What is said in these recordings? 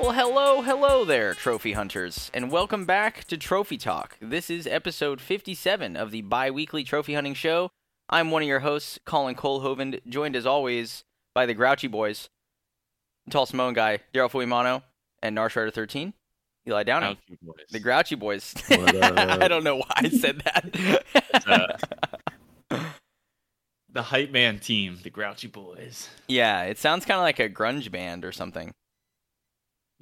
Well, hello, hello there, trophy hunters, and welcome back to Trophy Talk. This is episode 57 of the bi weekly trophy hunting show. I'm one of your hosts, Colin Colhoven, joined as always by the Grouchy Boys, Tall Simone Guy, Daryl Fuimano, and Narshrider 13, Eli Downing. Grouchy. The Grouchy Boys. I don't know why I said that. the hype man team, the Grouchy Boys. yeah, it sounds kind of like a grunge band or something.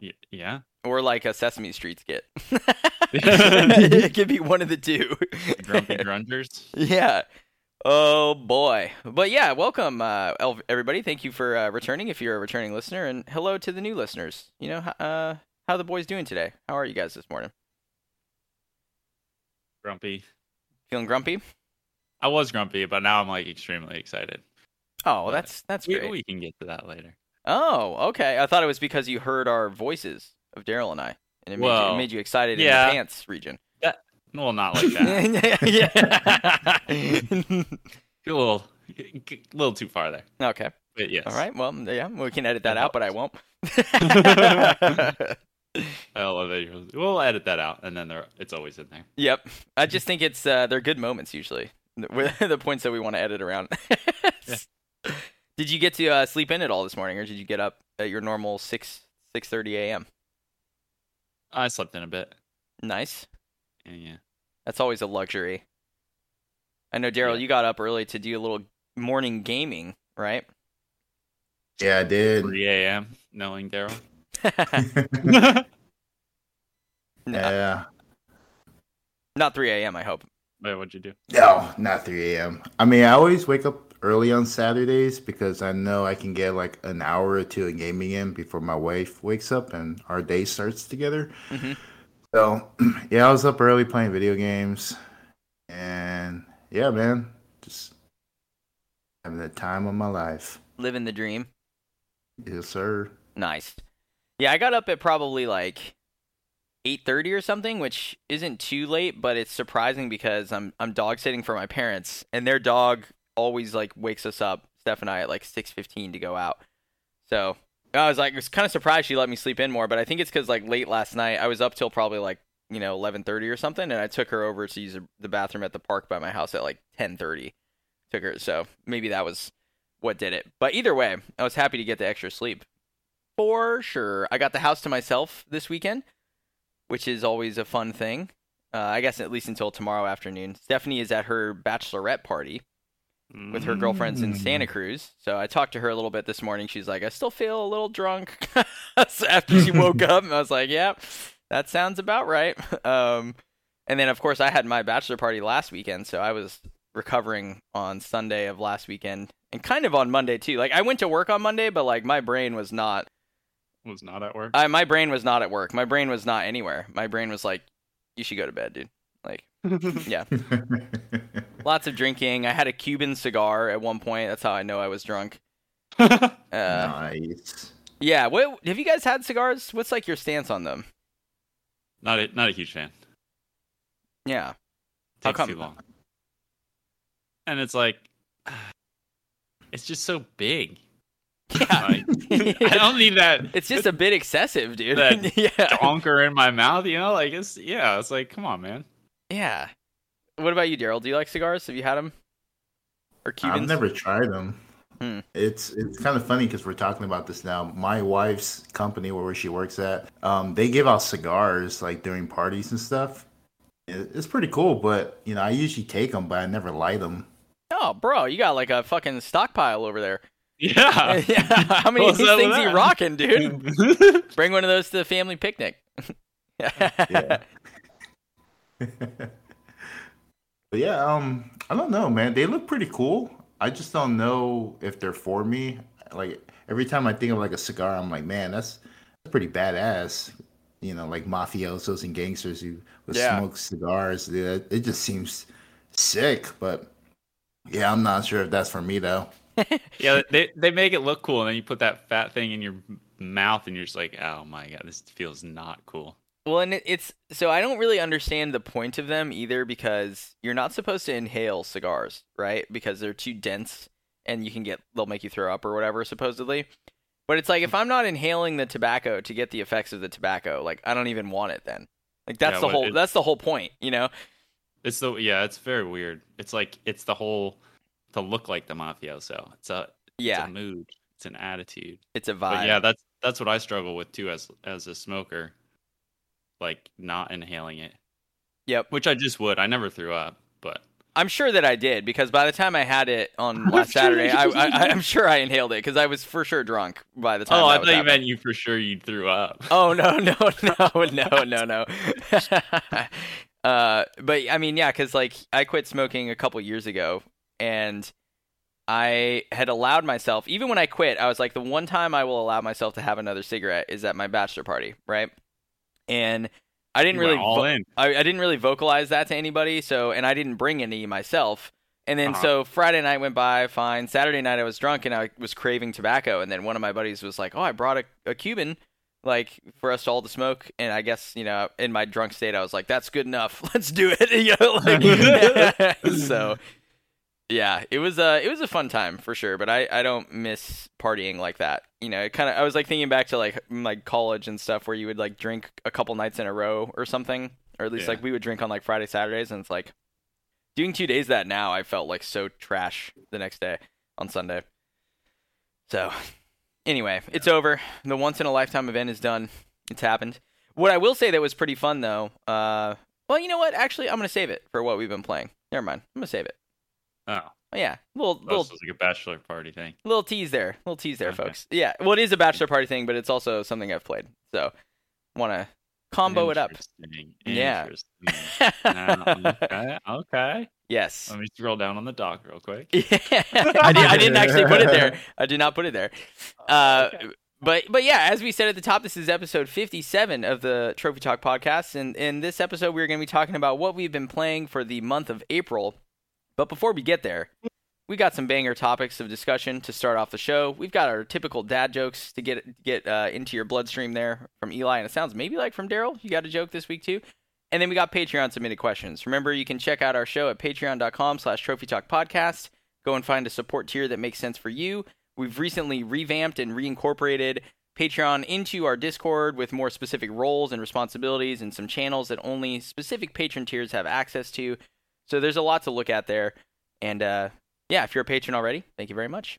Y- yeah. Or like a Sesame Street skit. it could be one of the two. The Grumpy Grungers. Yeah. Oh boy. But yeah, welcome uh, everybody. Thank you for uh, returning if you're a returning listener, and hello to the new listeners. You know, uh, how the boys doing today? How are you guys this morning? Grumpy. Feeling grumpy? I was grumpy, but now I'm like extremely excited. Oh, well, that's that's We, great. we can get to that later. Oh, okay. I thought it was because you heard our voices of Daryl and I, and it made, you, it made you excited yeah. in the pants region. Well, not like that. yeah. a little, a little too far there. okay. But yes. All right. Well, yeah, we can edit that out, but I won't. I love it. We'll edit that out, and then there, it's always in there. Yep. I just think it's uh, they're good moments usually. The the points that we want to edit around. Did you get to uh, sleep in at all this morning, or did you get up at your normal six six thirty a.m.? I slept in a bit. Nice. Yeah, yeah. That's always a luxury. I know, Daryl. Yeah. You got up early to do a little morning gaming, right? Yeah, I did. 3 a.m. Knowing Daryl. No, Yeah. not three a.m. I hope. Wait, what'd you do? No, not 3 a.m. I mean, I always wake up early on Saturdays because I know I can get like an hour or two of gaming in before my wife wakes up and our day starts together. Mhm. So, yeah, I was up early playing video games. And yeah, man, just having the time of my life. Living the dream. Yes, sir. Nice. Yeah, I got up at probably like 8:30 or something, which isn't too late, but it's surprising because I'm I'm dog sitting for my parents and their dog always like wakes us up, Steph and I at like 6:15 to go out. So, I was like I was kind of surprised she let me sleep in more, but I think it's cuz like late last night I was up till probably like, you know, 11:30 or something and I took her over to use the bathroom at the park by my house at like 10:30. Took her so maybe that was what did it. But either way, I was happy to get the extra sleep for sure. I got the house to myself this weekend, which is always a fun thing. Uh, I guess at least until tomorrow afternoon. Stephanie is at her bachelorette party with her girlfriends in Santa Cruz. So I talked to her a little bit this morning. She's like, I still feel a little drunk after she woke up. And I was like, yeah, that sounds about right. Um, and then, of course, I had my bachelor party last weekend. So I was recovering on Sunday of last weekend and kind of on Monday, too. Like, I went to work on Monday, but like my brain was not Was not at work. I, my brain was not at work. My brain was not anywhere. My brain was like, you should go to bed, dude. Like, yeah. Lots of drinking. I had a Cuban cigar at one point. That's how I know I was drunk. Uh, nice. yeah. What have you guys had cigars? What's like your stance on them? not a not a huge fan. Yeah. How Takes come? too long. And it's like, it's just so big. Yeah. Like, I don't need that it's just a bit excessive, dude. That yeah. donker in my mouth. You know, like it's yeah. It's like, come on, man. Yeah. What about you, Daryl? Do you like cigars? Have you had them? Or Cubans? I've never tried them. Hmm. It's it's kind of funny because we're talking about this now. My wife's company, where she works at, um, they give out cigars like during parties and stuff. It's pretty cool, but you know, I usually take them, but I never light them. Oh, bro, you got like a fucking stockpile over there. Yeah. yeah. How many of these things are you rocking, dude? Bring one of those to the family picnic. Yeah. But yeah, um, I don't know, man. They look pretty cool. I just don't know if they're for me. Like every time I think of like a cigar, I'm like, man, that's that's pretty badass. You know, like mafiosos and gangsters who would Yeah. smoke cigars. Yeah, it just seems sick. But yeah, I'm not sure if that's for me though. yeah, they they make it look cool, and then you put that fat thing in your mouth, and you're just like, oh my god, this feels not cool. Well, and it's so I don't really understand the point of them either because you're not supposed to inhale cigars, right? Because they're too dense and you can get they'll make you throw up or whatever supposedly. But it's like if I'm not inhaling the tobacco to get the effects of the tobacco, like I don't even want it then. Like that's Yeah, the whole it- that's the whole point, you know? It's the yeah, it's very weird. It's like it's the whole to look like the mafioso. It's a Yeah, it's a mood. It's an attitude. it's a vibe. But yeah, that's that's what I struggle with too as as a smoker. Like not inhaling it. Yep. Which I just would. I never threw up, but I'm sure that I did because by the time I had it on last Saturday, I, I, I'm sure I inhaled it because I was for sure drunk by the time. Oh, I thought you meant you for sure you threw up. Oh no no no no no no. uh, but I mean, yeah, because like I quit smoking a couple years ago, and I had allowed myself, even when I quit, I was like, the one time I will allow myself to have another cigarette is at my bachelor party, right? And I didn't really all vo- in. I, I didn't really vocalize that to anybody, so and I didn't bring any myself. And then Uh-huh. so Friday night went by, fine. Saturday night I was drunk and I was craving tobacco, and then one of my buddies was like, "Oh, I brought a, a Cuban, like for us all to smoke." And I guess you know, in my drunk state, I was like, "That's good enough. Let's do it." you know, like, so yeah, it was a it was a fun time for sure. But I I don't miss partying like that. You know, it kind of I was like thinking back to like like college and stuff where you would like drink a couple nights in a row or something, or at least Yeah. like we would drink on like Friday Saturdays, and it's like doing two days of that now I felt like so trash the next day on Sunday. So anyway, it's over. The once in a lifetime event is done. It's happened. What I will say that was pretty fun though, uh well you know what? Actually I'm gonna save it for what we've been playing. Never mind. I'm gonna save it. Oh, Oh, yeah. Little little like a bachelor party thing. little tease there. A little tease there, Okay. folks. Yeah. Well it is a bachelor party thing, but it's also something I've played. So wanna combo it up. Interesting, Yeah. Uh, okay, okay. yes. Let me scroll down on the dock real quick. Yeah, I, did, I didn't actually put it there. I did not put it there. Uh, Okay. But but yeah, as we said at the top, this is episode 57 of the Trophy Talk podcast, and in this episode, we're going to be talking about what we've been playing for the month of April. But before we get there, we got some banger topics of discussion to start off the show. We've got our typical dad jokes to get get uh, into your bloodstream there from Eli, and it sounds maybe like from Daryl. You got a joke this week too. And then we got Patreon submitted questions. Remember, you can check out our show at patreon.com slash trophy talk podcast. Go and find a support tier that makes sense for you. We've recently revamped and reincorporated Patreon into our Discord with more specific roles and responsibilities and some channels that only specific patron tiers have access to. So there's a lot to look at there. And uh, yeah, if you're a patron already, thank you very much.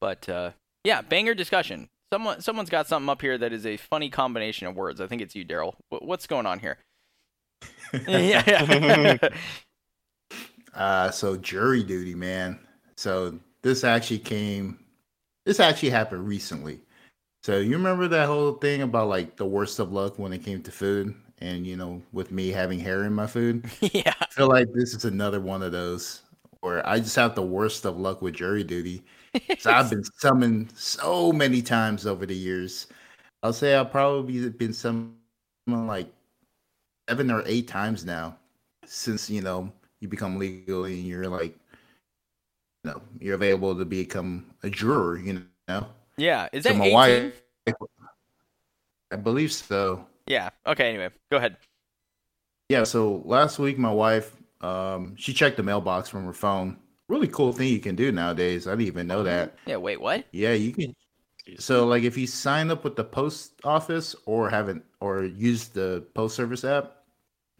But uh, yeah, banger discussion. Someone, someone's got something up here that is a funny combination of words. I think it's you, Daryl. Wh- What's going on here? yeah. Uh, so jury duty, man. So this actually came. This actually happened recently. So you remember that whole thing about like the worst of luck when it came to food, and you know, with me having hair in my food. yeah. I feel like this is another one of those where I just have the worst of luck with jury duty. So I've been summoned so many times over the years. I'll say I've probably been summoned like seven or eight times now since you know you become legal and you're like you know you're available to become a juror, you know. Yeah. Is So that my 18? wife I believe so. Yeah. Okay. Anyway, go ahead. Yeah, so last week my wife um she checked the mailbox from her phone. Really cool thing you can do nowadays. I didn't even know that. Yeah. Wait. What? Yeah, you can so like if you sign up with the post office or haven't or use the post service app,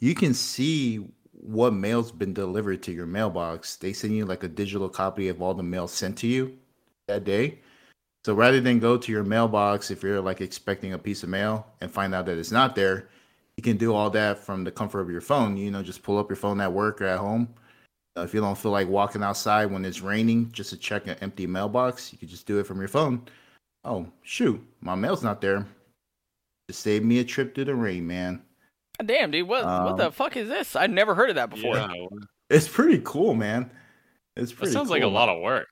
you can see what mail's been delivered to your mailbox. They send you like a digital copy of all the mail sent to you that day. So rather than go to your mailbox if you're like expecting a piece of mail and find out that it's not there, you can do all that from the comfort of your phone. You know, just pull up your phone at work or at home. Uh, if you don't feel like walking outside when it's raining just to check an empty mailbox, you can just do it from your phone. Oh, shoot, my mail's not there. Just saved me a trip through the rain, man. Damn, dude. What? what the Um, fuck is this? I'd never heard of that before. Yeah, It's pretty cool, man. It's pretty. that pretty sounds like a lot of work.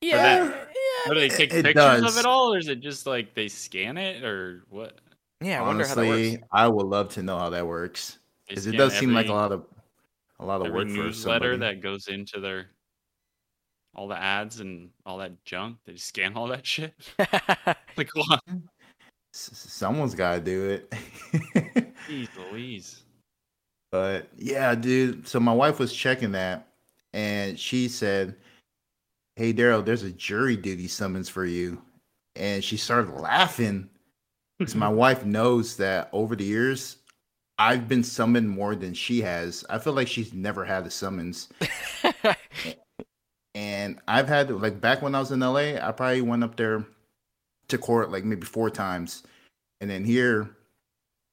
Yeah. them. yeah. Do they take it pictures does. of it all, or is it just like they scan it, or what? Yeah. I wonder how that Honestly, works. I would love to know how that works. Because it scan does seem like a lot of a lot of every work for newsletter somebody. that goes into their all the ads and all that junk. They just scan all that shit. like, what? S- Someone's got to do it. Jeez Louise. But yeah, dude. So my wife was checking that, and she said, "Hey, Daryl, there's a jury duty summons for you." and she started laughing because my wife knows that over the years I've been summoned more than she has. I feel like she's never had a summons. and I've had like back when I was in LA, I probably went up there to court like maybe four times. And then here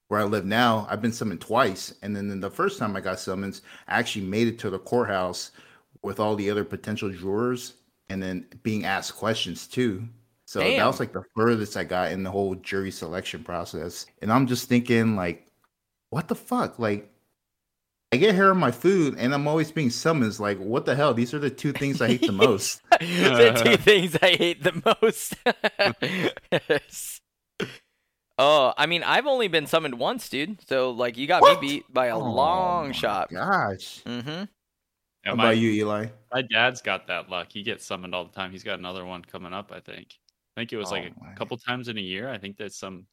where I live now, I've been summoned twice. And then, then the first time I got summons, I actually made it to the courthouse with all the other potential jurors and then being asked questions too. So Damn. that was like the furthest I got in the whole jury selection process. And I'm just thinking, like, what the fuck? Like, I get here on my food and I'm always being summoned. Like, what the hell? These are the two things I hate the most. the two things I hate the most. Oh, I mean, I've only been summoned once, dude. So like, you got what? me beat by a oh, long shot. Gosh. Mm-hmm. Yeah, How my, about you, Eli? My dad's got that luck. He gets summoned all the time. He's got another one coming up. I think. I think it was oh, like a my. couple times in a year. I think that's some.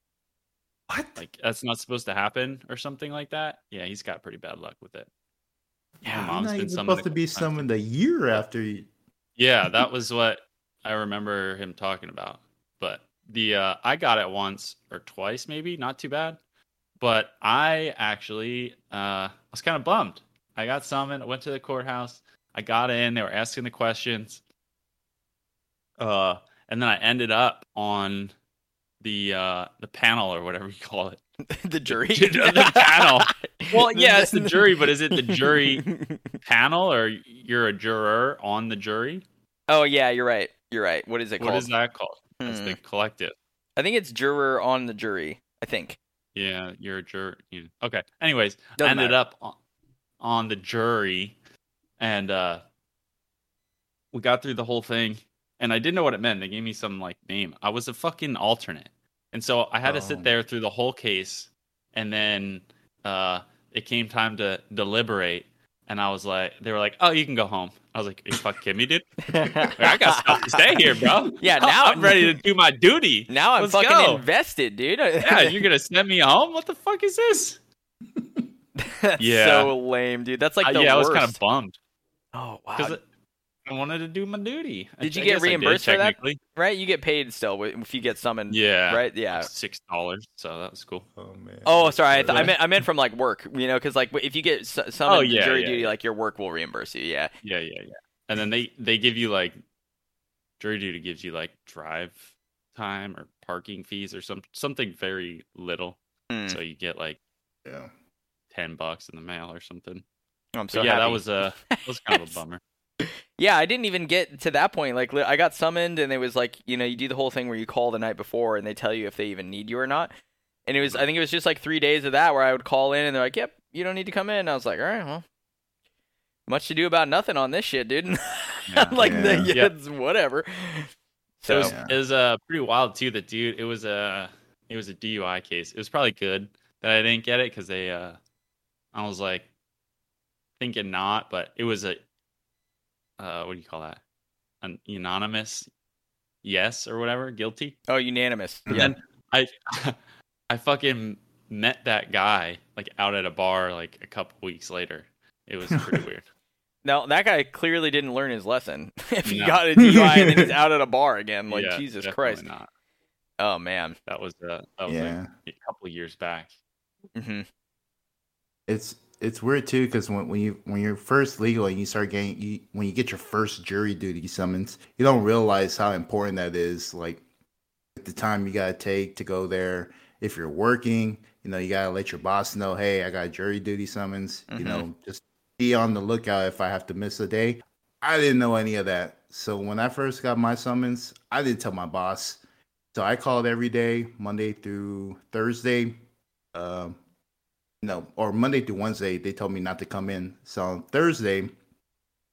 What? Like that's not supposed to happen or something like that. Yeah, he's got pretty bad luck with it. Yeah, my mom's been supposed to be summoned a year after you. Yeah, that was what I remember him talking about. But the uh, I got it once or twice, maybe not too bad. But I actually uh, was kind of bummed. I got summoned. I went to the courthouse. I got in. They were asking the questions. Uh, and then I ended up on the uh, the panel or whatever you call it. the jury. the panel. Well, yeah, it's the jury, but is it the jury panel or you're a juror on the jury? Oh yeah, you're right. You're right. What is it called? What is that called? That's the hmm. collective. I think it's juror on the jury. I think. Yeah, you're a juror. You, okay. Anyways, Doesn't I ended matter. up on, on the jury, and uh, we got through the whole thing, and I didn't know what it meant. They gave me some like name. I was a fucking alternate, and so I had oh. to sit oh. there through the whole case, and then uh, it came time to deliberate, and I was like, they were like, "Oh, you can go home." I was like, "Are you fucking kidding me, dude? I got stuff to stay here, bro. Yeah, now I'm ready to do my duty. Now I'm Let's fucking go. invested, dude. yeah, you're gonna send me home? What the fuck is this? That's yeah. so lame, dude. That's like the uh, yeah, worst. I was kind of bummed. Oh wow. I wanted to do my duty. Did you I get reimbursed did, for that? Right, you get paid still if you get summoned. Yeah, right. Yeah, six dollars. So that was cool. Oh man. Oh, sorry. I, th- I meant I meant from like work. You know, because like if you get summoned oh, yeah, jury yeah, duty, yeah. like your work will reimburse you. Yeah. Yeah, yeah, yeah. And then they they give you like jury duty gives you like drive time or parking fees or some something very little. Mm. So you get like yeah ten bucks in the mail or something. I'm so yeah, happy. that was a that was kind of a bummer. Yeah, I didn't even get to that point. Like, I got summoned, and it was like, you know, you do the whole thing where you call the night before, and they tell you if they even need you or not. And it was, I think it was just like three days of that where I would call in, and they're like, "Yep, you don't need to come in." And I was like, "All right, well, much to do about nothing on this shit, dude." Yeah, like, yeah. The, yeah, yeah. whatever. So it was, it was uh, pretty wild too. That dude, it was a, it was a DUI case. It was probably good that I didn't get it because they, uh, I was like thinking not, but it was a uh, what do you call that? An unanimous yes or whatever, guilty. Oh, unanimous. And yeah. I, I fucking met that guy like out at a bar like a couple weeks later. It was pretty weird. Now that guy clearly didn't learn his lesson. if he no. got a DUI and then he's out at a bar again, like yeah, Jesus Christ. Not. Oh man, that was uh, that was yeah. like a couple years back. Mm-hmm. It's it's weird too because when, when you when you're first legal and you start getting you, when you get your first jury duty summons, you don't realize how important that is. Like the time you gotta take to go there. If you're working, you know you gotta let your boss know, hey, I got jury duty summons. Mm-hmm. You know, just be on the lookout if I have to miss a day. I didn't know any of that. So when I first got my summons, I didn't tell my boss. So I called every day, Monday through Thursday. Um, no, or Monday through Wednesday, they told me not to come in. So on Thursday,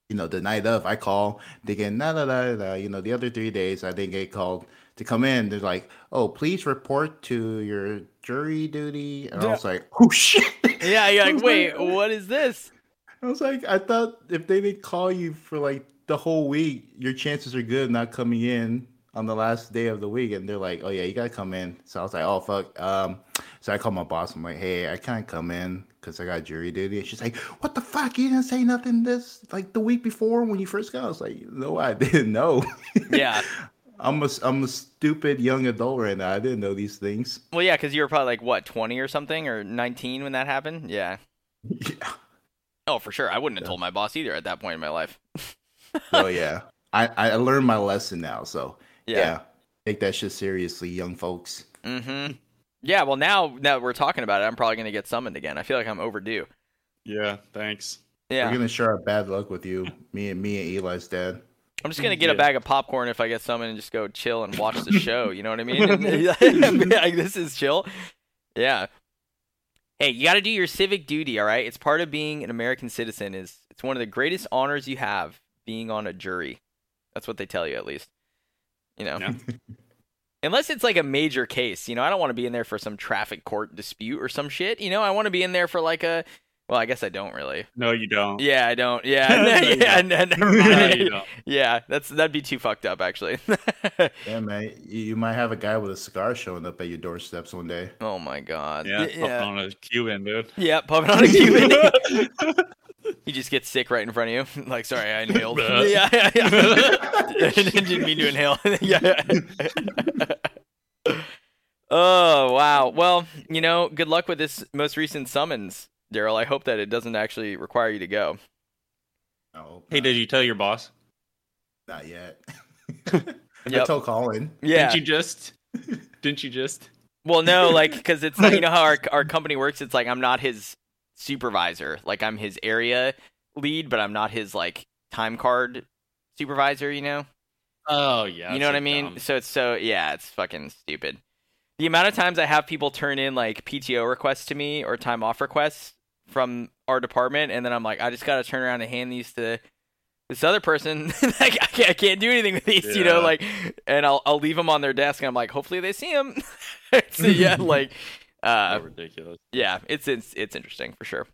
you know, the night of, I call, they get nah, nah, nah, nah. You know, the other three days, I didn't get called to come in. They're like, oh, please report to your jury duty. And yeah. I was like, oh, shit. Yeah, you're like, wait, like, what is this? I was like, I thought if they didn't call you for like the whole week, your chances are good not coming in on the last day of the week. And they're like, oh, yeah, you got to come in. So I was like, oh, fuck. Um, so I called my boss. I'm like, hey, I can't come in because I got jury duty. And she's like, what the fuck? You didn't say nothing this like the week before when you first got. I was like, no, I didn't know. Yeah. I'm a I'm a stupid young adult right now. I didn't know these things. Well, yeah, because you were probably like what, 20 or something, or 19 when that happened. Yeah. Yeah. Oh, for sure. I wouldn't have told my boss either at that point in my life. Oh yeah. I I learned my lesson now. So yeah, Yeah. take that shit seriously, young folks. Mm-hmm. Yeah. Well, now now that we're talking about it, I'm probably gonna get summoned again. I feel like I'm overdue. Yeah, thanks. Yeah. We're gonna share our bad luck with you, me and me and Eli's dad. I'm just gonna get a bag of popcorn if I get summoned and just go chill and watch the show. You know what I mean? And, like, this is chill. Yeah. Hey, you got to do your civic duty. All right. It's part of being an American citizen. Is it's one of the greatest honors you have being on a jury. That's what they tell you, at least. You know. Yeah. Unless it's like a major case, you know, I don't want to be in there for some traffic court dispute or some shit. You know, I want to be in there for like a. Well, I guess I don't really. No, you don't. Yeah, I don't. Yeah, No, you yeah. don't. no, never No, you don't. Yeah, that's that'd be too fucked up, actually. Yeah, man. You, you might have a guy with a cigar showing up at your doorsteps one day. oh my god. Yeah, yeah. yeah. on a Cuban, dude. Yeah, puffing on a Cuban. He just gets sick right in front of you. Like, sorry, I inhaled. Bruh. yeah, yeah, yeah. Didn't mean to inhale. yeah. oh wow. Well, you know, good luck with this most recent summons, Daryl. I hope that it doesn't actually require you to go. No, hey, did you tell your boss? not yet. I Yep. told Colin. Yeah. Didn't you just? Didn't you just? Well, no, like because it's not, you know how our our company works. It's like I'm not his supervisor. Like I'm his area lead, but I'm not his like time card supervisor. You know. Oh yeah. you know what I mean? dumb. So it's so yeah, it's fucking stupid. The amount of times I have people turn in like PTO requests to me or time off requests from our department, and then I'm like, I just gotta turn around and hand these to this other person. like I can't, I can't do anything with these, you know. Like, and I'll I'll leave them on their desk, and I'm like, hopefully they see them. so yeah, like, uh, So ridiculous. yeah, it's it's it's interesting for sure.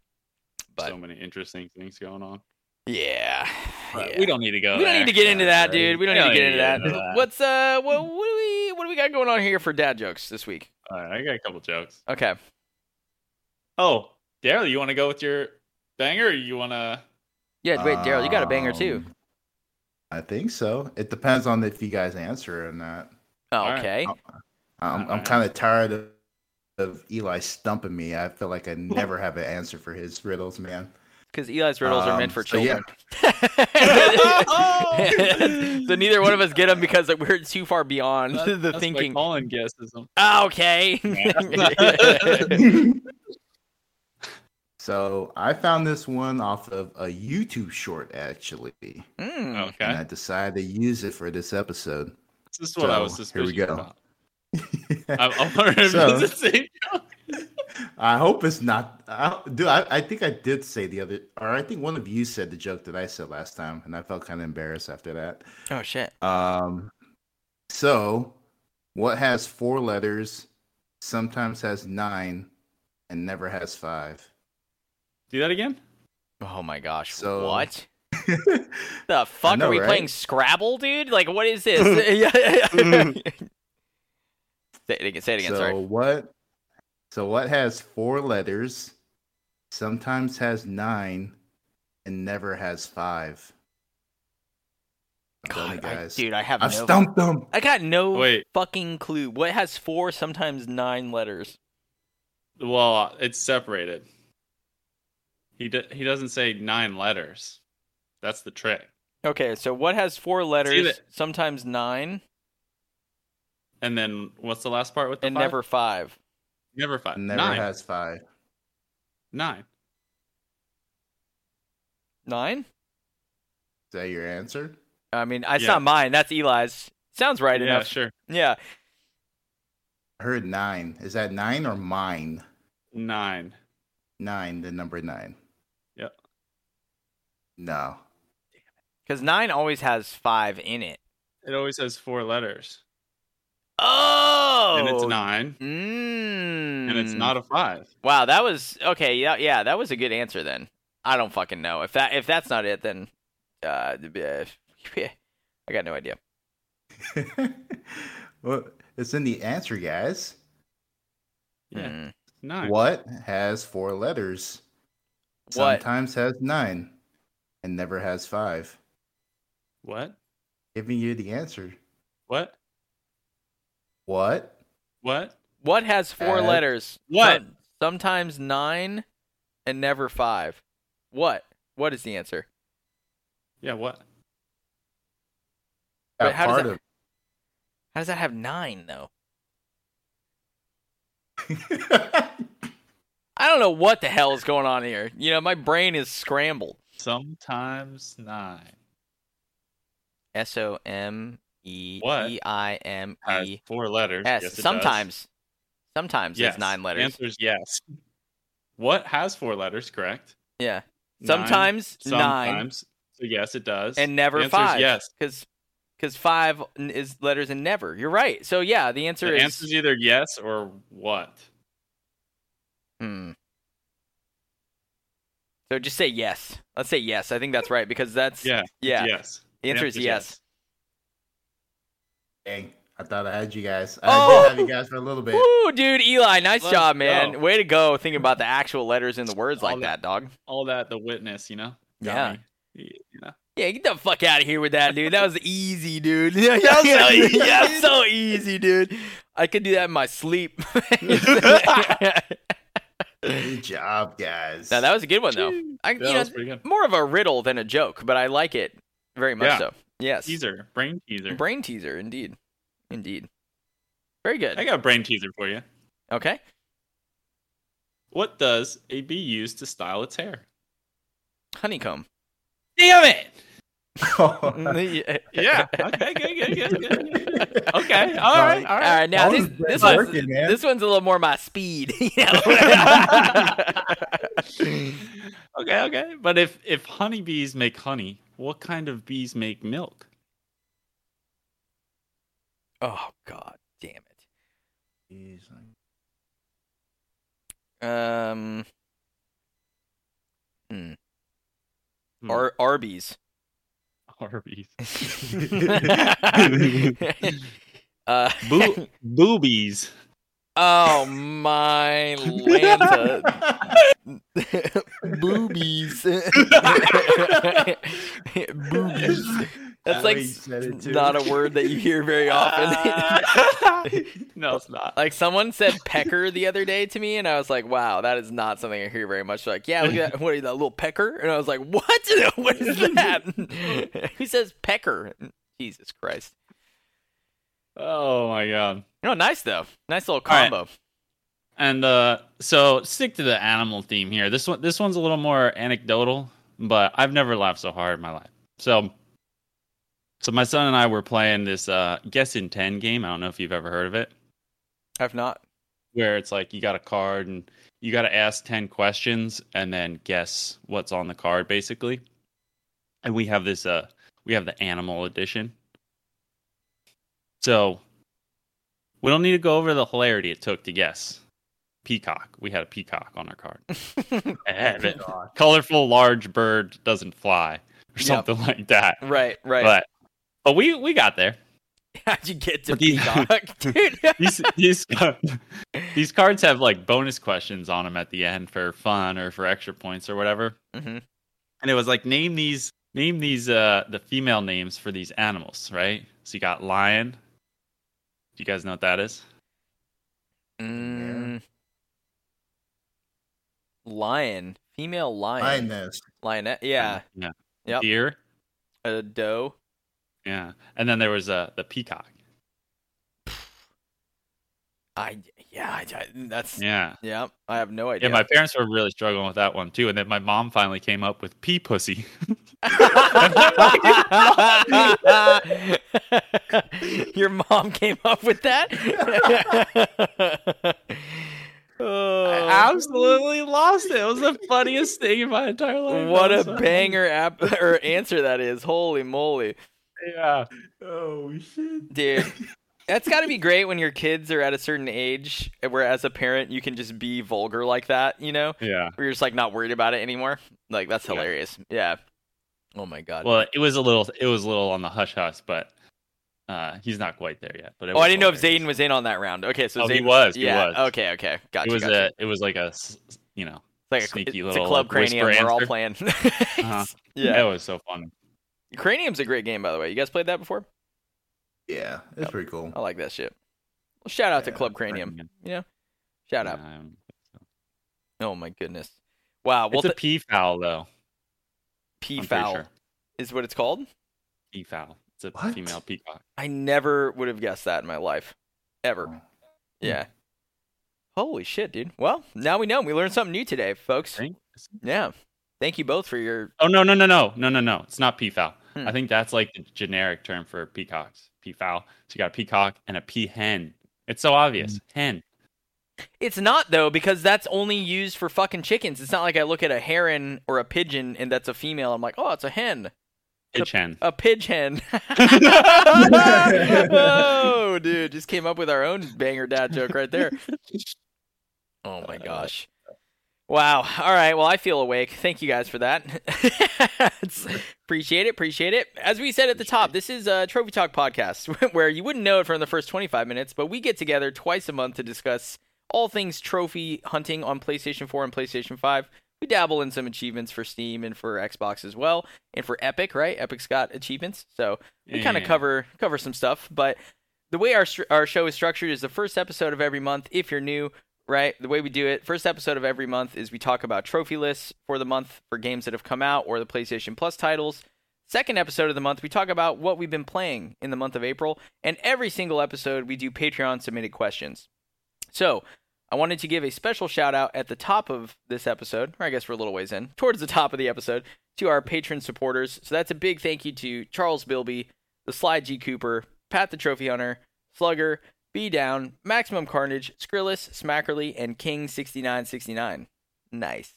But so many interesting things going on. yeah, yeah. We don't need to go. We don't there. need to get into that, dude. We don't We need to don't get need into to that. get into that. What's uh, what, what do we what do we got going on here for dad jokes this week? All right, I got a couple jokes. Okay. Oh, Daryl, you want to go with your banger? Or you want to? Yeah, wait, Daryl, you got a banger too. Um, I think so. It depends on if you guys answer or not. Oh, all right. okay. I'm I'm Alright. kind of tired of, of Eli stumping me. I feel like I never have an answer for his riddles, man. Because Eli's riddles are meant Um, for so yeah. children. so neither one of us get them because we're too far beyond the That's thinking. Why Colin guesses them. Ah, okay. So I found this one off of a YouTube short actually, and Okay, I decided to use it for this episode. this is what I was so, here we go. about. I'm, I'm wondering if So- it's the same joke. I hope it's not. I, dude, I, I think I did say the other, or I think one of you said the joke that I said last time, and I felt kind of embarrassed after that. Oh shit. Um, so what has four letters, sometimes has nine, and never has five? Do that again. Oh my gosh. So- what? The fuck know, are we right? playing Scrabble, dude? Like, what is this? yeah. say it again. Say it again. so sorry. what? So what has four letters, sometimes has nine, and never has five? Tell me, God, I- guys. dude, I have I've no. stumped them. I got no Wait. fucking clue. What has four, sometimes nine letters? Well, it's separated. He do, he doesn't say nine letters. That's the trick. Okay, so what has four letters, that- sometimes nine, And then what's the last part with the and five? never five? never five Never nine has five. nine. Nine? Is that your answer? I mean, it's Yeah. not mine. That's Eli's. Sounds right yeah, enough. sure. Yeah. I heard nine. Is that nine or mine? Nine. Nine, the number nine. Yep. No. Because nine always has five in it. It always has four letters, Oh! and it's nine, Mm. and it's not a five. Wow, that was okay. Yeah, yeah, that was a good answer. Then I don't fucking know if that if that's not it. Then uh, I got no idea. well, it's in the answer, guys. Yeah, Mm. nine. What has four letters? What? Sometimes has nine and never has five. What? Giving you the answer. What? What? What? What has four Add- letters? What? Some- sometimes nine and never five. What? What is the answer? Yeah, what? But Got how does part that- How does that have nine though? I don't know what the hell is going on here. You know, my brain is scrambled. Sometimes nine. S O M E What? E I M E four letters. S. Yes, it does. Sometimes, sometimes Yes. it's nine The letters. answer is yes. What has four letters? Correct. Yeah. Nine, Sometimes nine Sometimes. So yes, it does. and never The is five. Yes. Because because five is letters and never. You're right. So yeah, the answer The is. answer is either yes or what. Hmm. So just say yes. Let's say yes. I think that's right because that's Yeah. yeah. Yes. The answer is yes. Dang, I thought I had you guys. I Oh! did have you guys for a little bit. Woo, dude, Eli, nice Let's job, man. go. Way to go thinking about the actual letters in the words All like that- that, dog. All that the witness, you know. Got Yeah. me. Yeah, get the fuck out of here with that, dude. That was easy, dude. Yeah, yeah, yeah, easy, yeah, so easy, dude. I could do that in my sleep. Good job, guys. now that was a good one though. I, you that know, was pretty good. more of a riddle than a joke, but I like it very much Yeah. so. Yes, Teaser, brain teaser. brain teaser, indeed, indeed. Very good. I got a brain teaser for you. Okay. What does a bee use to style its hair? Honeycomb. Damn it! yeah. Yeah. Okay. Good. Good. Good. good. Okay. All right. All All right. right, now this, this one's working, man. this one's a little more my speed. Okay. Okay. But if if honeybees make honey, what kind of bees make milk? oh God, damn it. Jeez. Um, hmm. Hmm. Ar- Arby's. Arby's. uh, Boo- boobies. Oh my Lanta. Boobies. Boobies. That's like he said it, too. not a word that you hear very often. no, it's not. like someone said pecker the other day to me, and I was like, "Wow, that is not something I hear very much." They're like, yeah, look at that. What are you, that little pecker? And I was like, "What? what is that?" Who says pecker? Jesus Christ! Oh my god. Oh, nice though. Nice little All right. combo. And uh, so stick to the animal theme here. This one, this one's a little more anecdotal, but I've never laughed so hard in my life. So, so my son and I were playing this uh, guess in ten game. I don't know if you've ever heard of it, I've not. where it's like you got a card and you got to ask ten questions and then guess what's on the card, basically. And we have this, uh, we have the animal edition. So we don't need to go over the hilarity it took to guess. Peacock. We had a peacock on our card. And colorful large bird doesn't fly or Yep. something like that. right, right. But but we we got there. How'd you get to these- peacock, dude? These these these cards have like bonus questions on them at the end for fun or for extra points or whatever. Mhm. And it was like name these name these uh the female names for these animals, right? So you got lion. Do you guys know what that is? Mm, lion, female lion, Lioness. lionette. Yeah, Yeah. Yep. Deer. a doe. Yeah. And then there was uh the peacock. I yeah, I, I- that's yeah. Yeah. I have no idea. Yeah, my parents were really struggling with that one too, and then my mom finally came up with pea pussy. Your mom came up with that. oh, I absolutely lost it. It was the funniest thing in my entire life. what a so banger app or answer that is! Holy moly. Yeah. Oh shit. dude! That's got to be great when your kids are at a certain age, where as a parent you can just be vulgar like that. You know, Yeah. where you're just like not worried about it anymore. Like that's hilarious. Yeah. Oh my god. Well, it was a little it was a little on the hush hush, but uh he's not quite there yet. But oh, I didn't know if hilarious. Zayden was in on that round. Okay, so Oh, he was, he yeah. was. Okay. Okay. Gotcha. It was gotcha. a it was like a you know It's like a, sneaky it's little, a club like, cranium. We're all playing. Uh-huh. Yeah, it was so funny. cranium's a great game, by the way. You guys played that before? Yeah, it's yep. pretty cool. I like that shit. Well, shout out yeah, to Club Cranium. You know, shout out. So. Oh my goodness! Wow, well, it's a th- peafowl though. Peafowl sure. is what it's called. Peafowl. It's a what? female peacock. I never would have guessed that in my life, ever. Oh. Yeah. Holy shit, dude. Well, now we know. We learned something new today, folks. Thanks. Yeah. Thank you both for your. Oh no no no no no no no! It's not peafowl. Hmm. I think that's like the generic term for peacocks. Peafowl. So you got a peacock and a peahen. It's so obvious. Hmm. Hen. It's not though because that's only used for fucking chickens. It's not like I look at a heron or a pigeon and that's a female. I'm like, oh, it's a hen. Pitch hen. A, a pitch hen. oh, dude, just came up with our own banger dad joke right there. Oh my gosh. Wow. All right. Well, I feel awake. Thank you guys for that. appreciate it. Appreciate it. As we said at the top, this is a Trophy Talk podcast where you wouldn't know it from the first 25 minutes, but we get together twice a month to discuss all things trophy hunting on PlayStation 4 and PlayStation 5. We dabble in some achievements for Steam and for Xbox as well, and for Epic, right? Epic's got achievements, so we yeah. kind of cover cover some stuff. But the way our our show is structured is the first episode of every month. If you're new, right? The way we do it, first episode of every month is we talk about trophy lists for the month for games that have come out or the PlayStation Plus titles. Second episode of the month, we talk about what we've been playing in the month of April. And every single episode, we do Patreon submitted questions. So, I wanted to give a special shout out at the top of this episode, or I guess we're a little ways in, towards the top of the episode, to our patron supporters. So that's a big thank you to Charles Bilby, the Slide G Cooper, Pat the Trophy Hunter, Slugger, B Down, Maximum Carnage, Skrillis, Smackerly, and King6969. Nice.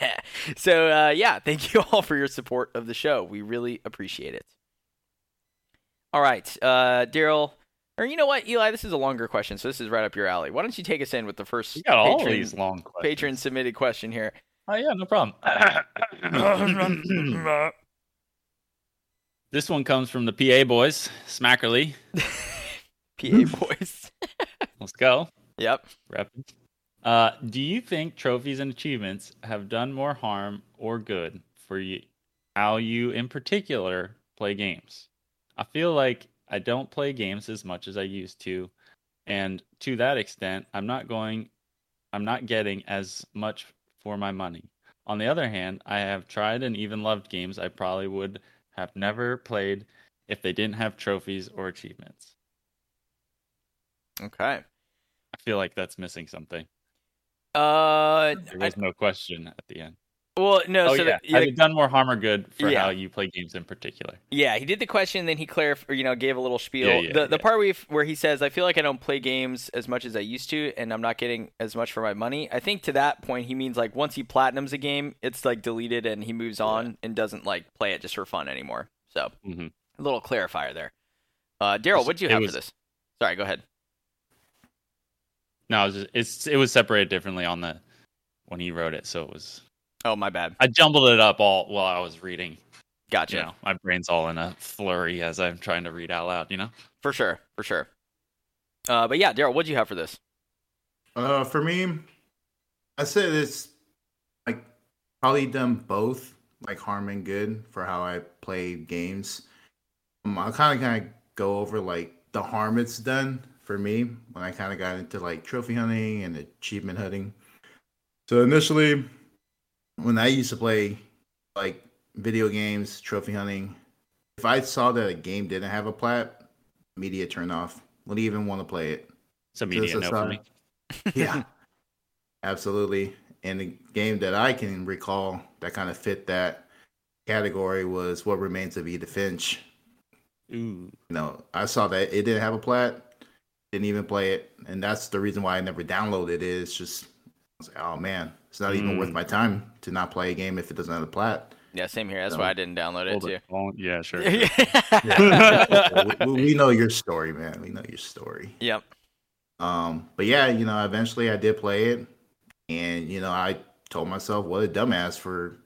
so, uh, yeah, thank you all for your support of the show. We really appreciate it. All right, uh, Daryl, or you know what, Eli, this is a longer question, so this is right up your alley. Why don't you take us in with the first you got all these long questions. patron submitted question here? Oh, yeah, no problem. this one comes from the PA boys, Smackerly. PA boys. Let's go. Yep. Uh, do you think trophies and achievements have done more harm or good for you? How you, in particular, play games? I feel like I don't play games as much as I used to, and to that extent, I'm not going, I'm not getting as much for my money. On the other hand, I have tried and even loved games I probably would have never played if they didn't have trophies or achievements. Okay. I feel like that's missing something. Uh, there was I, no question at the end. Well, no. Oh, so yeah. The, Have you done more harm or good for yeah. how you play games in particular? Yeah, he did the question, then he clarified, you know, gave a little spiel. Yeah, yeah, the the part where he, where he says, "I feel like I don't play games as much as I used to, and I'm not getting as much for my money." I think to that point, he means like once he platinums a game, it's like deleted, and he moves on and doesn't like play it just for fun anymore. So, mm-hmm. a little clarifier there. Uh, Daryl, what do you have was, for this? Sorry, go ahead. No, it was, it's it was separated differently on the when he wrote it, so it was. Oh my bad. I jumbled it up all while I was reading. Gotcha. You know, my brain's all in a flurry as I'm trying to read out loud. You know. For sure, for sure. Uh, but yeah, Daryl, what'd you have for this? Uh, for me, I said it's like probably done both, like harm and good for how I play games. Um, I'll kind of kind of go over like the harm it's done for me when I kind of got into like trophy hunting and achievement hunting. So initially, when I used to play like video games, trophy hunting, if I saw that a game didn't have a plat, media turn off. Wouldn't even want to play it. It's a media no for me. yeah, absolutely. And the game that I can recall that kind of fit that category was What Remains of Edith Finch. Ooh. You know, I saw that it didn't have a plat didn't even play it, and that's the reason why I never downloaded it. it. Is just I was like, oh man, it's not even mm. worth my time to not play a game if it doesn't have a plat. Yeah, same here. That's so, why I didn't download it too. Well, yeah, sure. yeah. we, we, know your story, man. We know your story. Yep. Um, but yeah, you know, eventually I did play it, and you know, I told myself, what a dumbass for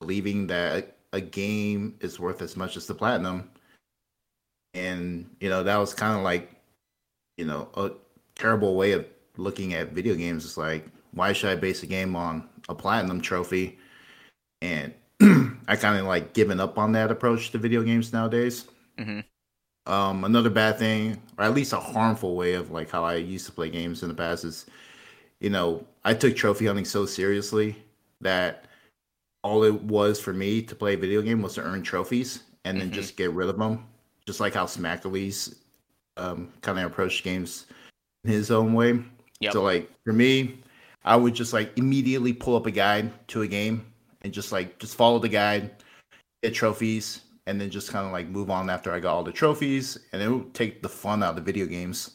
believing that a game is worth as much as the platinum. And you know, that was kind of like you know a terrible way of looking at video games. It's like why should I base a game on a platinum trophy? And I kind of like given up on that approach to video games nowadays. Mm-hmm. Um, another bad thing, or at least a harmful way of like how I used to play games in the past is, you know, I took trophy hunting so seriously that all it was for me to play a video game was to earn trophies and then mm-hmm. just get rid of them, just like how Smackerly's um, kind of approached games in his own way. Yep. So like for me, I would just like immediately pull up a guide to a game and just like just follow the guide, get trophies, and then just kind of like move on after I got all the trophies, and it would take the fun out of the video games.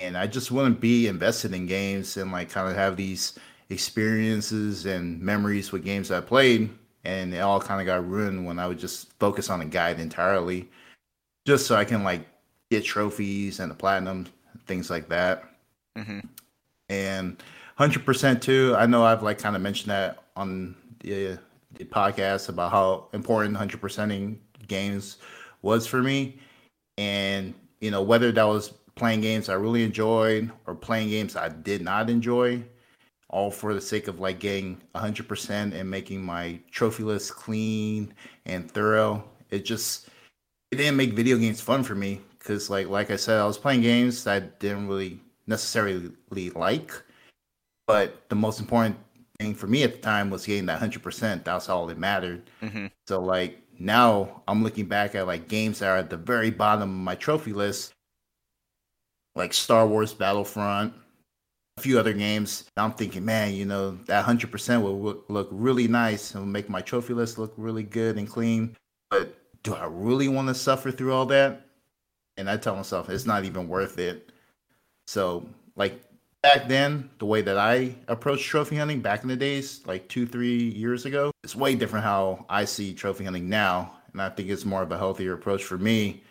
And I just wouldn't be invested in games and like kind of have these experiences and memories with games I played, and it all kind of got ruined when I would just focus on a guide entirely, just so I can like get trophies and the platinum, things like that. Mm-hmm. And hundred percent too. I know I've like kind of mentioned that on the, the podcast about how important hundred percenting games was for me, and you know whether that was playing games I really enjoyed or playing games I did not enjoy, all for the sake of like getting hundred percent and making my trophy list clean and thorough. It just it didn't make video games fun for me because like like I said, I was playing games that I didn't really necessarily like but the most important thing for me at the time was getting that 100%. That's all that mattered. Mm-hmm. So, like, now I'm looking back at like games that are at the very bottom of my trophy list, like Star Wars Battlefront, a few other games. I'm thinking, man, you know, that 100% will look really nice and make my trophy list look really good and clean. But do I really want to suffer through all that? And I tell myself, it's not even worth it. So, like, back then, the way that I approached trophy hunting back in the days, like two, three years ago, it's way different how I see trophy hunting now. And I think it's more of a healthier approach for me.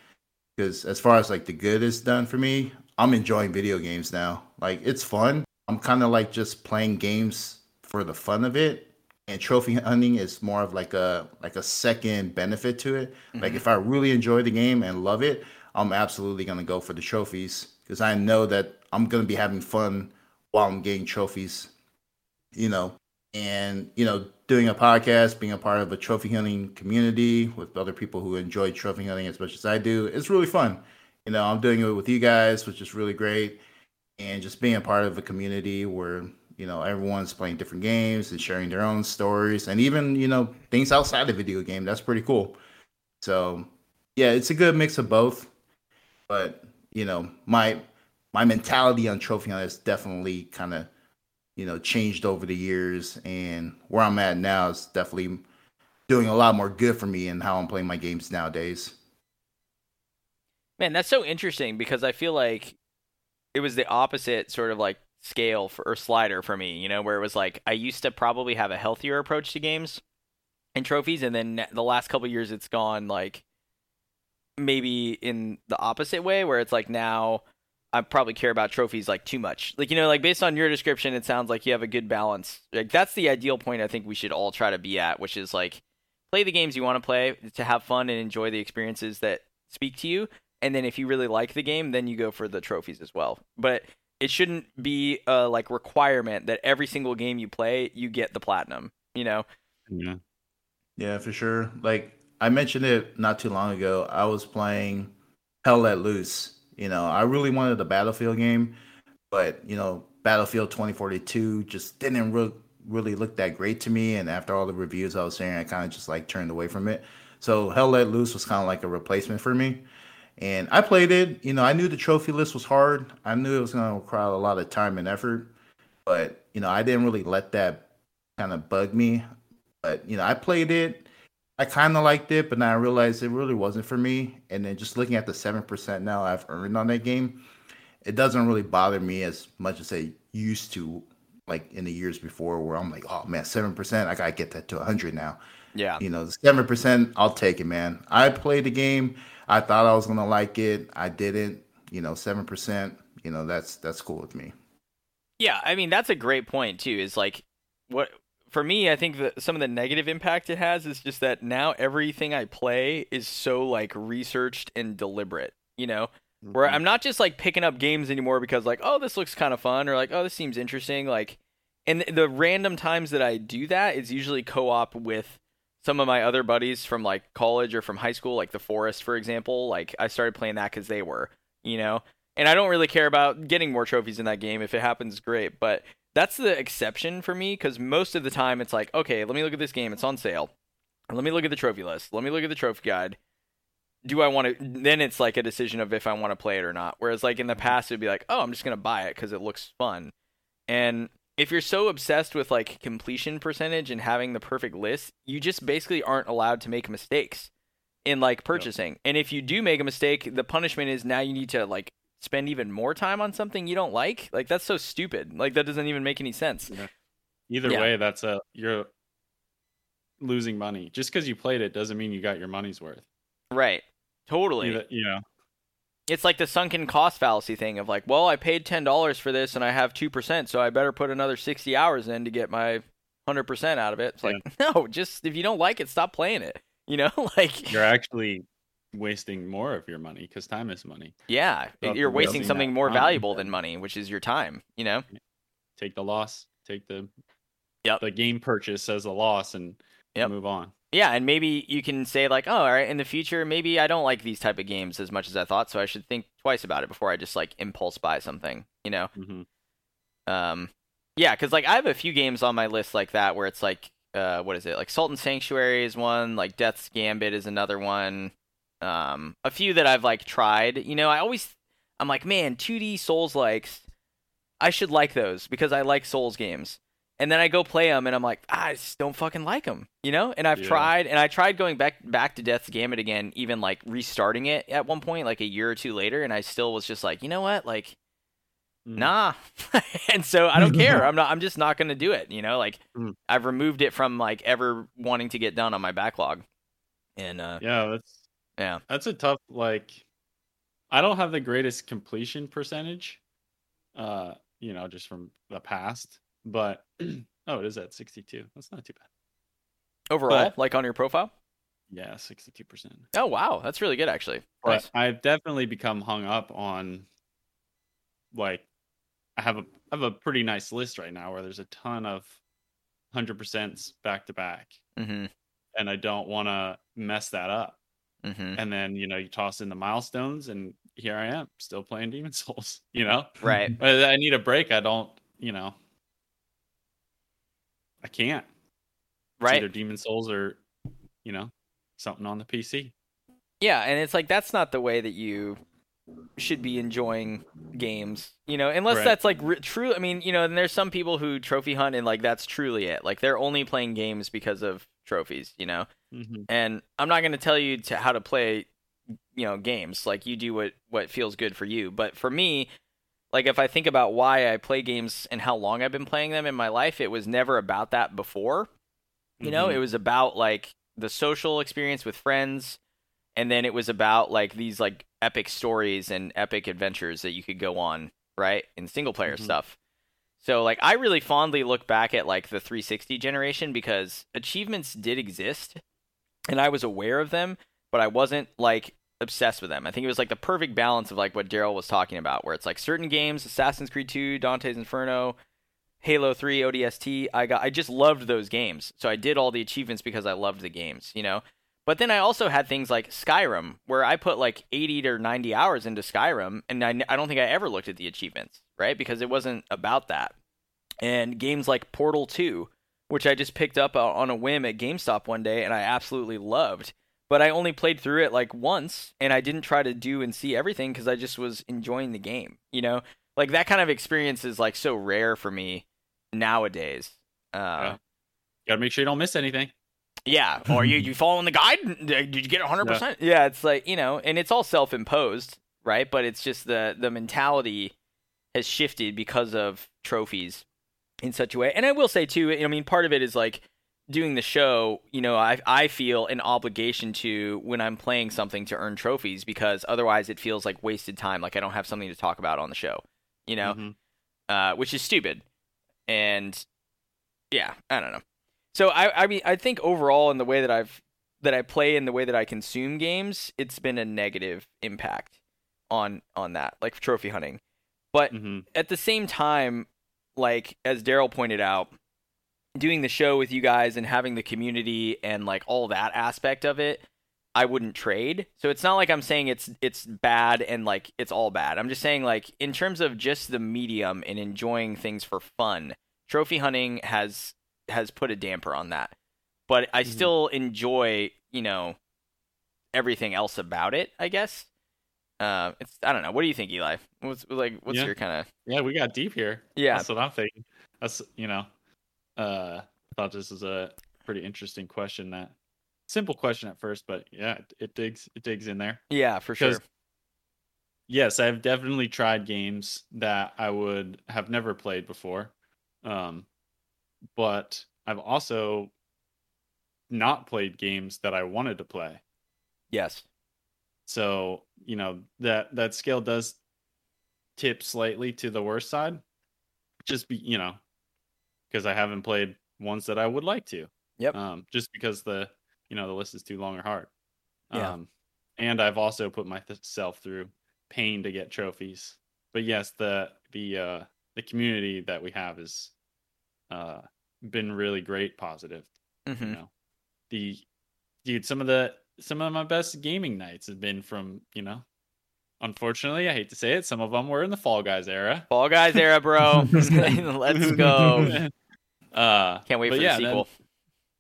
Because as far as like the good is done for me, I'm enjoying video games now. Like it's fun. I'm kind of like just playing games for the fun of it. And trophy hunting is more of like a like a second benefit to it. Mm-hmm. Like if I really enjoy the game and love it, I'm absolutely gonna go for the trophies because I know that I'm gonna be having fun while I'm getting trophies, you know, and you know, doing a podcast, being a part of a trophy hunting community with other people who enjoy trophy hunting as much as I do, it's really fun. You know, I'm doing it with you guys, which is really great, and just being a part of a community where you know everyone's playing different games and sharing their own stories, and even you know things outside the video game. That's pretty cool. So yeah, it's a good mix of both. But you know, my my mentality on trophy hunt has definitely kind of you know changed over the years and where i'm at now is definitely doing a lot more good for me and how i'm playing my games nowadays. Man that's so interesting because i feel like it was the opposite sort of like scale for, or slider for me you know where it was like i used to probably have a healthier approach to games and trophies and then the last couple years it's gone like maybe in the opposite way where it's like now I probably care about trophies like too much. Like you know, like based on your description, it sounds like you have a good balance. Like that's the ideal point I think we should all try to be at, which is like play the games you want to play to have fun and enjoy the experiences that speak to you. And then if you really like the game, then you go for the trophies as well. But it shouldn't be a like requirement that every single game you play you get the platinum. You know? Yeah. Yeah, for sure. Like I mentioned it not too long ago. I was playing Hell Let Loose you know, I really wanted a Battlefield game, but you know, Battlefield 2042 just didn't re- really look that great to me. And after all the reviews I was hearing, I kind of just like turned away from it. So Hell Let Loose was kind of like a replacement for me. And I played it. You know, I knew the trophy list was hard. I knew it was going to require a lot of time and effort. But, you know, I didn't really let that kind of bug me. But, you know, I played it I kind of liked it, but then I realized it really wasn't for me. And then just looking at the seven percent now I've earned on that game, it doesn't really bother me as much as I used to, like in the years before, where I'm like, oh man, seven percent, I gotta get that to hundred now. Yeah, you know, seven percent, I'll take it, man. I played the game. I thought I was gonna like it. I didn't. You know, seven percent. You know, that's that's cool with me. Yeah, I mean that's a great point too. Is like what for me, I think that some of the negative impact it has is just that now everything I play is so like researched and deliberate, you know, mm-hmm. where I'm not just like picking up games anymore because like, oh, this looks kind of fun or like, oh, this seems interesting. Like, and the random times that I do that is usually co op with some of my other buddies from like college or from high school, like The Forest, for example, like I started playing that because they were, you know. And I don't really care about getting more trophies in that game. If it happens, great. But that's the exception for me because most of the time it's like, okay, let me look at this game. It's on sale. Let me look at the trophy list. Let me look at the trophy guide. Do I want to? Then it's like a decision of if I want to play it or not. Whereas like in the mm-hmm. past, it'd be like, oh, I'm just gonna buy it because it looks fun. And if you're so obsessed with like completion percentage and having the perfect list, you just basically aren't allowed to make mistakes in like purchasing. Yep. And if you do make a mistake, the punishment is now you need to like spend even more time on something you don't like. Like that's so stupid. Like that doesn't even make any sense. Yeah. Either yeah. way, that's a you're losing money. Just because you played it doesn't mean you got your money's worth. Right. Totally. You know it's like the sunken cost fallacy thing of like, well, I paid ten dollars for this and I have two percent, so I better put another sixty hours in to get my hundred percent out of it. It's yeah. like, no, just if you don't like it, stop playing it. You know, like you're actually wasting more of your money because time is money. Yeah, you're wasting something more valuable than money, which is your time. You know, take the loss, take the yep. the game purchase as a loss, and yep. move on yeah, and maybe you can say like, oh, all right, in the future, maybe I don't like these type of games as much as I thought, so I should think twice about it before I just like impulse buy something, you know? Mm-hmm. Um, yeah, because like I have a few games on my list like that where it's like, uh, what is it? Like Salt and Sanctuary is one, like Death's Gambit is another one. Um, a few that I've like tried. You know, I always, I'm like, man, 2D Souls likes, I should like those because I like Souls games and then I go play them, and I'm like, ah, I just don't fucking like them, you know. And I've yeah. tried, and I tried going back back to Death's Gambit again, even like restarting it at one point, like a year or two later, and I still was just like, you know what, like, mm. nah. and so I don't care. I'm not. I'm just not gonna do it. You know, like mm. I've removed it from like ever wanting to get done on my backlog. And uh, yeah, that's yeah, that's a tough like. I don't have the greatest completion percentage, uh, you know, just from the past but oh, it is at 62. That's not too bad. Overall, but, like on your profile? Yeah, 62%. Oh, wow. That's really good, actually. But nice. I've definitely become hung up on, like, I have a I have a pretty nice list right now where there's a ton of 100% back to back. Mm-hmm. And I don't want to mess that up. Mm-hmm. And then, you know, you toss in the milestones, and here I am still playing Demon Souls, you know? Right. I need a break. I don't, you know, I can't. Right. It's either Demon Souls or, you know, something on the PC. Yeah, and it's like that's not the way that you should be enjoying games, you know, unless right. that's like re- true. I mean, you know, and there's some people who trophy hunt and like that's truly it. Like they're only playing games because of trophies, you know. Mm-hmm. And I'm not going to tell you to how to play, you know, games. Like you do what what feels good for you. But for me, like if I think about why I play games and how long I've been playing them in my life, it was never about that before. You mm-hmm. know, it was about like the social experience with friends and then it was about like these like epic stories and epic adventures that you could go on, right? In single player mm-hmm. stuff. So like I really fondly look back at like the 360 generation because achievements did exist and I was aware of them, but I wasn't like obsessed with them. I think it was like the perfect balance of like what Daryl was talking about, where it's like certain games, Assassin's Creed 2, Dante's Inferno, Halo 3, ODST. I got I just loved those games. So I did all the achievements because I loved the games, you know. But then I also had things like Skyrim, where I put like 80 to 90 hours into Skyrim, and I, I don't think I ever looked at the achievements, right? Because it wasn't about that. And games like Portal 2, which I just picked up on a whim at GameStop one day, and I absolutely loved but I only played through it like once and I didn't try to do and see everything because I just was enjoying the game. You know, like that kind of experience is like so rare for me nowadays. Uh, yeah. Gotta make sure you don't miss anything. Yeah, or you you following the guide? Did you get hundred yeah. percent? Yeah, it's like you know, and it's all self imposed, right? But it's just the the mentality has shifted because of trophies in such a way. And I will say too, I mean, part of it is like doing the show, you know, I I feel an obligation to when I'm playing something to earn trophies because otherwise it feels like wasted time. Like I don't have something to talk about on the show, you know, mm-hmm. uh, which is stupid. And yeah, I don't know. So I I mean I think overall in the way that I've that I play and the way that I consume games, it's been a negative impact on on that, like trophy hunting. But mm-hmm. at the same time, like as Daryl pointed out doing the show with you guys and having the community and like all that aspect of it, I wouldn't trade. So it's not like I'm saying it's it's bad and like it's all bad. I'm just saying like in terms of just the medium and enjoying things for fun, trophy hunting has has put a damper on that. But I mm-hmm. still enjoy, you know, everything else about it, I guess. Uh, it's I don't know. What do you think, Eli? What's like what's yeah. your kind of Yeah, we got deep here. Yeah. That's what I'm thinking. That's you know, uh I thought this was a pretty interesting question that simple question at first, but yeah, it, it digs it digs in there. Yeah, for sure. Yes, I've definitely tried games that I would have never played before. Um, but I've also not played games that I wanted to play. Yes. So, you know, that that scale does tip slightly to the worst side. Just be, you know, because I haven't played ones that I would like to. Yep. Um, just because the you know the list is too long or hard. Yeah. Um, and I've also put myself through pain to get trophies. But yes, the the uh, the community that we have is uh, been really great, positive. Mm-hmm. You know, the dude, some of the some of my best gaming nights have been from you know. Unfortunately, I hate to say it, some of them were in the Fall Guys era. Fall Guys era, bro. Let's go. Uh, Can't wait for yeah, the sequel. Then,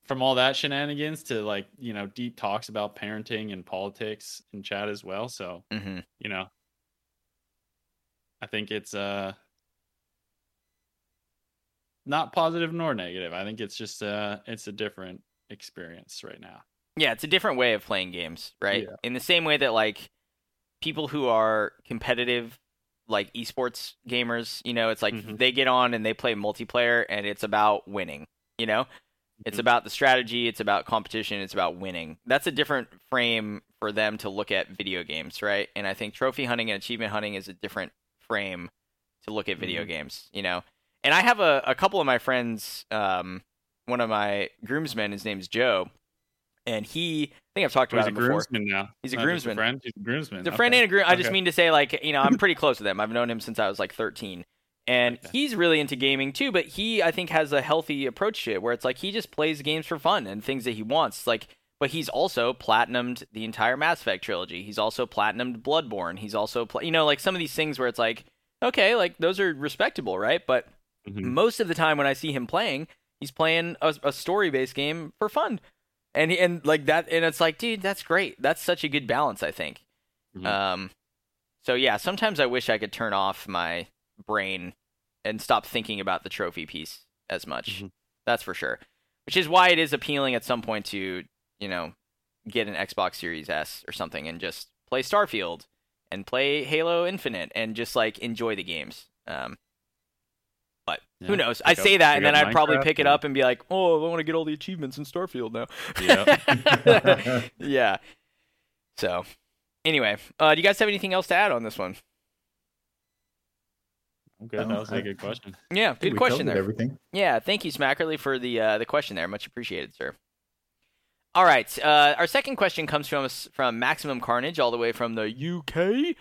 from all that shenanigans to like you know deep talks about parenting and politics and chat as well so mm-hmm. you know i think it's uh not positive nor negative i think it's just uh it's a different experience right now yeah it's a different way of playing games right yeah. in the same way that like people who are competitive like esports gamers you know it's like mm-hmm. they get on and they play multiplayer and it's about winning you know it's mm-hmm. about the strategy, it's about competition, it's about winning. That's a different frame for them to look at video games, right? And I think trophy hunting and achievement hunting is a different frame to look at video mm-hmm. games, you know. And I have a, a couple of my friends, um, one of my groomsmen, his name's Joe, and he I think I've talked about him before. now. He's a Not groomsman. A friend. He's a groomsman. He's a friend and a groom. I just mean to say, like, you know, I'm pretty close with him. I've known him since I was like 13 and okay. he's really into gaming too but he i think has a healthy approach to it where it's like he just plays games for fun and things that he wants like but he's also platinumed the entire mass effect trilogy he's also platinumed bloodborne he's also pl- you know like some of these things where it's like okay like those are respectable right but mm-hmm. most of the time when i see him playing he's playing a, a story based game for fun and he, and like that and it's like dude that's great that's such a good balance i think mm-hmm. um so yeah sometimes i wish i could turn off my brain and stop thinking about the trophy piece as much. Mm-hmm. That's for sure. Which is why it is appealing at some point to, you know, get an Xbox Series S or something and just play Starfield and play Halo Infinite and just like enjoy the games. Um, but yeah. who knows? I say that and then I'd probably pick it up and be like, "Oh, I want to get all the achievements in Starfield now." Yeah. yeah. So, anyway, uh, do you guys have anything else to add on this one? good. That was a good question. Yeah, good question there. Everything. Yeah, thank you, Smackerly, for the uh, the question there. Much appreciated, sir. All right, uh, our second question comes from us from Maximum Carnage, all the way from the UK,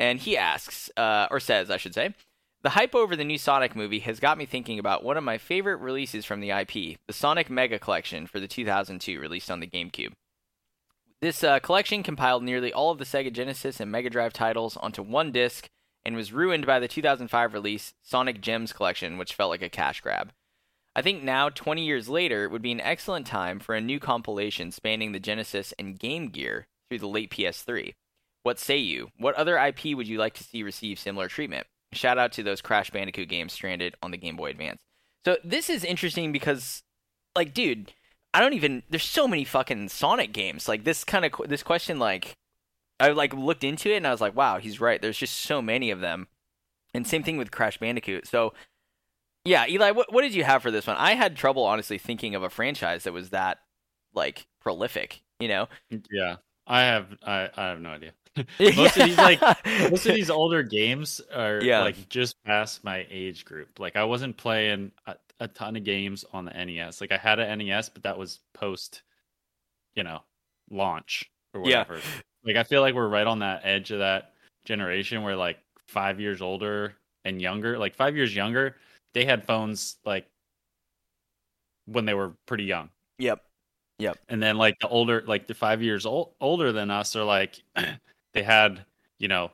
and he asks, uh, or says, I should say, the hype over the new Sonic movie has got me thinking about one of my favorite releases from the IP, the Sonic Mega Collection for the 2002 released on the GameCube. This uh, collection compiled nearly all of the Sega Genesis and Mega Drive titles onto one disc and was ruined by the 2005 release Sonic Gems Collection, which felt like a cash grab. I think now, 20 years later, it would be an excellent time for a new compilation spanning the Genesis and Game Gear through the late PS3. What say you? What other IP would you like to see receive similar treatment? Shout out to those Crash Bandicoot games stranded on the Game Boy Advance. So this is interesting because, like, dude, I don't even. There's so many fucking Sonic games. Like this kind of this question, like, I like looked into it and I was like, wow, he's right. There's just so many of them. And same thing with Crash Bandicoot. So yeah, Eli, what what did you have for this one? I had trouble honestly thinking of a franchise that was that like prolific, you know? Yeah. I have I, I have no idea. most of these like most of these older games are yeah. like just past my age group. Like I wasn't playing a, a ton of games on the NES. Like I had an NES, but that was post, you know, launch or whatever. Yeah. Like I feel like we're right on that edge of that generation where like five years older and younger, like five years younger, they had phones like when they were pretty young. Yep. Yep. And then like the older, like the five years old, older than us, are like they had, you know,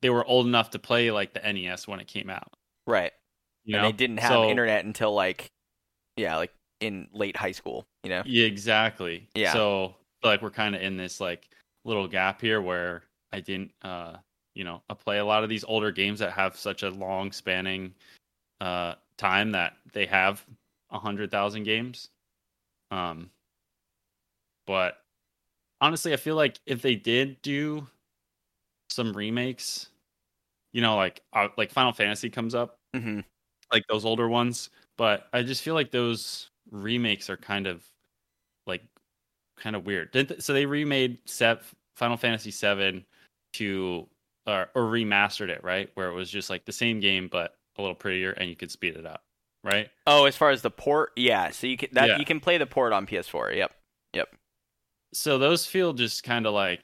they were old enough to play like the NES when it came out. Right. You and know? they didn't have So- internet until like, yeah, like in late high school. You know. Yeah, exactly. Yeah. So like we're kind of in this like little gap here where I didn't, uh, you know, I play a lot of these older games that have such a long spanning uh time that they have a hundred thousand games. Um, but honestly, I feel like if they did do some remakes, you know, like uh, like Final Fantasy comes up, hmm like those older ones, but I just feel like those remakes are kind of like kind of weird. So they remade set Final Fantasy 7 to or, or remastered it, right? Where it was just like the same game but a little prettier and you could speed it up, right? Oh, as far as the port, yeah. So you can that Yeah. you can play the port on PS4. Yep, Yep. So those feel just kind of like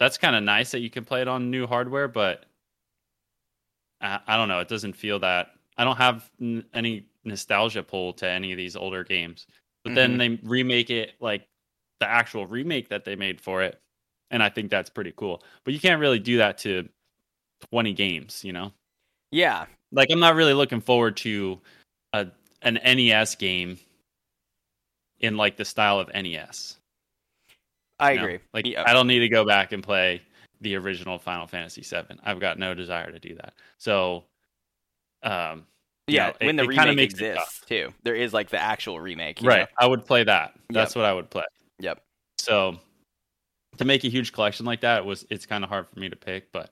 that's kind of nice that you can play it on new hardware, but I, I don't know. It doesn't feel that. I don't have n- any nostalgia pull to any of these older games. But then mm-hmm. they remake it like the actual remake that they made for it, and I think that's pretty cool. But you can't really do that to twenty games, you know. Yeah. Like I'm not really looking forward to a an NES game in like the style of NES. I know? agree. Like Yep. I don't need to go back and play the original Final Fantasy VII. I've got no desire to do that. So, um, yeah, know, it- when the it remake exists too, there is like the actual remake. you right, know? I would play that. That's what I would play. Yep. So, to make a huge collection like that was it's kind of hard for me to pick, but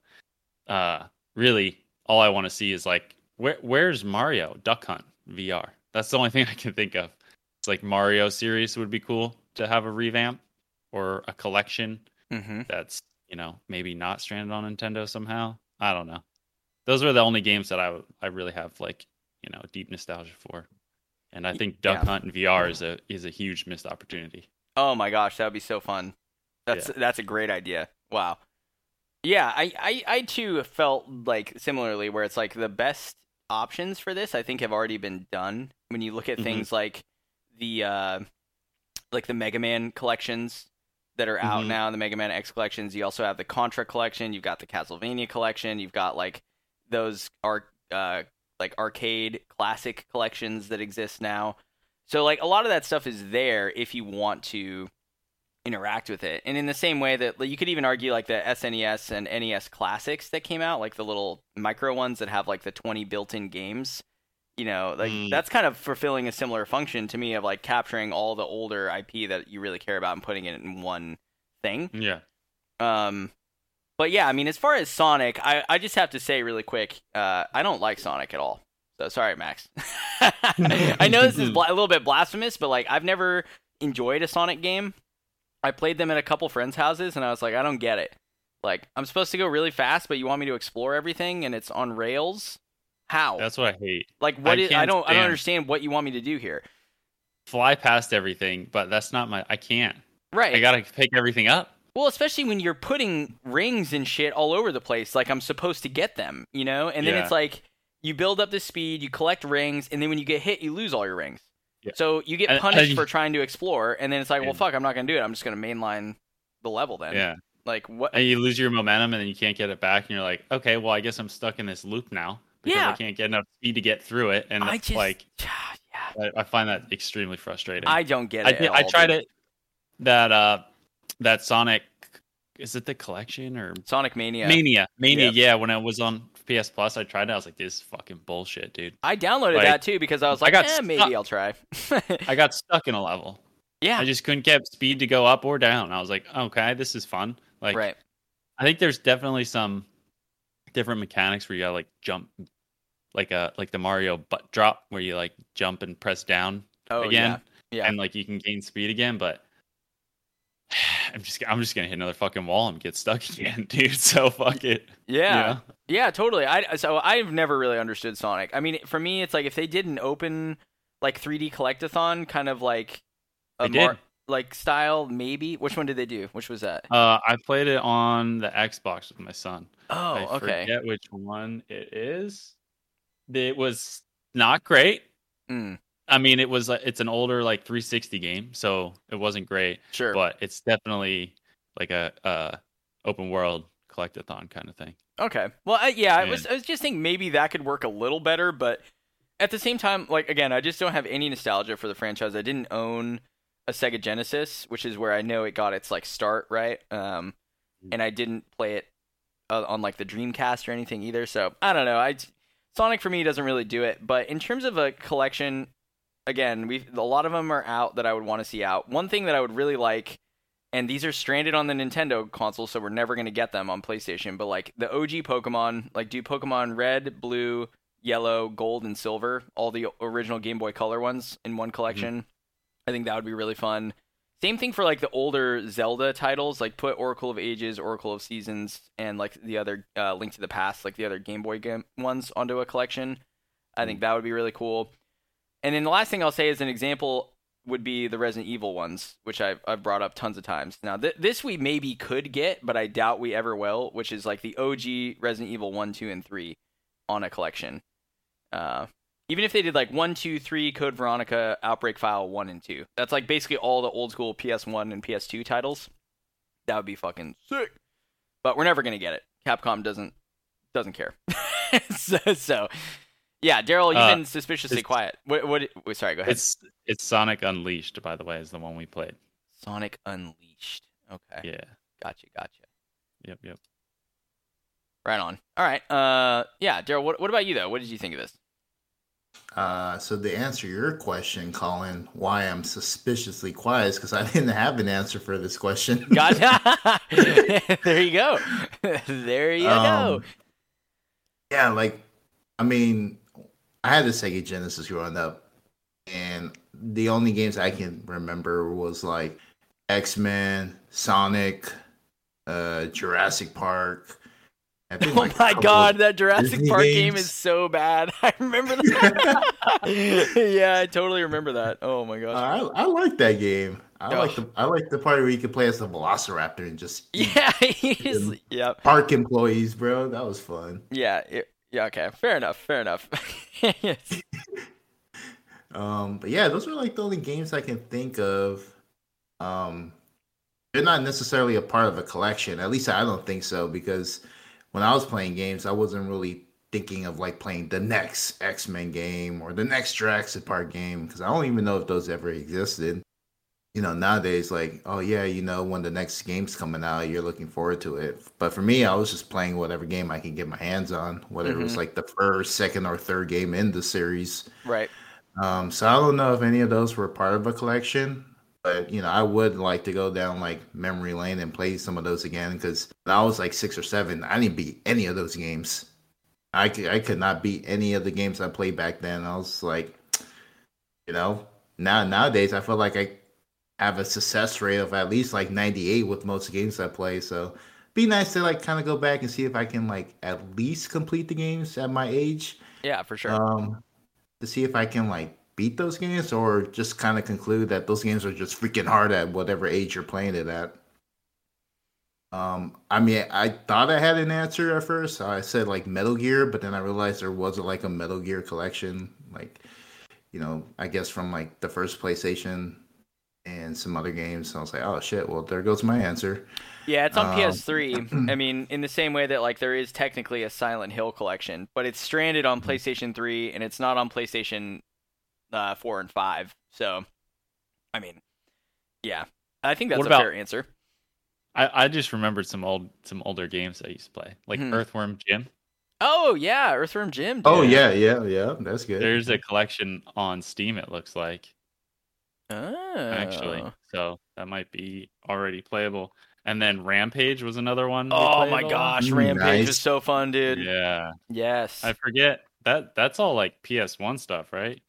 uh, really, all I want to see is like where where's Mario Duck Hunt VR? That's the only thing I can think of. It's like Mario series would be cool to have a revamp or a collection Mm-hmm. that's you know maybe not stranded on Nintendo somehow. I don't know. Those are the only games that I I really have like you know deep nostalgia for, and I think Duck yeah. Hunt in VR is a is a huge missed opportunity. Oh my gosh, that would be so fun. That's that's a great idea. Wow. Yeah, I, I I too felt like similarly where it's like the best options for this I think have already been done. When you look at Mhm. things like the uh like the Mega Man collections that are out Mhm. now, in the Mega Man X collections, you also have the Contra collection, you've got the Castlevania collection, you've got like those arc uh like arcade classic collections that exist now. So like a lot of that stuff is there if you want to interact with it. And in the same way that like, you could even argue like the SNES and NES classics that came out, like the little micro ones that have like the 20 built-in games, you know, like Mm. that's kind of fulfilling a similar function to me of like capturing all the older IP that you really care about and putting it in one thing. Yeah. Um, but yeah, I mean, as far as Sonic, I, I just have to say really quick, uh, I don't like Sonic at all. So sorry, Max. I know this is bla- a little bit blasphemous, but like I've never enjoyed a Sonic game. I played them at a couple friends' houses, and I was like, I don't get it. Like I'm supposed to go really fast, but you want me to explore everything, and it's on rails. How? That's what I hate. like what? I is- I don't. I don't understand what you want me to do here. Fly past everything, but that's not my. I can't. Right. I gotta pick everything up. Well, especially when you're putting rings and shit all over the place, like I'm supposed to get them, you know? And then Yeah. it's like you build up the speed, you collect rings, and then when you get hit, you lose all your rings. Yeah. So you get punished for trying to explore, and then it's like, well, fuck, I'm not gonna do it. I'm just gonna mainline the level then. Yeah. Like what? And you lose your momentum, and then you can't get it back, and you're like, okay, well, I guess I'm stuck in this loop now because Yeah. I can't get enough speed to get through it, and I it's just, like yeah, I, I find that extremely frustrating. I don't get I it. did, at I all, tried dude. it. That uh, that Sonic, is it the collection or Sonic Mania. Mania? Mania, Yeah. yeah. When I was on PS Plus, I tried it. I was like, this is fucking bullshit, dude. I downloaded Like, that too because I was I like, got eh, stuck. maybe I'll try. I got stuck in a level. yeah. I just couldn't get speed to go up or down. I was like, okay, this is fun. Like, right. I think there's definitely some different mechanics where you gotta like jump, like a like the Mario butt drop where you like jump and press down Oh again, yeah. Yeah. and like you can gain speed again. But I'm just I'm just gonna hit another fucking wall and get stuck again, dude. So fuck it. Yeah. You Yeah, totally. I so I've never really understood Sonic. I mean, for me, it's like if they did an open like 3D collectathon, kind of like a They did. Like style, maybe. Which one did they do? Which was that? Uh, I played it on the Xbox with my son. Oh, I okay. forget which one it is. It was not great. Mm. I mean, it was it's an older like 360 game, so it wasn't great. Sure, but it's definitely like a, a open world collectathon kind of thing. Okay. Well, I, yeah, I was I was just thinking maybe that could work a little better, but at the same time, like again, I just don't have any nostalgia for the franchise. I didn't own a Sega Genesis, which is where I know it got its like start, right? Um, mm. and I didn't play it uh, on like the Dreamcast or anything either. So I don't know. I Sonic for me doesn't really do it. But in terms of a collection, again, we a lot of them are out that I would want to see out. One thing that I would really like and these are stranded on the Nintendo console, so we're never going to get them on PlayStation. But like the OG Pokemon, like do Pokemon Red, Blue, Yellow, Gold, and Silver, all the original Game Boy Color ones in one collection. Mm-hmm. I think that would be really fun. Same thing for like the older Zelda titles, like put Oracle of Ages, Oracle of Seasons, and like the other uh, Link to the Past, like the other Game Boy game ones onto a collection. I think mm-hmm. that would be really cool. And then the last thing I'll say is an example would be the Resident Evil ones, which I've, I've brought up tons of times. Now, th- this we maybe could get, but I doubt we ever will, which is like the OG Resident Evil 1, 2, and 3 on a collection. Uh, even if they did like one, two, three, Code Veronica, Outbreak File 1 and 2. That's like basically all the old school PS1 and PS2 titles. That would be fucking sick. But we're never going to get it. Capcom doesn't doesn't care. so, so yeah, Daryl, you've uh, been suspiciously quiet. What? What? Wait, sorry, go ahead. It's it's Sonic Unleashed, by the way, is the one we played. Sonic Unleashed. Okay. Yeah. Gotcha. Gotcha. Yep. Yep. Right on. All right. Uh, yeah, Daryl. What What about you though? What did you think of this? Uh, so to answer your question, Colin, why I'm suspiciously quiet is because I didn't have an answer for this question. Gotcha. there you go. there you um, go. Yeah, like, I mean, I had a Sega Genesis growing up, and the only games I can remember was like X Men, Sonic, uh, Jurassic Park. oh like my god, that Jurassic Disney Park games. game is so bad. I remember that. yeah, I totally remember that. Oh my gosh. Uh, I, I like that game. I oh. like the I like the part where you could play as a Velociraptor and just yeah, he's, yeah. Park employees, bro. That was fun. Yeah, it, yeah, okay. Fair enough. Fair enough. um, but yeah, those are like the only games I can think of. Um, they're not necessarily a part of a collection. At least I don't think so because when I was playing games, I wasn't really thinking of like playing the next X Men game or the next Jurassic Park game because I don't even know if those ever existed you know, nowadays, like, oh yeah, you know, when the next game's coming out, you're looking forward to it. But for me, I was just playing whatever game I can get my hands on, whether mm-hmm. it was mm-hmm. like the first, second, or third game in the series. Right. Um, so I don't know if any of those were part of a collection, but you know, I would like to go down like memory lane and play some of those again because when I was like six or seven, I didn't beat any of those games. I could, I could not beat any of the games I played back then. I was like, you know, now nowadays I feel like I have a success rate of at least like 98 with most games I play. So be nice to like kind of go back and see if I can like at least complete the games at my age. Yeah, for sure. Um, to see if I can like beat those games or just kind of conclude that those games are just freaking hard at whatever age you're playing it at. Um, I mean, I thought I had an answer at first. I said like Metal Gear, but then I realized there wasn't like a Metal Gear collection, like you know, I guess from like the first PlayStation and some other games. So I was like, oh shit, well there goes my answer. Yeah, it's on um, PS3. I mean, in the same way that like there is technically a Silent Hill collection, but it's stranded on mm-hmm. PlayStation 3 and it's not on PlayStation uh, 4 and 5. So, I mean, yeah, I think that's what a about, fair answer. I, I just remembered some old some older games I used to play, like mm-hmm. Earthworm Jim. Oh yeah, Earthworm Jim. Dude. Oh yeah, yeah, yeah. That's good. There's a collection on Steam. It looks like Oh. actually. So that might be already playable. And then Rampage was another one. Oh my gosh, Rampage nice. was so fun, dude. Yeah. Yes. I forget that that's all like PS1 stuff, right?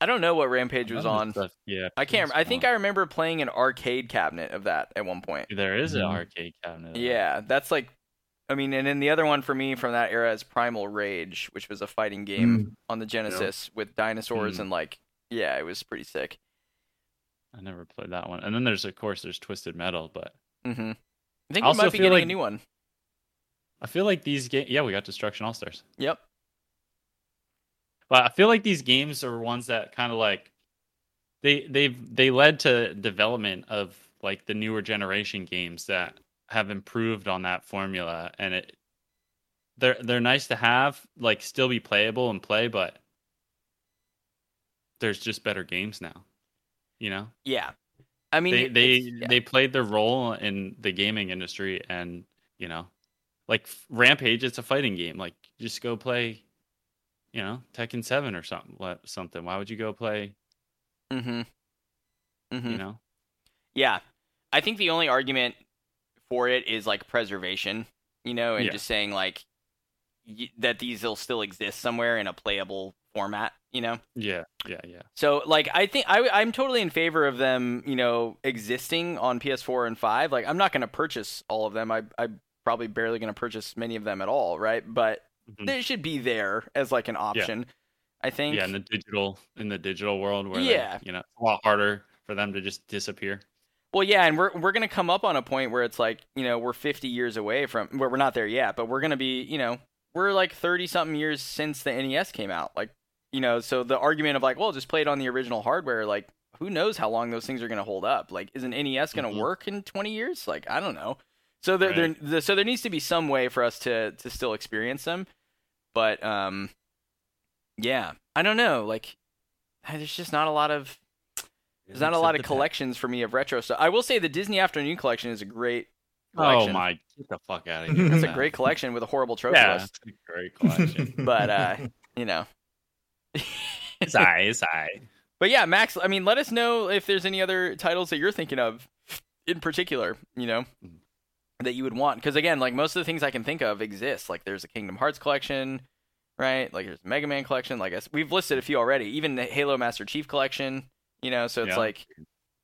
I don't know what Rampage was on. Stuff, yeah. I can't. I think I remember playing an arcade cabinet of that at one point. There is an mm-hmm. arcade cabinet. Yeah, that. that's like I mean, and then the other one for me from that era is Primal Rage, which was a fighting game mm. on the Genesis yeah. with dinosaurs mm. and like yeah, it was pretty sick. I never played that one. And then there's of course there's Twisted Metal, but mm-hmm. I think we might be getting like, a new one. I feel like these games. Yeah, we got Destruction All Stars. Yep. But I feel like these games are ones that kind of like they they've they led to development of like the newer generation games that have improved on that formula and it they're they're nice to have like still be playable and play but there's just better games now you know yeah i mean they they, yeah. they played their role in the gaming industry and you know like rampage it's a fighting game like just go play you know tekken 7 or something What something. Why would you go play mm-hmm. mm-hmm. you know? Yeah. I think the only argument for it is like preservation you know and yeah. just saying like y- that these will still exist somewhere in a playable format you know? Yeah yeah yeah. So like i think I, i'm totally in favor of them you know existing on ps4 and 5 like i'm not going to purchase all of them. I i probably barely going to purchase many of them at all right? But mm-hmm. they should be there as like an option yeah. i think yeah in the digital in the digital world where yeah they, you know it's a lot harder for them to just disappear well, yeah, and we're we're gonna come up on a point where it's like you know we're 50 years away from where we're not there yet, but we're gonna be you know we're like 30 something years since the NES came out. Like you know, so the argument of like, well, just play it on the original hardware, like who knows how long those things are gonna hold up? Like, is an NES gonna mm-hmm. work in 20 years? Like, I don't know. So there, right. there, so there needs to be some way for us to to still experience them, but um, yeah, I don't know. Like, there's just not a lot of there's not a lot of collections for me of retro stuff. I will say the Disney Afternoon collection is a great oh collection. Oh my, get the fuck out of here. It's a great collection with a horrible trophy yeah, list. It's a great collection. but uh, you know. sigh, sigh. But yeah, Max, I mean, let us know if there's any other titles that you're thinking of in particular, you know, mm-hmm. That you would want. Because again, like most of the things I can think of exist. Like there's a Kingdom Hearts collection, right? Like there's a Mega Man collection. Like we've listed a few already. Even the Halo Master Chief collection. You know, so it's yeah. like,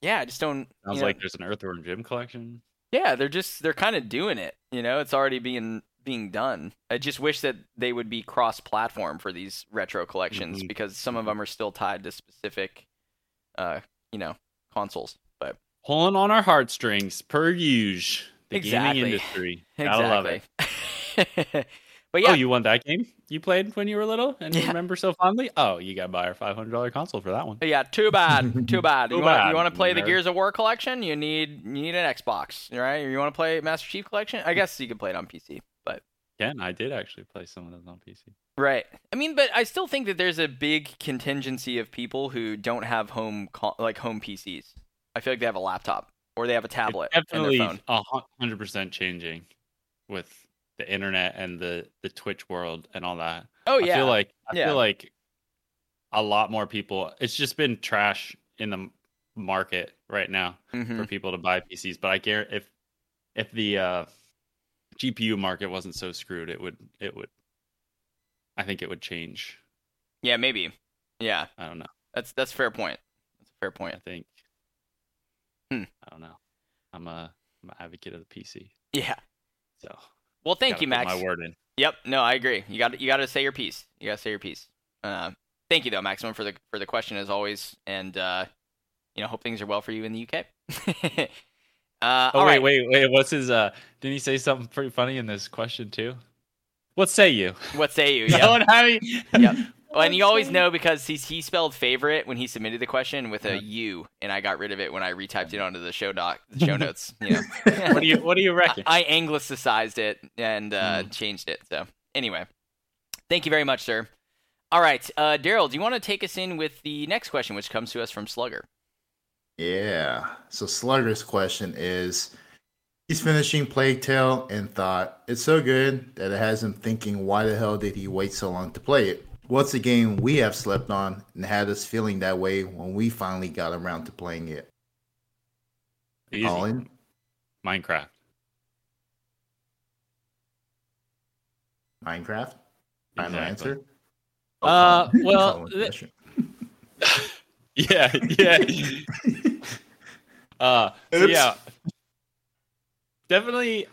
yeah, I just don't. Sounds know, like there's an Earthworm Jim collection. Yeah, they're just they're kind of doing it. You know, it's already being being done. I just wish that they would be cross-platform for these retro collections mm-hmm. because some of mm-hmm. them are still tied to specific, uh, you know, consoles. But pulling on our heartstrings per usual. The exactly. gaming industry. Exactly. love it. But oh, yeah. Oh, you won that game? You played when you were little and yeah. remember so fondly? Oh, you got to buy our five hundred dollar console for that one. Yeah, too bad. Too bad. too you want you to play the Gears of War collection? You need you need an Xbox, right? You want to play Master Chief collection? I guess you could play it on PC, but yeah, I did actually play some of those on PC. Right. I mean, but I still think that there's a big contingency of people who don't have home like home PCs. I feel like they have a laptop or they have a tablet. It's definitely hundred percent changing with the internet and the the Twitch world and all that. Oh yeah. I feel like I yeah. feel like a lot more people. It's just been trash in the market right now mm-hmm. for people to buy PCs. But I care if if the uh, GPU market wasn't so screwed, it would it would. I think it would change. Yeah, maybe. Yeah. I don't know. That's that's fair point. That's a fair point. I think. Hmm. I don't know. I'm a I'm an advocate of the PC. Yeah. So well, thank you, Max. my word in. Yep. No, I agree. You got you got to say your piece. You got to say your piece. Uh, thank you though, Maximum, for the for the question as always, and uh, you know, hope things are well for you in the UK. uh, oh wait, right. wait, wait. What's his? Uh, didn't he say something pretty funny in this question too? What say you? What say you? Yep. no having... yep. Well, and you always know because he he spelled favorite when he submitted the question with a U, and I got rid of it when I retyped it onto the show doc, the show notes. You know. what do you What do you reckon? I, I anglicized it and uh, mm. changed it. So anyway, thank you very much, sir. All right, uh, Daryl, do you want to take us in with the next question, which comes to us from Slugger? Yeah. So Slugger's question is. He's finishing Plague Tale and thought it's so good that it has him thinking, why the hell did he wait so long to play it? What's a game we have slept on and had us feeling that way when we finally got around to playing it? Easy. Colin? Minecraft. Minecraft? Final exactly. answer? Oh, uh, well, th- yeah, yeah. uh, so yeah, definitely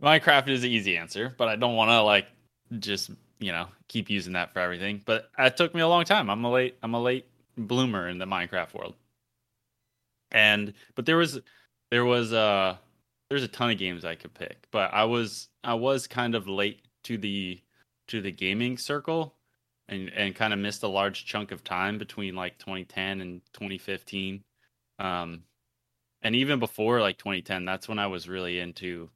Minecraft is the easy answer, but I don't want to like just you know keep using that for everything. But it took me a long time. I'm a late I'm a late bloomer in the Minecraft world. And but there was there was uh there's a ton of games I could pick, but I was I was kind of late to the to the gaming circle and and kind of missed a large chunk of time between like 2010 and 2015. Um, and even before like 2010, that's when I was really into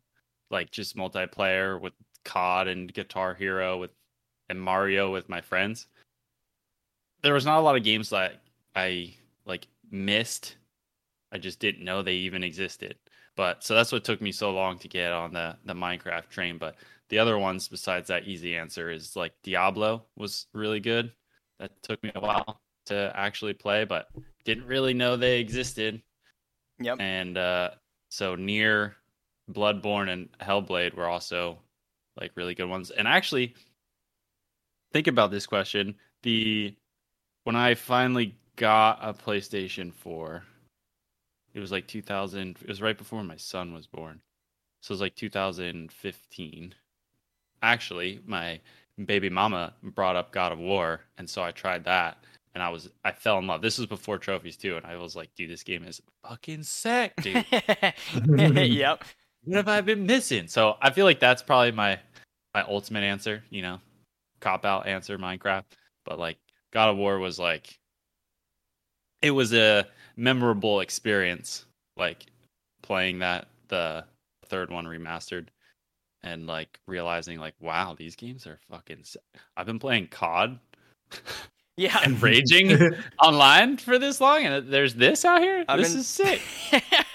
like just multiplayer with COD and Guitar Hero with and Mario with my friends. There was not a lot of games that I like missed. I just didn't know they even existed. But so that's what took me so long to get on the the Minecraft train. But the other ones besides that easy answer is like Diablo was really good. That took me a while to actually play, but didn't really know they existed. Yep. And uh, so Nier Bloodborne, and Hellblade were also like really good ones. And actually, think about this question: the when I finally got a PlayStation 4, it was like 2000. It was right before my son was born, so it was like 2015. Actually, my baby mama brought up God of War, and so I tried that, and I was I fell in love. This was before trophies too, and I was like, dude, this game is fucking sick, dude. yep. What have I been missing? So I feel like that's probably my my ultimate answer. You know, cop out answer Minecraft, but like God of War was like it was a memorable experience, like playing that the third one remastered and like realizing like wow these games are fucking i've been playing cod yeah. and raging online for this long and there's this out here? I've this been, is sick.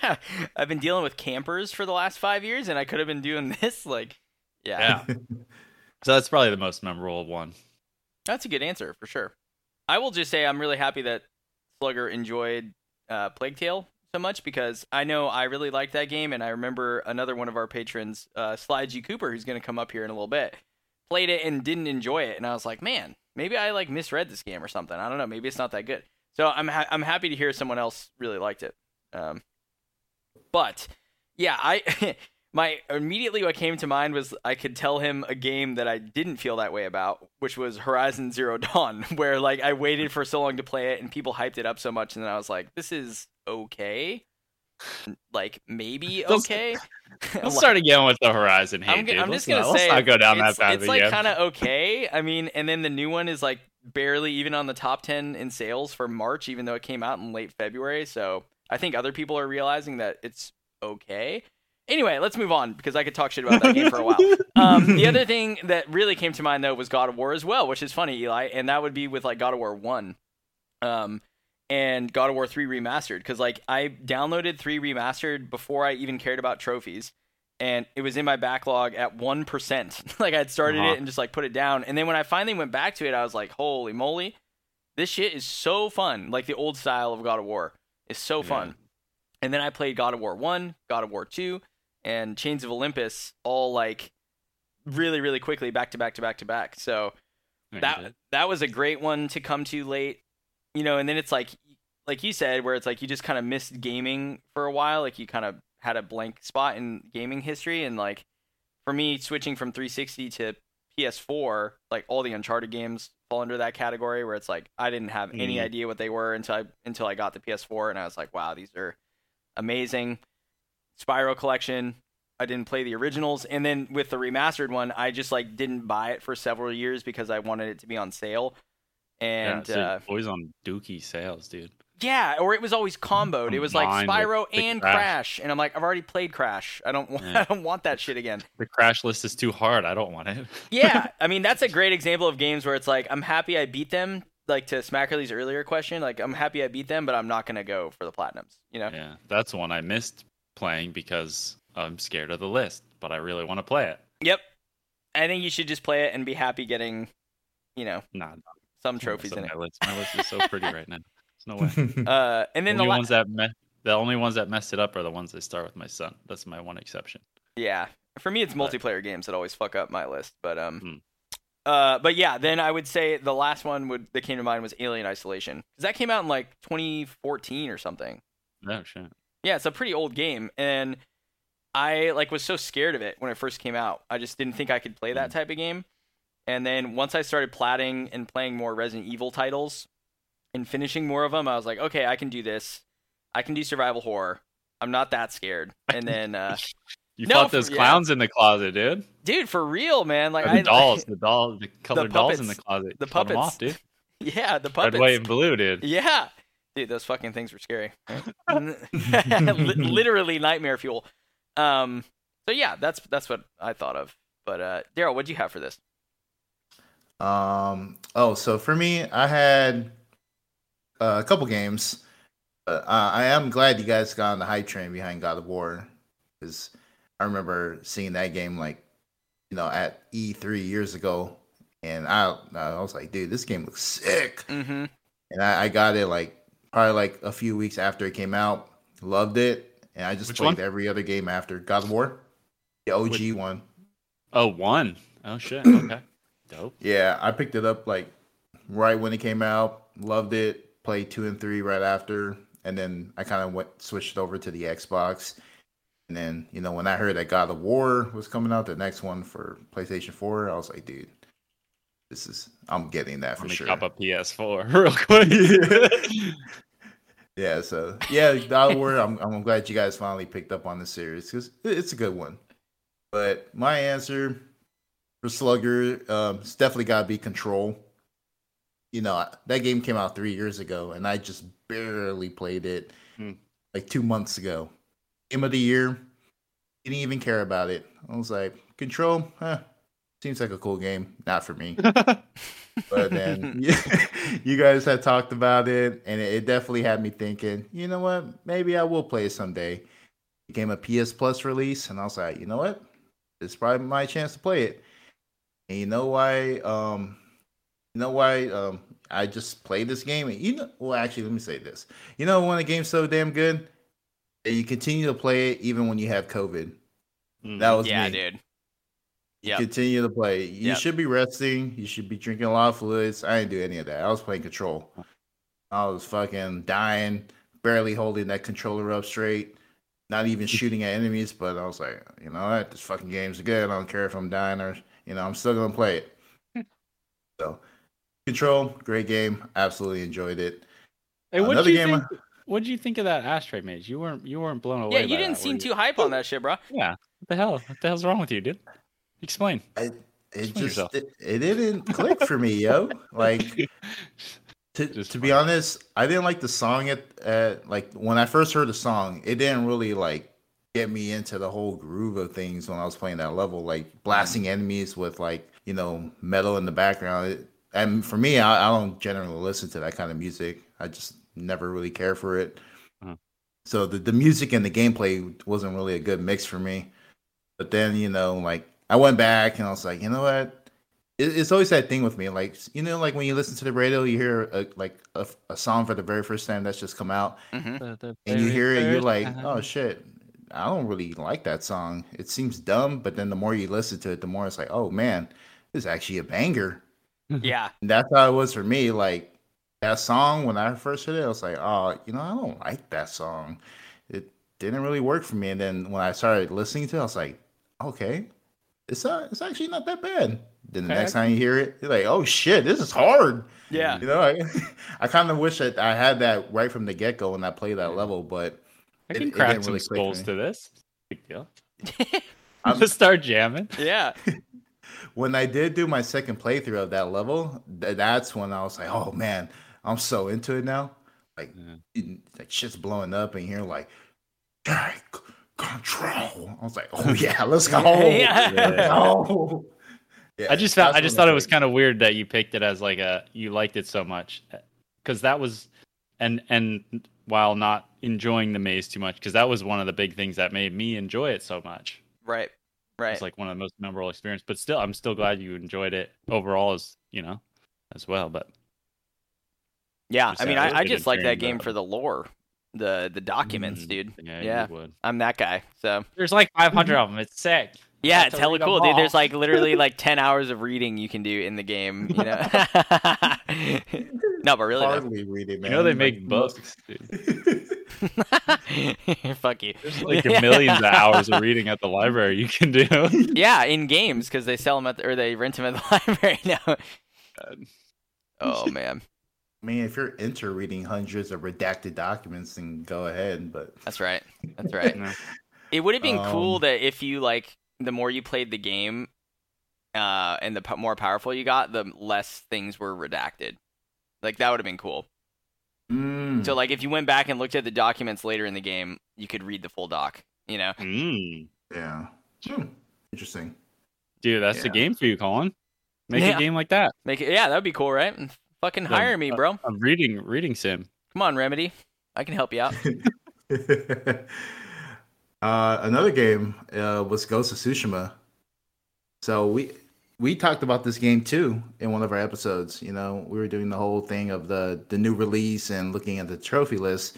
I've been dealing with campers for the last five years and i could have been doing this like yeah, yeah. So that's probably the most memorable one that's a good answer for sure i will just say i'm really happy that slugger enjoyed uh, plague tale so much because I know I really liked that game, and I remember another one of our patrons, uh, Sly G Cooper, who's going to come up here in a little bit, played it and didn't enjoy it, and I was like, man, maybe I like misread this game or something. I don't know, maybe it's not that good. So I'm ha- I'm happy to hear someone else really liked it. Um, but yeah, I my immediately what came to mind was I could tell him a game that I didn't feel that way about, which was Horizon Zero Dawn, where like I waited for so long to play it and people hyped it up so much, and then I was like, this is okay. Like maybe okay. Let's start again with the Horizon hate. I'm, dude. I'm just gonna not, say let's not go down that path. It's like kind of okay. I mean, and then the new one is like barely even on the top ten in sales for March, even though it came out in late February. So I think other people are realizing that it's okay. Anyway, let's move on because I could talk shit about that game for a while. Um, the other thing that really came to mind though was God of War as well, which is funny, Eli, and that would be with like God of War One. Um, and God of War 3 remastered because like I downloaded 3 remastered before I even cared about trophies and it was in my backlog at 1%. like I'd started uh-huh. it and just like put it down and then when I finally went back to it I was like holy moly this shit is so fun. Like the old style of God of War is so fun. And then I played God of War 1, God of War 2 and Chains of Olympus all like really really quickly back to back to back to back. So that that was a great one to come to late you know, and then it's like, like you said, where it's like you just kind of missed gaming for a while. Like you kind of had a blank spot in gaming history, and like for me, switching from 360 to PS4, like all the Uncharted games fall under that category, where it's like I didn't have mm. any idea what they were until I until I got the PS4, and I was like, wow, these are amazing. Spyro Collection. I didn't play the originals, and then with the remastered one, I just like didn't buy it for several years because I wanted it to be on sale and yeah, uh, always on Dookie sales, dude. Yeah, or it was always comboed. It was like Spyro and Crash. Crash. and I'm like, I've already played Crash. I don't, want, yeah. I don't want that shit again. The Crash list is too hard. I don't want it. yeah, I mean that's a great example of games where it's like I'm happy I beat them. Like to Smackerly's earlier question, like I'm happy I beat them, but I'm not gonna go for the platinums. You know? Yeah, that's one I missed playing because I'm scared of the list, but I really want to play it. Yep, I think you should just play it and be happy getting, you know, nah, some trophies in my it. List. My list is so pretty right now. There's no way. Uh, and then the, the la- ones that me- the only ones that messed it up are the ones that start with my son. That's my one exception. Yeah, for me, it's but... multiplayer games that always fuck up my list. But um, hmm. uh, but yeah, then I would say the last one would that came to mind was Alien Isolation because that came out in like 2014 or something. Oh shit. Yeah, it's a pretty old game, and I like was so scared of it when it first came out. I just didn't think I could play that hmm. type of game. And then once I started platting and playing more Resident Evil titles and finishing more of them, I was like, okay, I can do this. I can do survival horror. I'm not that scared. And then uh, You no, fought those for, clowns yeah. in the closet, dude. Dude, for real, man. Like the I, dolls, the dolls, the colored the dolls in the closet. The puppets, off, dude. Yeah, the puppets. Red, white, and blue, dude. Yeah, dude, those fucking things were scary. Literally nightmare fuel. Um. So yeah, that's that's what I thought of. But uh, Daryl, what do you have for this? Um. Oh, so for me, I had uh, a couple games. Uh, I am glad you guys got on the hype train behind God of War because I remember seeing that game like you know at E3 years ago, and I I was like, dude, this game looks sick. Mm-hmm. And I, I, got it like probably like a few weeks after it came out. Loved it, and I just Which played one? every other game after God of War, the OG Which... one. Oh, one. Oh shit. Okay. Dope. Yeah, I picked it up like right when it came out. Loved it played two and three right after, and then I kind of went switched over to the Xbox. And then you know when I heard that God of War was coming out, the next one for PlayStation Four, I was like, dude, this is I'm getting that for Let me sure. Cop a PS4 real quick. yeah, so yeah, of War. I'm I'm glad you guys finally picked up on the series because it's a good one. But my answer for Slugger, um, it's definitely got to be Control you know, that game came out three years ago, and I just barely played it hmm. like two months ago. Game of the year, didn't even care about it. I was like, Control, huh, seems like a cool game. Not for me. but then you guys had talked about it, and it definitely had me thinking, you know what, maybe I will play it someday. It became a PS Plus release, and I was like, you know what, it's probably my chance to play it. And you know why? Um, you know why um, I just played this game? And you know, well, actually, let me say this. You know, when a game's so damn good, and you continue to play it even when you have COVID. Mm, that was yeah, me. dude. Yeah. Continue to play. You yep. should be resting. You should be drinking a lot of fluids. I didn't do any of that. I was playing control. I was fucking dying, barely holding that controller up straight, not even shooting at enemies. But I was like, you know what? This fucking game's good. I don't care if I'm dying or, you know, I'm still gonna play it. Hmm. so Control, great game. Absolutely enjoyed it. Hey, what did you game. Think, what did you think of that Ashtray Maze? You weren't you weren't blown away. Yeah, you didn't that, seem too hype on oh. that shit, bro. Yeah. What the hell? What the hell's wrong with you, dude? Explain. I, it Explain just it, it, didn't click for me, yo. Like to to be honest, I didn't like the song at, at like when I first heard the song, it didn't really like get me into the whole groove of things when I was playing that level, like blasting enemies with like you know metal in the background. It, and for me, I, I, don't generally listen to that kind of music. I just never really care for it. Uh-huh. So the the music and the gameplay wasn't really a good mix for me. But then you know, like I went back and I was like, you know what? It, it's always that thing with me, like you know, like when you listen to the radio, you hear a, like a, a song for the very first time that's just come out, mm-hmm. and you hear it, you're like, uh-huh. oh shit. I don't really like that song. It seems dumb, but then the more you listen to it, the more it's like, oh man, this is actually a banger. Yeah. That's how it was for me. Like that song, when I first heard it, I was like, oh, you know, I don't like that song. It didn't really work for me. And then when I started listening to it, I was like, okay, it's not, it's actually not that bad. Then the okay. next time you hear it, you're like, oh shit, this is hard. Yeah. You know, I, I kind of wish that I had that right from the get go when I played that level, but I can it, crack it some really skulls to this. Big deal. I'm just start jamming. Yeah when I did do my second playthrough of that level, th- that's when I was like, oh man, I'm so into it now. Like, yeah. like shit's blowing up, and you're like, take control. I was like, oh yeah, let's go. yeah. yeah. Yeah, I just found, I just thought it was kind of weird that you picked it as like a you liked it so much because that was and and while not enjoying the maze too much because that was one of the big things that made me enjoy it so much. Right. Right. It's like one of the most memorable experiences. But still, I'm still glad you enjoyed it overall, as you know, as well. But yeah, I mean, I, I just like that game for the lore, the the documents, mm-hmm. dude. Yeah, yeah. I'm that guy. So there's like 500 of them. It's sick. Yeah, it's hella cool, dude. There's like literally like 10 hours of reading you can do in the game. You know. no, but really, hardly reading. Man. You know they make books. Fuck you. There's like millions of hours of reading at the library you can do. yeah, in games because they sell them at the, or they rent them at the library now. Oh man. I mean, if you're into reading hundreds of redacted documents, then go ahead. But that's right. That's right. It would have been Um, cool that if you like, the more you played the game, uh, and the p- more powerful you got, the less things were redacted. Like that would have been cool. Mm, So like if you went back and looked at the documents later in the game, you could read the full doc. You know? Mm. yeah. Hmm, Interesting. Dude, that's the game for you, Colin. Make Yeah. a game like that. Make it. Yeah, that'd be cool, right? Fucking Like, hire me, uh, bro. A reading reading sim. Come on, Remedy. I can help you out. uh, another game uh, was Ghost of Tsushima. So we we talked about this game too in one of our episodes. You know, we were doing the whole thing of the the new release and looking at the trophy list.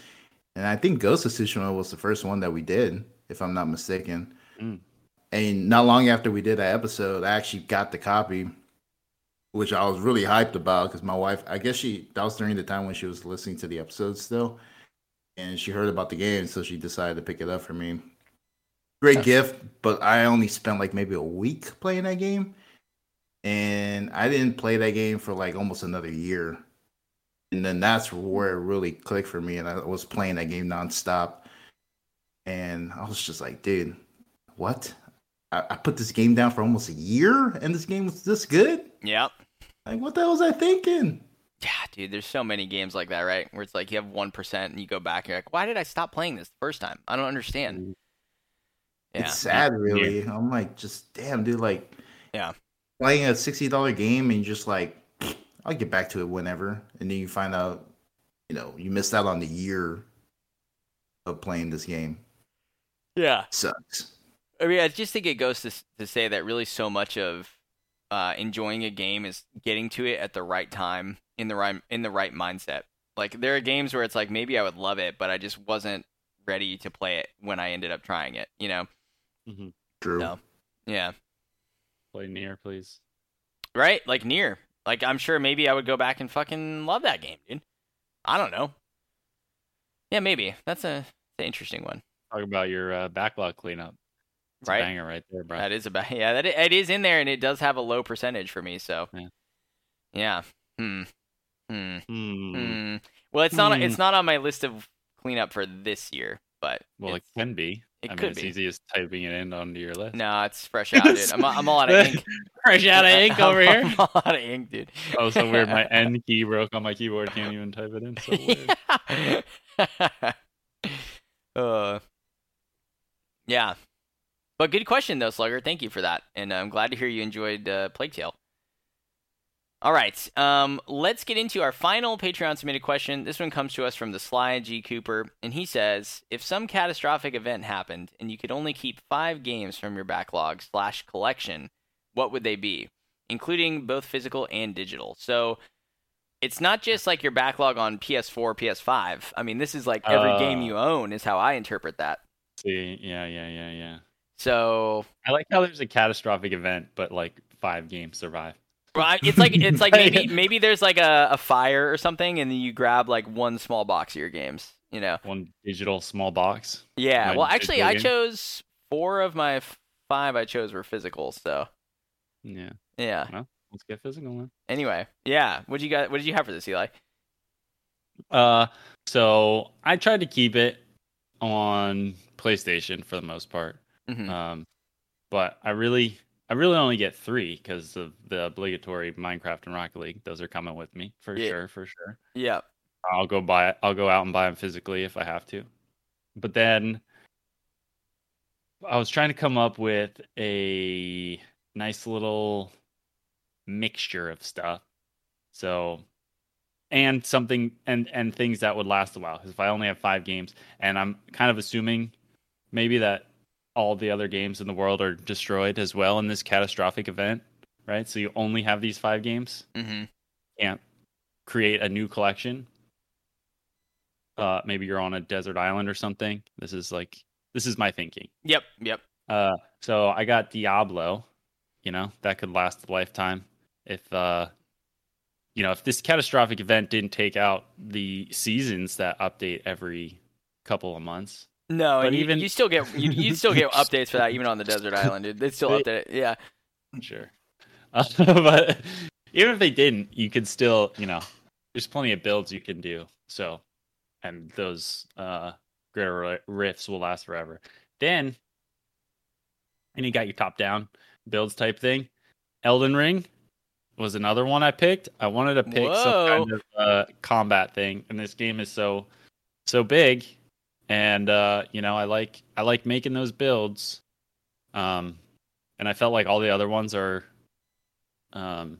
And I think Ghost of Tsushima was the first one that we did, if I'm not mistaken. Mm. And not long after we did that episode, I actually got the copy, which I was really hyped about because my wife, I guess she that was during the time when she was listening to the episode still, and she heard about the game, so she decided to pick it up for me. Great gift, but I only spent like maybe a week playing that game, and I didn't play that game for like almost another year, and then that's where it really clicked for me, and I was playing that game nonstop, and I was just like, dude, what? I, I put this game down for almost a year, and this game was this good. yep. Like, what the hell was I thinking? Yeah, dude. There's so many games like that, right? Where it's like you have one percent and you go back and you're like, why did I stop playing this the first time? I don't understand. Mm-hmm. Yeah. It's sad, really. I'm like, just damn, dude. Like, Yeah. playing a sixty dollar game and just like, I'll get back to it whenever, and then you find out, you know, you missed out on the year of playing this game. yeah. Sucks. I mean, I just think it goes to to say that really so much of uh, enjoying a game is getting to it at the right time in the right in the right mindset. Like there are games where it's like maybe I would love it, but I just wasn't ready to play it when I ended up trying it. You know? hmm True. No. Yeah. Play Nier, please. Right? Like Nier. Like I'm sure maybe I would go back and fucking love that game, dude. I don't know. Yeah, maybe. That's a, that's an interesting one. Talk about your uh, backlog cleanup. Right. a banger right there, bro. That is about yeah. That it is in there, and it does have a low percentage for me. So Yeah. yeah. Hmm. Hmm. Hmm. Hmm. Well, it's not. Hmm. It's not on my list of cleanup for this year, but Well, it can be. it I mean, could it's be. easy as typing it in onto your list. no, it's fresh out, dude. I'm, I'm all out of ink. Fresh out of ink over I'm, here. I'm all out of ink, dude. Oh, so weird. My N key broke on my keyboard. Can't even type it in. So weird. uh, yeah. But good question, though, Slugger. Thank you for that. And I'm glad to hear you enjoyed uh, Plague Tale. All right. Um, let's get into our final Patreon submitted question. This one comes to us from the Sly G. Cooper. And he says If some catastrophic event happened and you could only keep five games from your backlog slash collection, what would they be? Including both physical and digital. So it's not just like your backlog on PS4, PS5. I mean, this is like every Uh. game you own, is how I interpret that. See, yeah, yeah, yeah, yeah. So, I like how there's a catastrophic event, but like five games survive. I- it's like it's like maybe maybe there's like a, a fire or something, and then you grab like one small box of your games. You know? One digital small box. Yeah. Well, actually, I chose four of my five. I chose were physical. So, Yeah. yeah. Well, let's get physical then. Anyway, yeah. What you got? What did you have for this, Eli? Uh, so I tried to keep it on PlayStation for the most part. Mhm. Um, but I really, I really only get three because of the obligatory Minecraft and Rocket League. Those are coming with me for Yeah. sure, for sure. Yeah. I'll go buy it. I'll go out and buy them physically if I have to. But then I was trying to come up with a nice little mixture of stuff. So and something and and things that would last a while. Because if I only have five games, and I'm kind of assuming maybe that all the other games in the world are destroyed as well in this catastrophic event, right? So you only have these five games Mm-hmm. can't create a new collection. Uh, maybe you're on a desert island or something. This is like this is my thinking. Yep. Yep. Uh, so I got Diablo. You know that could last a lifetime if uh, you know if this catastrophic event didn't take out the seasons that update every couple of months. No, But and you, even- you still get you, you still get updates for that even on the desert island, dude. They still They- update it. Yeah. Sure. Uh, but even if they didn't, you could still, you know, there's plenty of builds you can do. So, and those uh, greater rifts will last forever. Then and you got your top down builds type thing. Elden Ring was another one I picked. I wanted to pick Whoa. some kind of uh, combat thing, and this game is so so big, and uh, you know I like I like making those builds, um, and I felt like all the other ones are, um,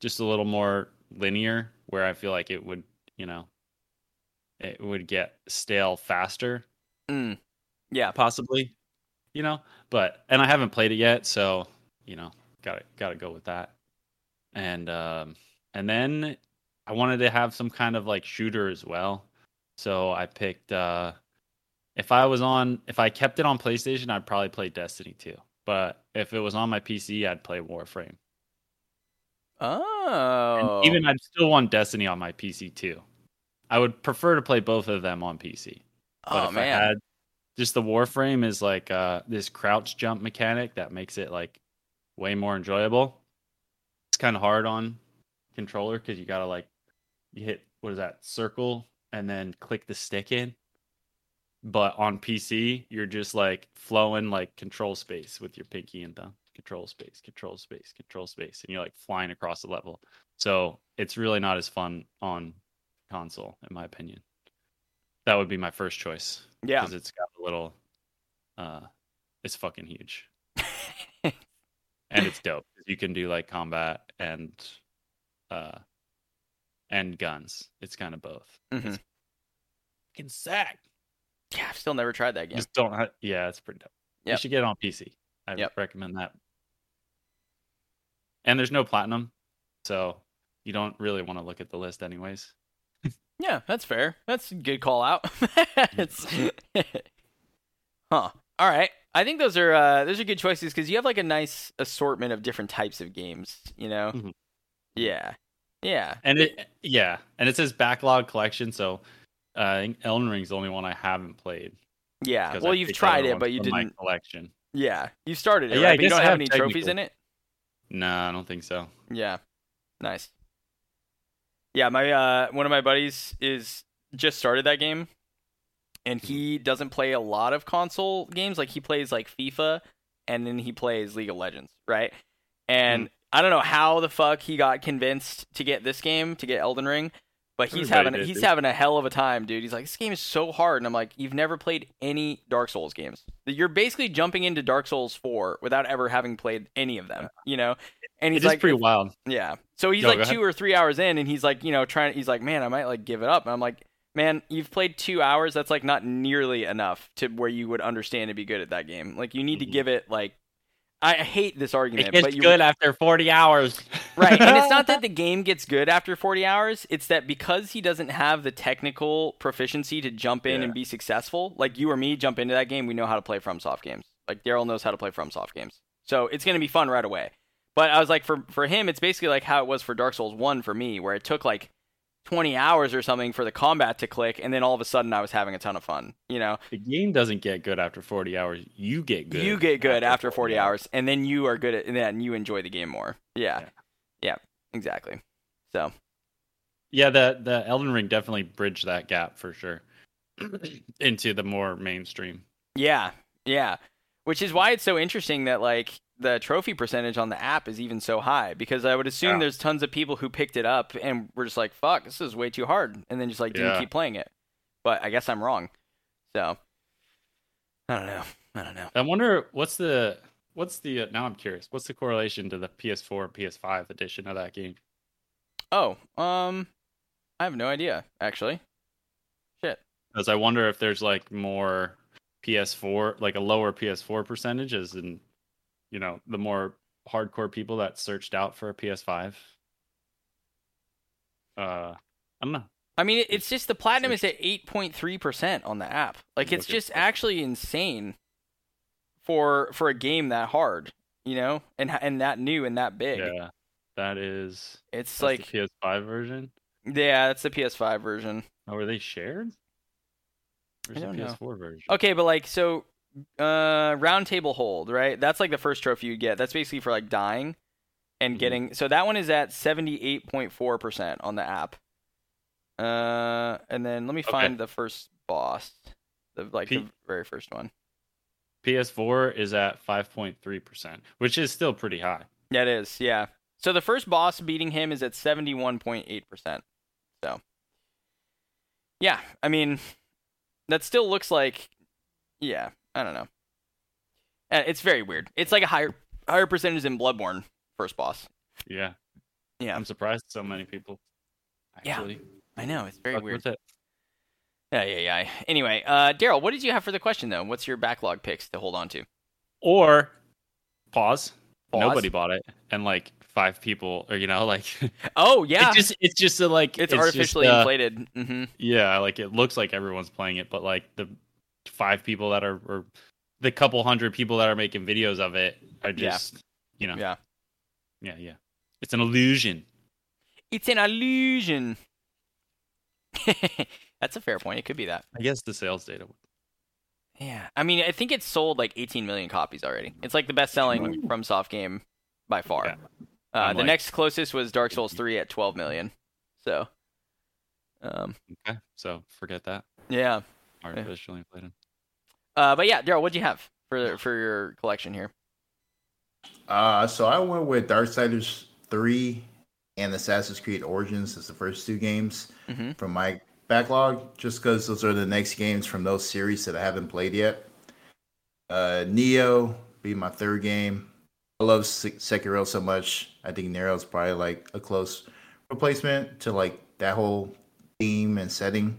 just a little more linear, where I feel like it would you know, it would get stale faster Mm. Yeah. possibly you know but and i haven't played it yet so you know gotta gotta go with that and um and then i wanted to have some kind of like shooter as well so i picked uh if i was on if i kept it on playstation i'd probably play destiny 2 but if it was on my pc i'd play warframe And Oh. even i'd still want destiny on my pc too i would prefer to play both of them on pc But oh if man. I had just the Warframe is like uh, this crouch jump mechanic that makes it like way more enjoyable. It's kind of hard on controller because you gotta like you hit what is that circle and then click the stick in. But on PC, you're just like flowing like control space with your pinky and thumb. Control space, control space, control space, and you're like flying across the level. So it's really not as fun on console, in my opinion. That would be my first choice yeah. because it's got a little uh it's fucking huge and it's dope you can do like combat and uh and guns it's kind of both Mhm. it's fucking sack Yeah, I've still never tried that game. just don't ha- yeah it's pretty dope you should get it on pc i Yep. recommend that and there's no platinum so you don't really want to look at the list anyways Yeah, that's fair. That's a good call out. it's Huh. All right. I think those are uh those are good choices cuz you have like a nice assortment of different types of games, you know. Mhm. Yeah. Yeah. and it yeah and it says backlog collection so uh, I think Elden Ring's the only one I haven't played. Yeah. Well, I you've tried it, but you didn't collection. Yeah. You started it, Yeah, right? But you don't have have any trophies in it? Nah, I don't think so. Yeah. Nice. Yeah, my uh one of my buddies is just started that game and he doesn't play a lot of console games like he plays like FIFA and then he plays League of Legends, right? And I don't know how the fuck he got convinced to get this game, to get Elden Ring, but he's Everybody having did, he's dude. having a hell of a time, dude. He's like this game is so hard and I'm like you've never played any Dark Souls games. You're basically jumping into Dark Souls 4 without ever having played any of them, you know? And he's like pretty wild. yeah. So he's go like two or three hours in, and he's like, you know, trying. He's like, man, I might like give it up. And I'm like, man, you've played two hours. That's like not nearly enough to where you would understand to be good at that game. Like you need to Mhm. give it like. I hate this argument, It gets but you good after 40 hours. right, and it's not that the game gets good after 40 hours. It's that because he doesn't have the technical proficiency to jump in Yeah. and be successful, like you or me jump into that game, we know how to play FromSoft games. Like Daryl knows how to play FromSoft games, so it's gonna be fun right away. But I was like, for for him, it's basically like how it was for Dark Souls One for me, where it took like 20 hours or something for the combat to click, and then all of a sudden I was having a ton of fun. You know, the game doesn't get good after 40 hours. You get good. you get good after 40 hours, and then you are good at that, and you enjoy the game more. Yeah, Yeah. yeah, exactly. So. Yeah, the the Elden Ring definitely bridged that gap for sure into the more mainstream. Yeah, yeah. Which is why it's so interesting that like the trophy percentage on the app is even so high because I would assume Yeah. there's tons of people who picked it up and were just like, "Fuck, this is way too hard," and then just like didn't Yeah. keep playing it. But I guess I'm wrong. So I don't know. I don't know. I wonder what's the what's the uh, now I'm curious. What's the correlation to the PS4 and PS5 edition of that game? Oh, um, I have no idea actually. Shit. Because I wonder if there's like more PS4, like a lower PS4 percentage, as in, you know, the more hardcore people that searched out for a PS5. Uh, I don't know. I mean, it- it's just the platinum is at 8.3% on the app. Like it's just actually insane for for a game that hard, you know, and and that new and that big. Yeah, that is It's that's like the PS5 version. yeah, that's the PS5 version. Oh, are they shared? Where's don't the know. PS4 version? Okay, but like so uh round table hold, right? That's like the first trophy you get. That's basically for like dying and Mhm. getting so that one is at 78.4% on the app. Uh and then let me Okay. find the first boss. The like the very first one. PS4 is at 5.3%, which is still pretty high. Yeah, it is. Yeah. So the first boss beating him is at 71.8%. So, yeah, I mean, that still looks like, yeah, I don't know. Uh, It's very weird. It's like a higher higher percentage than Bloodborne first boss. Yeah. Yeah. I'm surprised so many people Yeah. I know it's very weird. it. Yeah, yeah, yeah. Anyway, uh, Daryl, what did you have for the question though? What's your backlog picks to hold on to? Or pause. Pause? Nobody bought it, and like five people, or you know, like Oh yeah, it's just it's just a, like it's, just, artificially uh, inflated. hmm Yeah, like it looks like everyone's playing it, but like the five people that are, or the couple hundred people that are making videos of it are Yeah. just, you know, Yeah, yeah, yeah. It's an illusion. it's an illusion. That's a fair point. It could be that. I guess the sales data. Yeah, I mean, I think it's sold like 18 million copies already. It's like the best-selling FromSoft game by far. Yeah. Uh, the like- next closest was Dark Souls 3 at 12 million. So, um, Okay, so forget that. yeah. Artificially inflated. Uh, but yeah, Daryl, what'd you have for for your collection here? Uh, so I went with Darksiders 3 and Assassin's Creed Origins as the first two games hmm from my backlog, just because those are the next games from those series that I haven't played yet. Uh, Nioh be my third game. I love Se- Sekiro so much. I think Nioh is probably like a close replacement to like that whole theme and setting.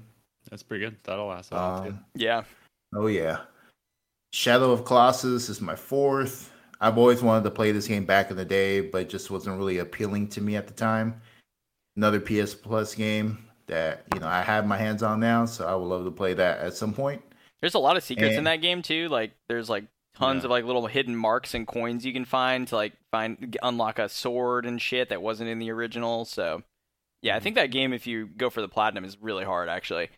That's pretty good. That'll last a while too. Um, Yeah. Oh yeah. Shadow of Colossus is my fourth. I've always wanted to play this game back in the day, but it just wasn't really appealing to me at the time. Another PS Plus game that you know I have my hands on now, so I would love to play that at some point. There's a lot of secrets in that game too. Like there's like tons Yeah. of like little hidden marks and coins you can find to like find unlock a sword and shit that wasn't in the original. So yeah, I think that game if you go for the platinum is really hard actually.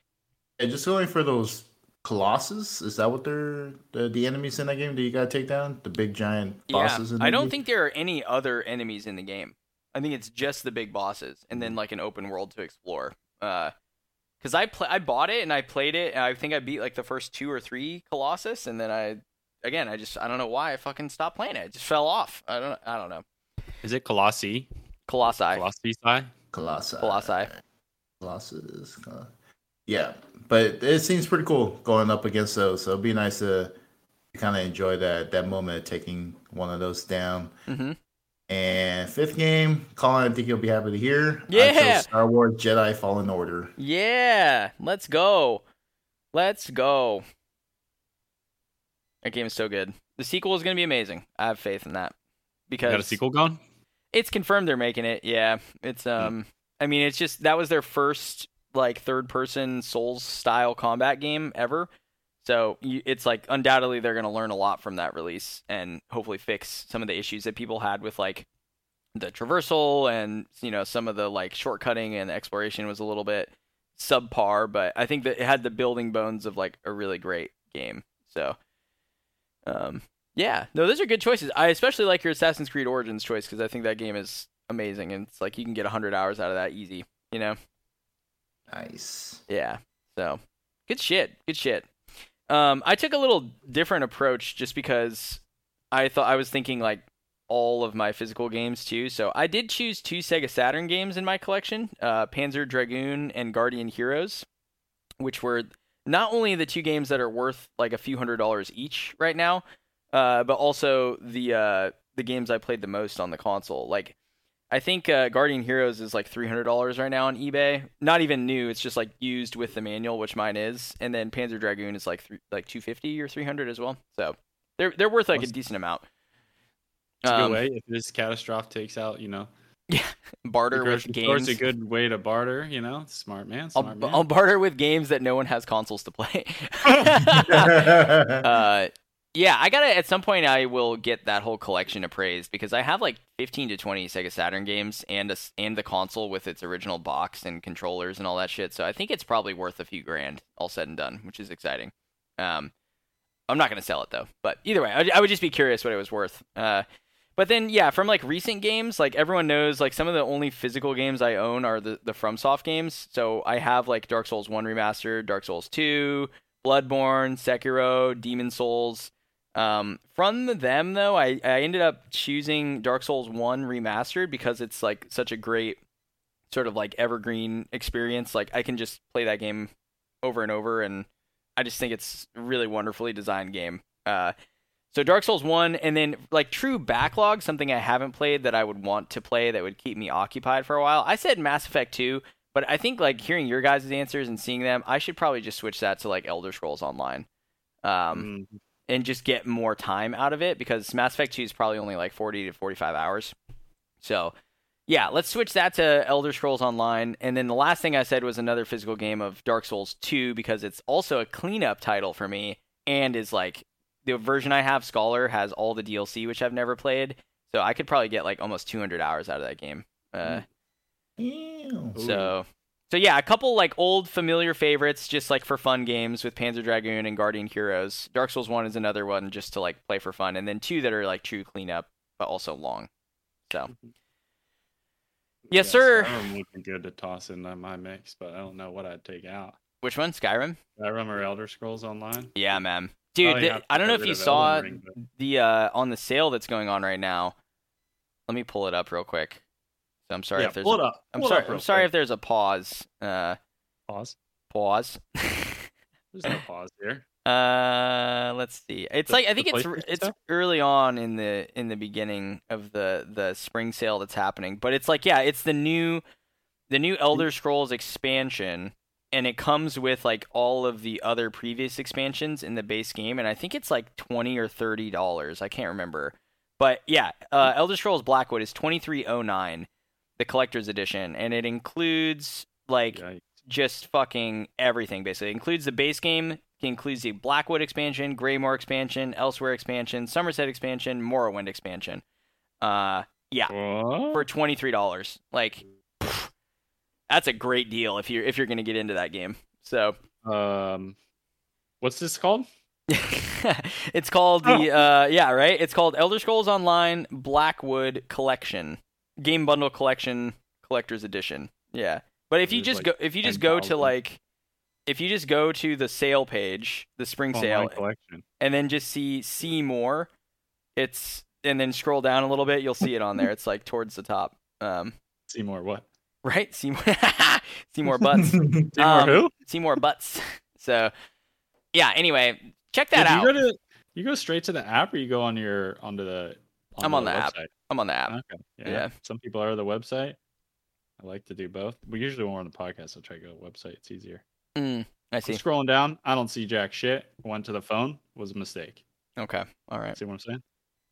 And just going for those Colossus, is that what they're the, the enemies in that game that you gotta take down? The big giant bosses yeah, in I don't game? think there are any other enemies in the game. I think it's just the big bosses and then like an open world to explore. Uh, cause I pl- I bought it and I played it and I think I beat like the first two or three Colossus and then I again I just I don't know why I fucking stopped playing it. It just fell off. I don't I don't know. Is it Colossi? Colossi. Colossi side? Colossus. Colossi. Colossus. Col- Yeah, but it seems pretty cool going up against those. So it'd be nice to kind of enjoy that that moment of taking one of those down. hmm And fifth game, Colin, I think you'll be happy to hear. Yeah. Star Wars Jedi Fallen Order. Yeah, let's go. Let's go. That game is so good. The sequel is going to be amazing. I have faith in that. Because Got a sequel going? It's confirmed they're making it. Yeah. It's um I mean, it's just that was their first like third person Souls style combat game ever. So it's like undoubtedly they're going to learn a lot from that release and hopefully fix some of the issues that people had with like the traversal and you know some of the like shortcutting and exploration was a little bit subpar, but I think that it had the building bones of like a really great game. So um yeah, no, those are good choices. I especially like your Assassin's Creed Origins choice because I think that game is amazing and it's like you can get 100 hours out of that easy, you know? Nice. Yeah. So, good shit. Good shit. Um, I took a little different approach just because I thought I was thinking like all of my physical games too. So I did choose two Sega Saturn games in my collection, uh, Panzer Dragoon and Guardian Heroes, which were not only the two games that are worth like a few hundred dollars each right now, uh, but also the uh, the games I played the most on the console. Like I think uh, Guardian Heroes is like three hundred dollars right now on eBay. Not even new; it's just like used with the manual, which mine is. And then Panzer Dragoon is like three, like two fifty or three hundred as well. So they're they're worth like a decent amount. It's a Um, good way. If this catastrophe takes out, you know, Yeah, barter the with grocery store's games. a good way to barter. You know, smart man, I'll, smart man. I'll barter with games that no one has consoles to play. uh, yeah, I gotta. At some point, I will get that whole collection appraised because I have like fifteen to twenty Sega Saturn games and a, and the console with its original box and controllers and all that shit. So I think it's probably worth a few grand, all said and done, which is exciting. Um, I'm not gonna sell it though, but either way, I, I would just be curious what it was worth. Uh, but then yeah, from like recent games, like everyone knows, like some of the only physical games I own are the the FromSoft games. So I have like Dark Souls One remastered, Dark Souls Two, Bloodborne, Sekiro, Demon's Souls. Um, from them though, I, I ended up choosing Dark Souls One remastered because it's like such a great sort of like evergreen experience. Like I can just play that game over and over, and I just think it's really wonderfully designed game. Uh, so Dark Souls 1 and then like true backlog, something I haven't played that I would want to play that would keep me occupied for a while. I said Mass Effect 2, but I think like hearing your guys' answers and seeing them, I should probably just switch that to like Elder Scrolls Online. Um, mm. And just get more time out of it because Mass Effect 2 is probably only like 40 to 45 hours. So, yeah, let's switch that to Elder Scrolls Online. And then the last thing I said was another physical game of Dark Souls 2 because it's also a cleanup title for me and is like the version I have, Scholar, has all the DLC, which I've never played. So I could probably get like almost 200 hours out of that game. Uh, so, so yeah, a couple like old familiar favorites, just like for fun games with Panzer Dragoon and Guardian Heroes. Dark Souls One is another one just to like play for fun, and then two that are like true cleanup, but also long. So, mm-hmm. yes, yeah, sir. Skyrim would be good to toss in my mix, but I don't know what I'd take out. Which one, Skyrim? Skyrim or Elder Scrolls Online? Yeah, man. Dude, oh, yeah, I don't know if you saw Ring, but... the uh, on the sale that's going on right now. Let me pull it up real quick. So I'm sorry yeah, if there's. Pull it up. I'm sorry. I'm sorry quick. if there's a pause. Uh, pause. Pause. there's no pause here. Uh, let's see. It's the, like I think it's it's stuff? early on in the in the beginning of the the spring sale that's happening, but it's like yeah, it's the new the new Elder Scrolls expansion and it comes with like all of the other previous expansions in the base game and i think it's like 20 or 30 dollars i can't remember but yeah uh, elder scrolls blackwood is 2309 the collector's edition and it includes like Yikes. just fucking everything basically it includes the base game it includes the blackwood expansion greymoor expansion elsewhere expansion summerset expansion morrowind expansion uh yeah what? for $23 like that's a great deal if you're if you're going to get into that game. So, um, what's this called? it's called the oh. uh yeah right. It's called Elder Scrolls Online Blackwood Collection Game Bundle Collection Collector's Edition. Yeah, but if you just like go if you just 10, go 000. to like if you just go to the sale page, the spring sale collection, and then just see see more, it's and then scroll down a little bit, you'll see it on there. it's like towards the top. Um, see more what? right? Seymour, Seymour Butts. Seymour um, who? Seymour Butts. So, yeah. Anyway, check that yeah, out. You go, to, you go straight to the app, or you go on your onto the. Onto I'm on the, the app. I'm on the app. Okay. Yeah. yeah. Some people are the website. I like to do both. We usually when we're on the podcast, I'll try to go to the website. It's easier. Mm, I see. I'm scrolling down, I don't see jack shit. Went to the phone. Was a mistake. Okay. All right. See what I'm saying?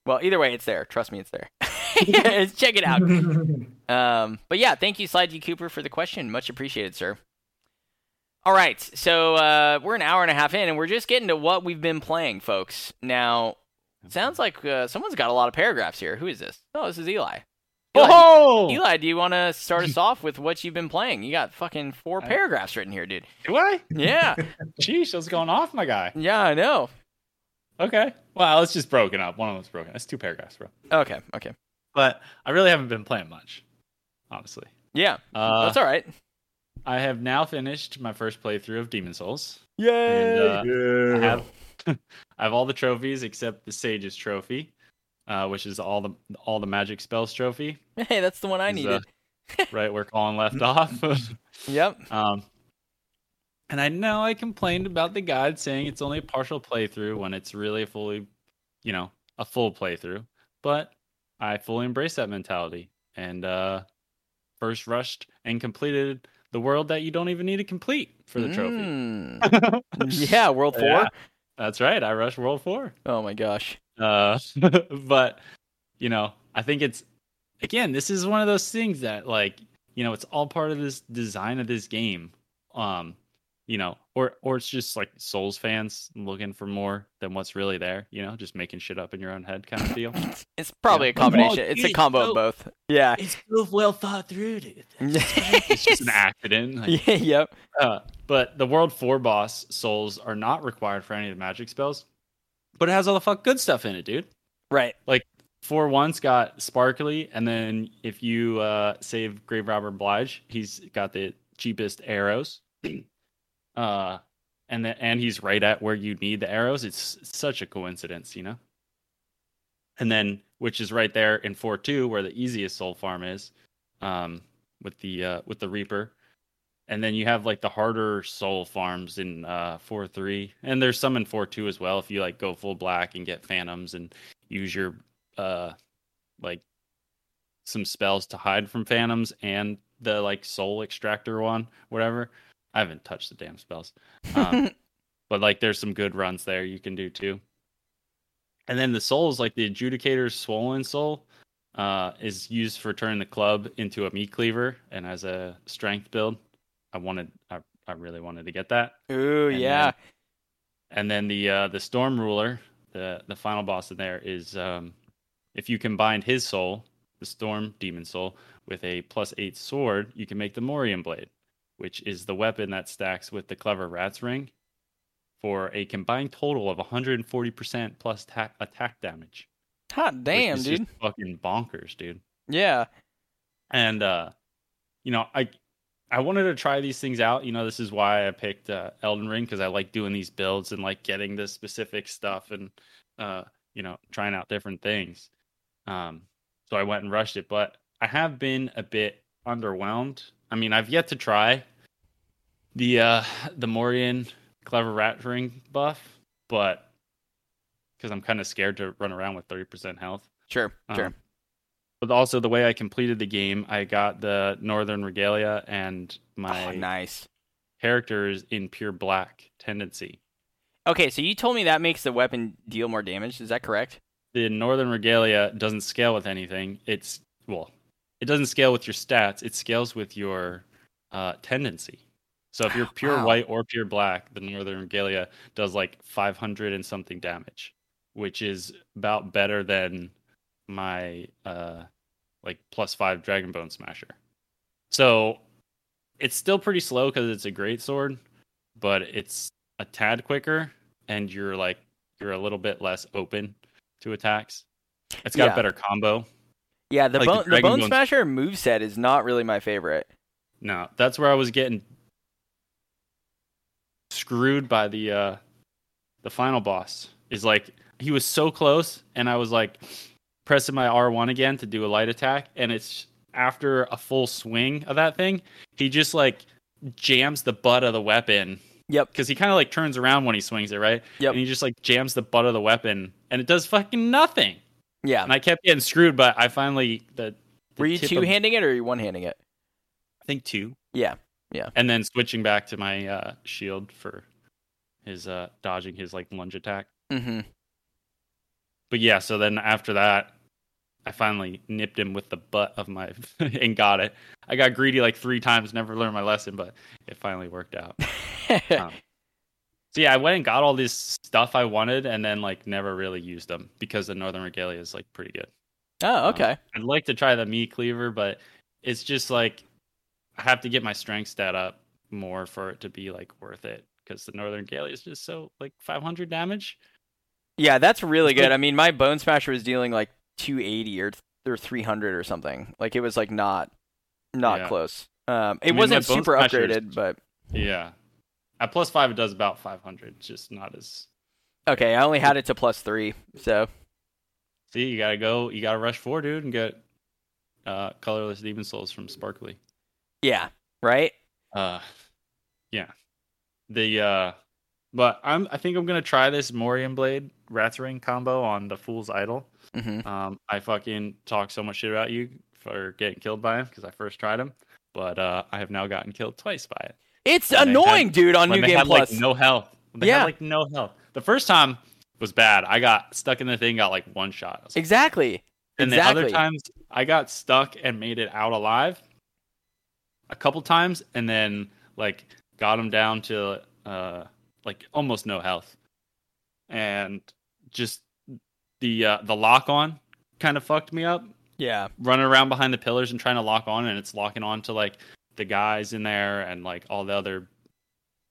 Well, either way, it's there. Trust me, it's there. Check it out. Um, but yeah, thank you, Sly G Cooper, for the question. Much appreciated, sir. All right, so uh, we're an hour and a half in, and we're just getting to what we've been playing, folks. Now, sounds like uh, someone's got a lot of paragraphs here. Who is this? Oh, this is Eli. Eli, oh! Eli, do you want to start us off with what you've been playing? You got fucking four paragraphs written here, dude. Do I? Yeah. Sheesh, what's going off, my guy? Yeah, I know. Okay. Well, it's just broken up. One of them's broken. That's two paragraphs, bro. Okay. Okay but I really haven't been playing much, honestly. Yeah, uh, that's all right. I have now finished my first playthrough of Demon's Souls. Yay! And, uh, yeah. I have I have all the trophies except the Sage's trophy, uh, which is all the all the magic spells trophy. Hey, that's the one I uh, needed. right where Colin left off. yep. Um, and I know I complained about the guide saying it's only a partial playthrough when it's really a fully, you know, a full playthrough. But I fully embrace that mentality and uh, first rushed and completed the world that you don't even need to complete for the trophy. Mm. yeah, World 4. Yeah, that's right. I rushed World 4. Oh my gosh. Uh, but, you know, I think it's, again, this is one of those things that, like, you know, it's all part of this design of this game. Um, you know, or or it's just like Souls fans looking for more than what's really there, you know, just making shit up in your own head kind of deal. it's probably yeah. a combination. Oh, it's a combo so, of both. Yeah, it's so well thought through, dude. it's just an accident. Like, yeah, yep. Uh, but the World Four boss souls are not required for any of the magic spells, but it has all the fuck good stuff in it, dude. Right. Like four once got sparkly, and then if you uh, save Grave Robber Blige, he's got the cheapest arrows. Uh, and the, and he's right at where you need the arrows. It's such a coincidence, you know. And then, which is right there in four two, where the easiest soul farm is, um, with the uh, with the Reaper. And then you have like the harder soul farms in uh, four three, and there's some in four two as well. If you like go full black and get phantoms and use your uh, like some spells to hide from phantoms and the like soul extractor one, whatever. I haven't touched the damn spells. Um, but like there's some good runs there you can do too. And then the soul is like the adjudicator's swollen soul, uh, is used for turning the club into a meat cleaver and as a strength build. I wanted I, I really wanted to get that. Ooh, And yeah. then- And then the uh, the storm ruler, the the final boss in there is um, if you combine his soul, the storm demon soul, with a plus eight sword, you can make the Morion blade, which is the weapon that stacks with the clever rat's ring for a combined total of 140% plus ta- attack damage. Hot damn, dude. just fucking bonkers, dude. Yeah. And uh, you know, I I wanted to try these things out. You know, this is why I picked uh, Elden Ring because I like doing these builds and like getting the specific stuff and uh, you know, trying out different things. Um, so I went and rushed it, but I have been a bit underwhelmed. I mean, I've yet to try the uh the Morion clever rat ring buff, but because I'm kind of scared to run around with 30% health. Sure. Sure. But also the way I completed the game, I got the Northern Regalia and my oh, nice. characters in pure black tendency. Okay, so you told me that makes the weapon deal more damage. Is that correct? The Northern Regalia doesn't scale with anything. It's well, it doesn't scale with your stats. It scales with your uh, tendency. So if you're pure Wow. white or pure black, the Northern Regalia does like 500 and something damage, which is about better than my uh, like plus five Dragon Bone Smasher. So it's still pretty slow because it's a great sword, but it's a tad quicker, and you're like you're a little bit less open to attacks. It's got Yeah. a better combo. Yeah, the Like the bone the Dragon bone Bone- smasher moveset is not really my favorite. No, that's where I was getting screwed by the uh the final boss. Is like he was so close and I was like pressing my R1 again to do a light attack and it's after a full swing of that thing, he just like jams the butt of the weapon Yep. because he kind of like turns around when he swings it, right? Yep. And he just like jams the butt of the weapon and it does fucking nothing. Yeah. And I kept getting screwed, but I finally the, the Were you two of- handing it or you one handing it? I think two. Yeah. Yeah. And then switching back to my uh, shield for his uh, dodging his like lunge attack. Mm-hmm. But yeah, so then after that, I finally nipped him with the butt of my and got it. I got greedy like three times, never learned my lesson, but it finally worked out. Um, so yeah, I went and got all this stuff I wanted, and then like never really used them because the Northern Regalia is like pretty good. oh, okay. I'd like to try the meat cleaver, but it's just like I have to get my strength stat up more for it to be like worth it because the Northern Regalia is just so like 500 damage. Yeah, that's really good. I mean, my bone smasher was dealing like 280 or or 300 or something. Like it was like not not Yeah. close. Um, it I mean, wasn't super upgraded, but Yeah, at plus five it does about 500. Just not as. okay. I only had it to plus three, so See, you gotta go. You gotta rush four, dude, and get uh, colorless demon souls from Sparkly. yeah, right. Uh, yeah. The uh, but I'm. I think I'm gonna try this Morion Blade Rat's Ring combo on the Fool's Idol. hmm Um, I fucking talk so much shit about you for getting killed by him because I first tried him, but uh, I have now gotten killed twice by it. It's When annoying, had- dude. On New Game had Plus. like no health. They Yeah. had like no health. The first time was bad. I got stuck in the thing, got like one shot. Like, exactly. and the other times I got stuck and made it out alive a couple times and then like got him down to uh like almost no health. And just the uh the lock on kind of fucked me up. Yeah. Running around behind the pillars and trying to lock on and it's locking on to like the guys in there and like all the other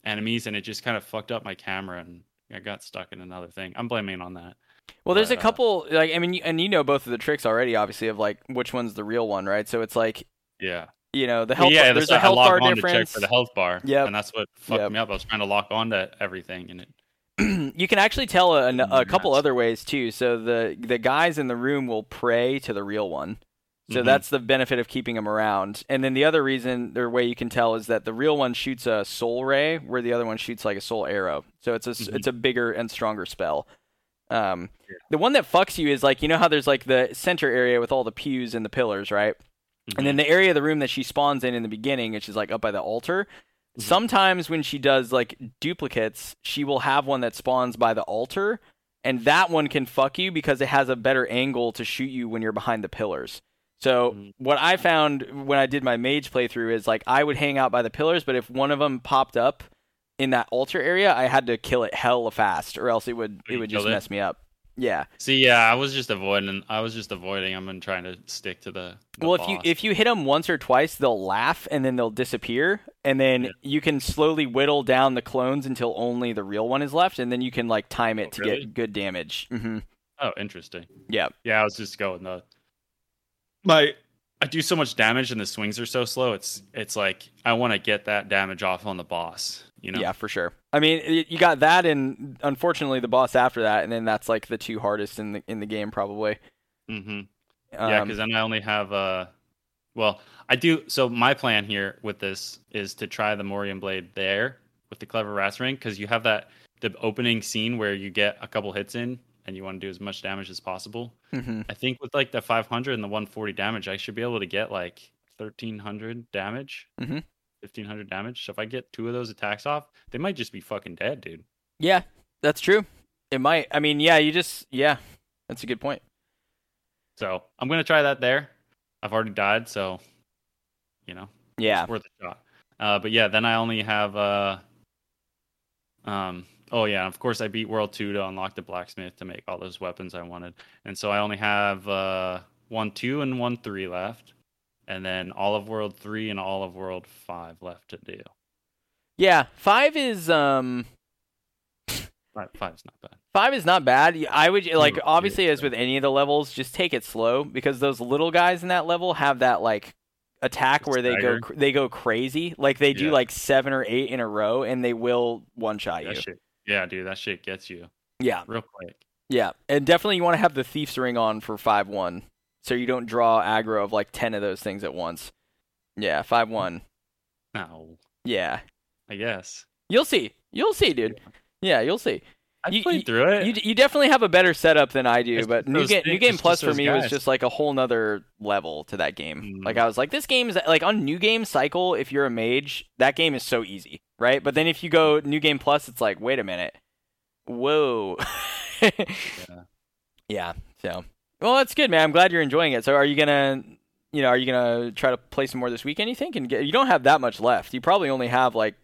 enemies and it just kind of fucked up my camera and I got stuck in another thing. I'm blaming on that. Well, there's a But, uh, couple like I mean, and you know both of the tricks already, obviously, of like which one's the real one, right? So it's like, Yeah. You know the health. yeah, there's that's a why I health bar difference. check for the health bar. Yeah, and that's what fucked Yep. me up. I was trying to lock on to everything, and it you can actually tell a, a couple other ways too. So the the guys in the room will pray to the real one. So Mhm. that's the benefit of keeping them around. And then the other reason or way you can tell is that the real one shoots a soul ray, where the other one shoots like a soul arrow. So it's a Mhm. it's a bigger and stronger spell. Um, Yeah. the one that fucks you is like you know how there's like the center area with all the pews and the pillars, right? Mm-hmm. And then the area of the room that she spawns in in the beginning, which is like up by the altar. Mhm. Sometimes when she does like duplicates, she will have one that spawns by the altar, and that one can fuck you because it has a better angle to shoot you when you're behind the pillars. So Mhm. what I found when I did my mage playthrough is like I would hang out by the pillars, but if one of them popped up in that altar area, I had to kill it hella fast, or else it would it would just killed it? mess me up. Yeah. See, yeah, I was just avoiding. I was just avoiding. I'm gonna trying to stick to the. the well, if you if you hit them once or twice, they'll laugh and then they'll disappear, and then Yeah. you can slowly whittle down the clones until only the real one is left, and then you can like time it Oh, to really? get good damage. Mm-hmm. oh, interesting. Yeah. Yeah, I was just going the. My, I do so much damage and the swings are so slow. It's it's like I want to get that damage off on the boss. You know. Yeah, for sure. I mean, you got that, and unfortunately, the boss after that, and then that's like the two hardest in the in the game, probably. Mm-hmm. yeah, Um, because then I only have uh, well, I do. So my plan here with this is to try the Morion blade there with the clever rats ring because you have that the opening scene where you get a couple hits in and you want to do as much damage as possible. mhm. I think with like the 500 and the 140 damage, I should be able to get like 1300 damage, Mhm. 1500 damage. So if I get two of those attacks off, they might just be fucking dead, dude. Yeah, that's true. It might. I mean, yeah, you just yeah, that's a good point. So I'm gonna try that there. I've already died, so you know Yeah. it's worth a shot. Uh, but yeah, then I only have uh, um, oh yeah, of course I beat World Two to unlock the blacksmith to make all those weapons I wanted, and so I only have uh one two and one three left, and then all of World Three and all of World Five left to do. Yeah, five is um Five five's not bad. five is not bad. I would like obviously as with any of the levels, just take it slow because those little guys in that level have that like attack where they go they go crazy. Like they do Yeah. like seven or eight in a row, and they will one shot you. Shit, yeah, dude, that shit gets you Yeah, real quick. yeah, and definitely you want to have the thief's ring on for five one, so you don't draw aggro of like ten of those things at once. Yeah, five one. No, Yeah, I guess you'll see. You'll see, dude. Yeah, you'll see. I You- played you- through it. You, you definitely have a better setup than I do, It's but new game, new game plus for me was just like a whole nother level to that game. Mm. Like I was like, this game is like on new game cycle. If you're a mage, that game is so easy, right? But then if you go new game plus, it's like, wait a minute, whoa, Yeah. yeah. So, well, that's good, man. I'm glad you're enjoying it. So, are you gonna, you know, are you gonna try to play some more this weekend? You think? And get, you don't have that much left. You probably only have like,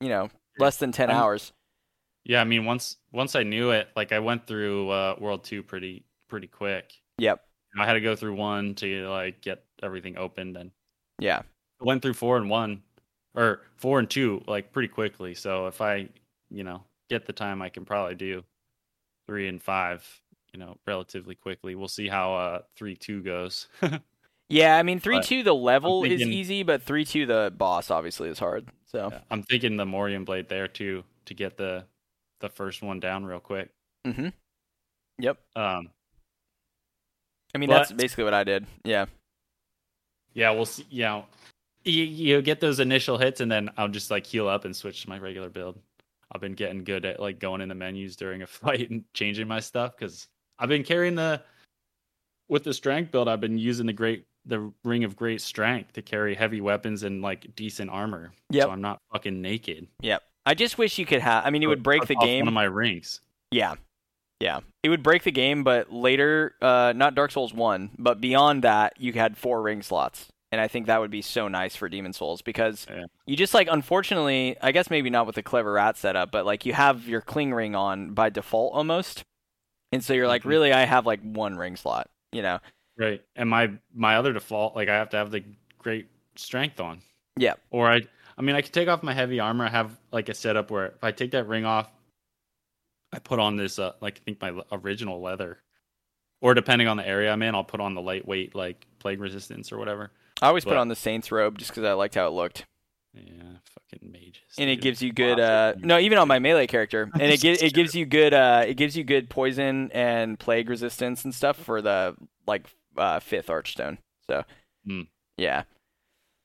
you know, less than 10 I'm- hours. Yeah, I mean once once I knew it, like I went through uh, World Two pretty pretty quick. Yep. I had to go through one to like get everything opened, and Yeah. I went through four and one, or four and two like pretty quickly. So if I, you know, get the time, I can probably do three and five, you know, relatively quickly. We'll see how uh three two goes. Yeah, I mean three But two the level is easy, but three two the boss obviously is hard. So Yeah, I'm thinking the Morion blade there too to get the the first one down real quick. Mm-hmm. Yep. Um, I mean that's basically what I did. Yeah. Yeah, we'll see. You know, you, you get those initial hits, and then I'll just like heal up and switch to my regular build. I've been getting good at like going in the menus during a fight and changing my stuff because I've been carrying the with the strength build. I've been using the great the ring of great strength to carry heavy weapons and like decent armor. So I'm not fucking naked. Yep. I just wish you could have I mean it would break the game. One of my rings. Yeah. Yeah. It would break the game, but later, uh, not Dark Souls 1, but beyond that, you had four ring slots. And I think that would be so nice for Demon's Souls because Yeah. you just like, unfortunately, I guess maybe not with the clever rat setup, but like you have your cling ring on by default almost. And so you're like, Mhm. really, I have like one ring slot, you know? Right. And my my other default, like I have to have the great strength on. Yeah. Or I I mean I could take off my heavy armor. I have like a setup where if I take that ring off, I put on this uh like I think my original leather. Or depending on the area I'm in, I'll put on the lightweight like plague resistance or whatever. I always But- put on the Saints robe just because I liked how it looked, Yeah, fucking mages. and it dude. gives you good. Uh, no, even on my melee character, and it gives it gives you good. Uh, it gives you good poison and plague resistance and stuff for the like uh, fifth archstone. So, Hmm. yeah,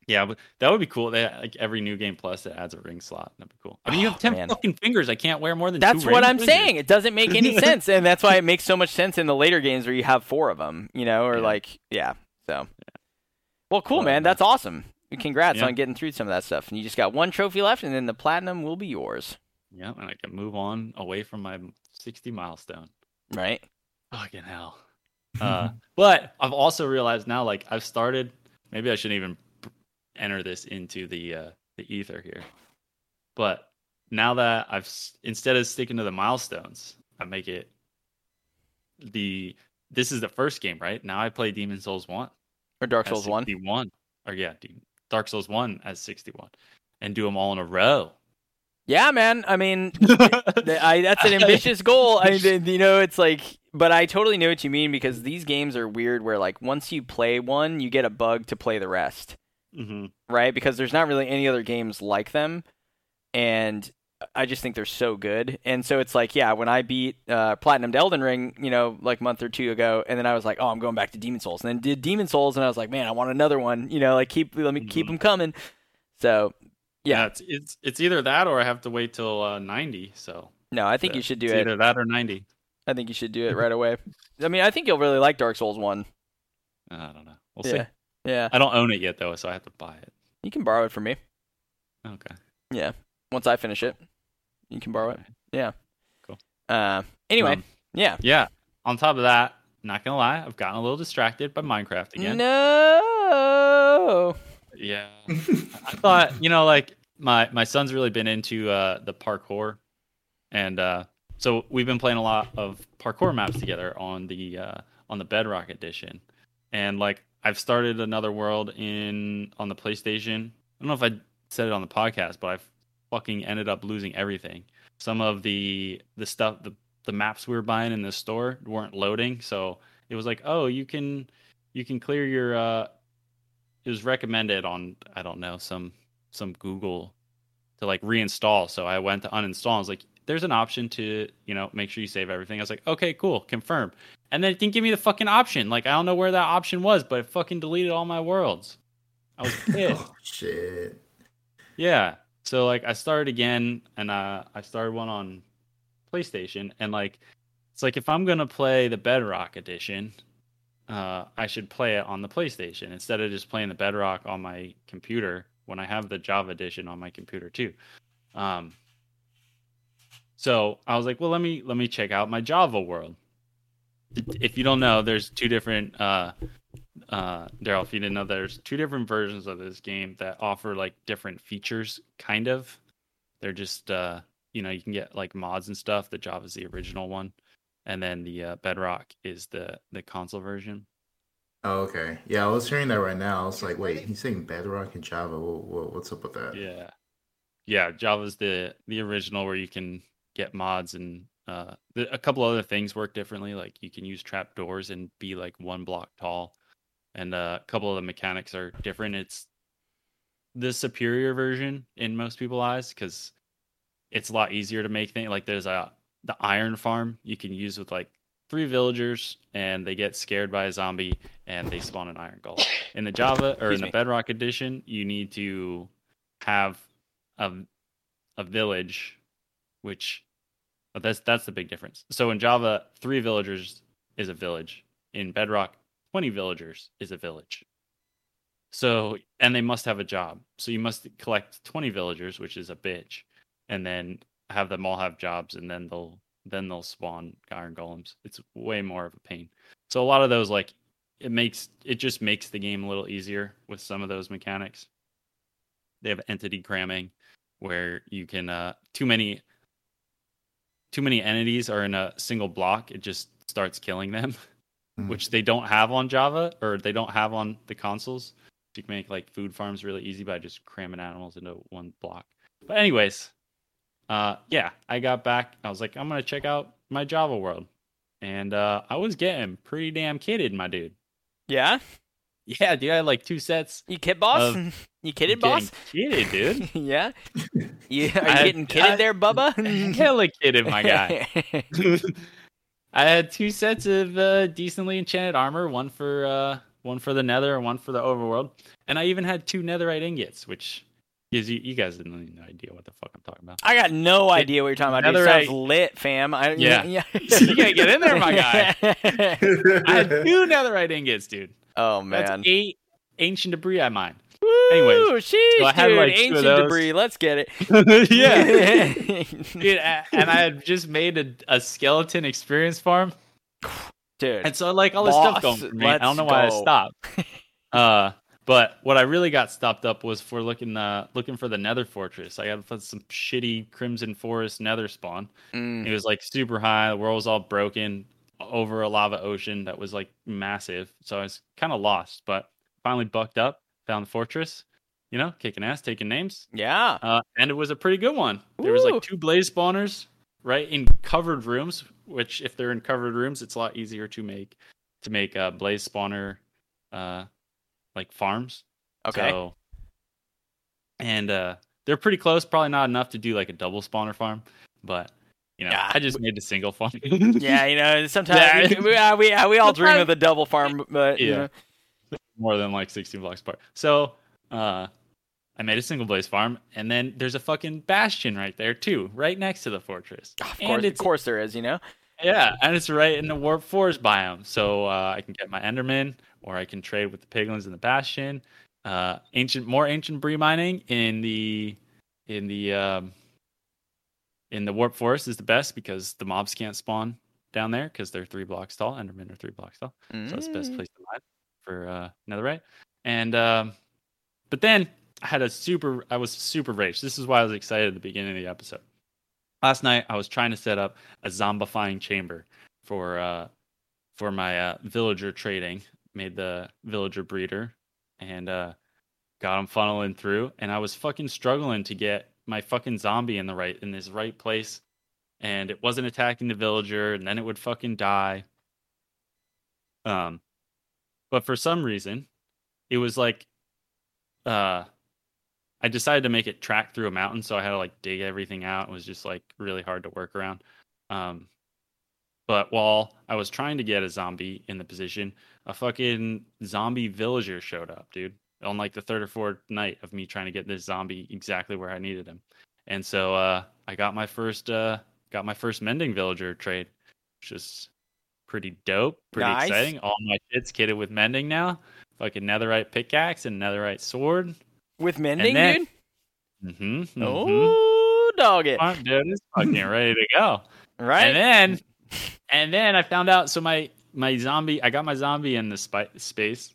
Yeah, but that would be cool. They like every new game plus that adds a ring slot. That'd be cool. I mean, you Oh, have ten man. fucking fingers. I can't wear more than. that's two what I'm with it. saying. It doesn't make any sense, and that's why it makes so much sense in the later games where you have four of them. You know, or Yeah. like yeah. So, well, cool, man. That's awesome. Congrats Yeah. on getting through some of that stuff, and you just got one trophy left, and then the platinum will be yours, Yeah, and I can move on away from my sixty milestone. right? Fucking hell. Uh, but I've also realized now, like I've started. Maybe I shouldn't even enter this into the uh, the ether here. But now that I've instead of sticking to the milestones, I make it the. This is the first game, right? Now I play Demon's Souls one. Or Dark Souls one. 61. Or yeah, Dark Souls one as sixty one, and do them all in a row. Yeah, man. I mean, I, that's an ambitious goal. I, mean, you know, it's like, but I totally know what you mean because these games are weird. Where like once you play one, you get a bug to play the rest, hmm right? Because there's not really any other games like them, and I just think they're so good. And so it's like, yeah, when I beat uh, Platinum to Elden Ring, you know, like a month or two ago, and then I was like, oh, I'm going back to Demon's Souls, and then did Demon's Souls, and I was like, man, I want another one. You know, like keep let me keep Mhm. them coming. So Yeah. it's, it's it's either that or I have to wait till uh, ninety. So no, I think uh, you should do it's it. Either that or ninety. I think you should do it right away. I mean, I think you'll really like Dark Souls one. I don't know. We'll yeah, see. yeah. I don't own it yet though, so I have to buy it. You can borrow it from me. Okay. Yeah, once I finish it, you can borrow it. Yeah. Cool. Uh, anyway, Um, yeah. yeah. On top of that, not gonna lie, I've gotten a little distracted by Minecraft again. No. Yeah. I thought, you know, like my my son's really been into uh the parkour, and uh so we've been playing a lot of parkour maps together on the uh on the Bedrock edition, and like I've started another world in on the PlayStation. I don't know if I said it on the podcast, but I've fucking ended up losing everything. Some of the the stuff the the maps we were buying in the store weren't loading, so it was like, oh, you can you can clear your uh it was recommended on I don't know some some Google to like reinstall. So I went to uninstall. I was like, there's an option to you know make sure you save everything. I was like, okay, cool, confirm. And then it didn't give me the fucking option. Like I don't know where that option was, but it fucking deleted all my worlds. I was pissed. oh, shit. Yeah. So like I started again and uh I started one on PlayStation and like it's like if I'm gonna play the Bedrock edition, uh I should play it on the PlayStation instead of just playing the Bedrock on my computer when I have the Java edition on my computer too. Um so I was like, well let me let me check out my Java world. If you don't know, there's two different uh uh Daryl, if you didn't know, there's two different versions of this game that offer like different features, kind of. They're just uh you know, you can get like mods and stuff. The Java's the original one. And then the uh, Bedrock is the the console version. Oh, okay. Yeah, I was hearing that right now. I was like, wait, he's saying Bedrock and Java. Wha- wha- what's up with that? Yeah. Yeah, Java's the the original where you can get mods and uh the, a couple other things work differently like you can use trap doors and be like one block tall and uh, a couple of the mechanics are different. It's the superior version in most people's eyes cuz it's a lot easier to make things like there's a the iron farm you can use with like three villagers and they get scared by a zombie and they spawn an iron golem. In the java or Excuse in the me. bedrock edition you need to have a, a village which but that's that's the big difference. So in java three villagers is a village. In bedrock 20 villagers is a village. So and they must have a job. So you must collect 20 villagers which is a bitch and then have them all have jobs and then they'll then they'll spawn iron golems. It's way more of a pain. So a lot of those like it makes it just makes the game a little easier with some of those mechanics. They have entity cramming where you can uh too many too many entities are in a single block. It just starts killing them Hmm. which they don't have on java or they don't have on the consoles you can make like food farms really easy by just cramming animals into one block but anyways uh yeah i got back i was like i'm gonna check out my java world and uh i was getting pretty damn kidded my dude Yeah. Yeah, dude, I had like two sets. You kid boss? you kidded boss? Kidded, dude. yeah. You, are you getting kidded I, there, Bubba? Hella kidded, my guy. I had two sets of uh, decently enchanted armor, one for uh, one for the Nether and one for the Overworld, and I even had two Netherite ingots, which gives you you guys didn't have no idea what the fuck I'm talking about. I got no it, idea what you're talking about. Netherite, it sounds lit, fam. I, yeah, yeah. you gotta get in there, my guy. I had two Netherite ingots, dude. Oh man, That's eight ancient debris I mined. Woo, Anyways, sheesh, so I had dude, like ancient debris. Let's get it. yeah, dude, and I had just made a, a skeleton experience farm, dude. And so like all this stuff going for me. I don't know go. why I stopped. Uh, but what I really got stopped up was for looking uh looking for the Nether Fortress. I got some shitty Crimson Forest Nether spawn. Mm. It was like super high. The world was all broken over a lava ocean that was like massive. So I was kind of lost, but finally bucked up, found the fortress. You know, kicking ass, taking names. Yeah. Uh, and it was a pretty good one. There was like two blaze spawners, right, in covered rooms. Which, if they're in covered rooms, it's a lot easier to make to make a blaze spawner, uh, like farms. Okay. So, and uh, they're pretty close. Probably not enough to do like a double spawner farm, but you know, yeah. I just made a single farm. yeah, you know, sometimes yeah. we, we, uh, we, uh, we all dream of the double farm, but yeah. You know. More than like 16 blocks apart. So, uh, I made a single blaze farm, and then there's a fucking bastion right there too, right next to the fortress. Of course, of course there is. You know. Yeah, and it's right in the warp forest biome, so uh, I can get my Enderman, or I can trade with the piglins in the bastion. Uh, ancient, more ancient brie mining in the in the um, in the warp forest is the best because the mobs can't spawn down there because they're three blocks tall. Endermen are three blocks tall, mm. so it's the best mm. place to mine for uh, Netherite. And um, but then I had a super. I was super rage. This is why I was excited at the beginning of the episode. Last night I was trying to set up a zombifying chamber for uh, for my uh, villager trading. Made the villager breeder and uh, got them funneling through, and I was fucking struggling to get my fucking zombie in the right in this right place and it wasn't attacking the villager and then it would fucking die um but for some reason it was like uh i decided to make it track through a mountain so i had to like dig everything out it was just like really hard to work around um but while i was trying to get a zombie in the position a fucking zombie villager showed up dude on like the third or fourth night of me trying to get this zombie exactly where I needed him. And so uh, I got my first uh, got my first mending villager trade, which is pretty dope, pretty nice. exciting. All my shit's kitted with mending now. Fucking netherite pickaxe and netherite sword. With mending, then, dude? Mm-hmm, mm-hmm. Oh, dog it. dude, it's fucking ready to go. Right. And then and then I found out so my my zombie I got my zombie in the space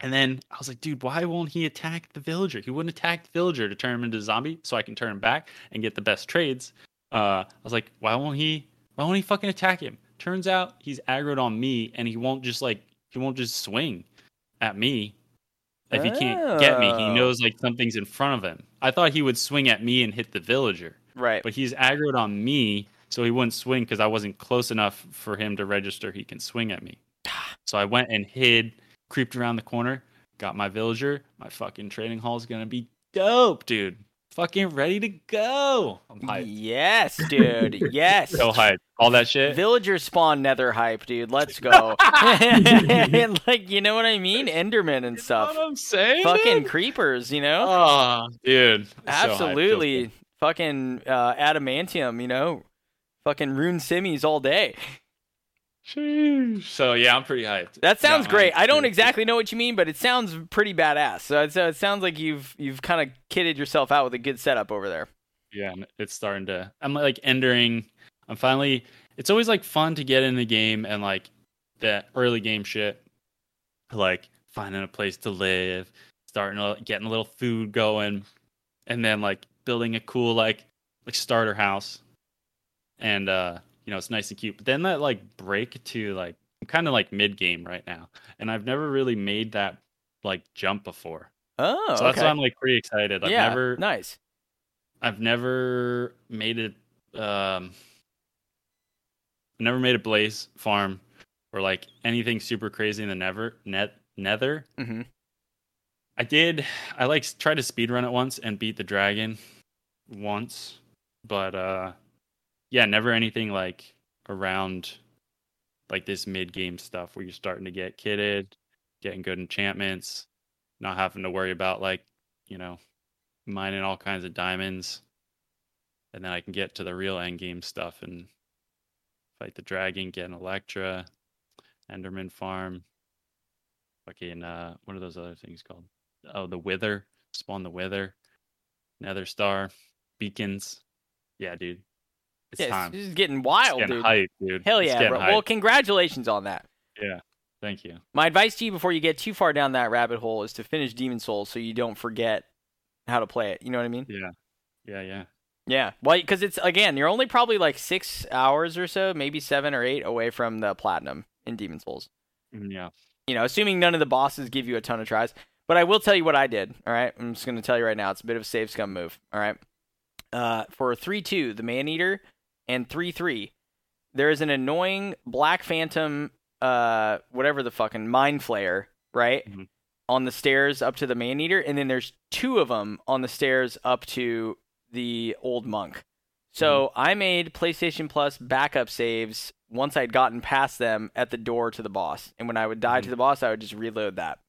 and then I was like, dude, why won't he attack the villager? He wouldn't attack the villager to turn him into a zombie so I can turn him back and get the best trades. Uh, I was like, why won't he? Why won't he fucking attack him? Turns out he's aggroed on me and he won't just like he won't just swing at me if he can't get me. He oh. knows like something's in front of him. I thought he would swing at me and hit the villager. Right. But he's aggroed on me, so he wouldn't swing because I wasn't close enough for him to register he can swing at me. so I went and hid creeped around the corner, got my villager. My fucking trading hall is gonna be dope, dude. Fucking ready to go. I'm hyped. Yes, dude. Yes. so hyped. All that shit. Villager spawn nether hype, dude. Let's go. and like, you know what I mean? Enderman and stuff. That's what I'm saying? Fucking creepers, you know? Oh, dude. Absolutely. So Fucking uh, adamantium, you know? Fucking rune simmies all day. So yeah, I'm pretty hyped. That sounds great. I don't exactly know what you mean, but it sounds pretty badass. So it, it sounds like you've you've kind of kitted yourself out with a good setup over there. Yeah, it's starting to. I'm like entering. I'm finally. It's always like fun to get in the game and like that early game shit, like finding a place to live, starting to getting a little food going, and then like building a cool like like starter house, and uh you know it's nice and cute. But then that like break to like I'm kind of like mid game right now, and I've never really made that like jump before. Oh, so that's why I'm like pretty excited. I've yeah, never nice. I've never made it. Um, never made a blaze farm or like anything super crazy in the never net Nether. Mm-hmm. I did. I like tried to speed run it once and beat the dragon once, but uh, yeah, never anything like around like this mid game stuff where you're starting to get kitted, getting good enchantments, not having to worry about like you know mining all kinds of diamonds, and then I can get to the real end game stuff and fight the dragon, get an Elytra, Enderman farm, fucking uh, what are those other things called? Oh, the Wither, spawn the Wither, Nether Star, beacons. Yeah, dude. It's yeah, time. This is getting wild, getting dude. hype, dude. Hell yeah, bro. hype. Well, congratulations on that. yeah. Thank you. My advice to you before you get too far down that rabbit hole is to finish Demon's Souls so you don't forget how to play it. You know what I mean? Yeah. Yeah, yeah. Yeah. Well, because it's again, you're only probably like six hours or so, maybe seven or eight away from the platinum in Demon's Souls. Mm, Yeah. You know, assuming none of the bosses give you a ton of tries. But I will tell you what I did. All right, I'm just going to tell you right now. It's a bit of a save scum move. All right. Uh, for three two, the Man Eater, and three three, there is an annoying Black Phantom, uh, whatever the fucking Mind Flayer, right, Mhm. on the stairs up to the Man Eater, and then there's two of them on the stairs up to the Old Monk. So I made PlayStation Plus backup saves once I'd gotten past them at the door to the boss, and when I would die to Mhm. the boss, I would just reload that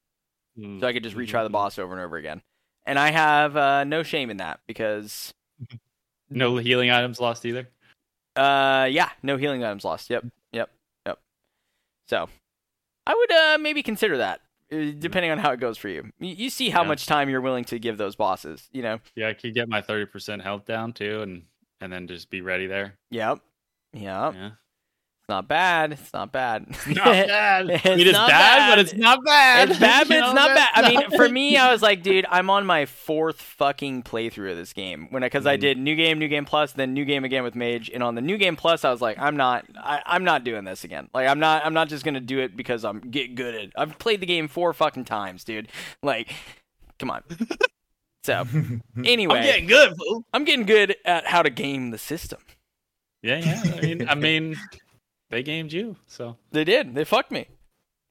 so I could just retry the mhm. boss over and over again. And I have uh, no shame in that because, No healing items lost either. Uh, yeah, no healing items lost. Yep, yep, yep. So I would uh, maybe consider that, uh, depending on how it goes for you. You, you see how Yeah. much time you're willing to give those bosses. You know. Yeah, I could get my thirty percent health down too, and and then just be ready there. Yep. Yep. Yeah. It's not bad. It's not bad. Not bad. It's it's bad, bad. but it's not bad. It's bad, but You it's not bad. I I'm mean, for me, I was like, dude, I'm on my fourth fucking playthrough of this game. When because I Mhm. did new game, new game plus, then new game again with Mage, and on the new game plus, I was like, I'm not, I, I'm not doing this again. Like, I'm not, I'm not just gonna do it because I'm get good at. I've played the game four fucking times, dude. Like, come on. So anyway, I'm getting good, fool. I'm getting good at how to game the system. Yeah, yeah. I mean, I mean, they gamed you, so They did. They fucked me.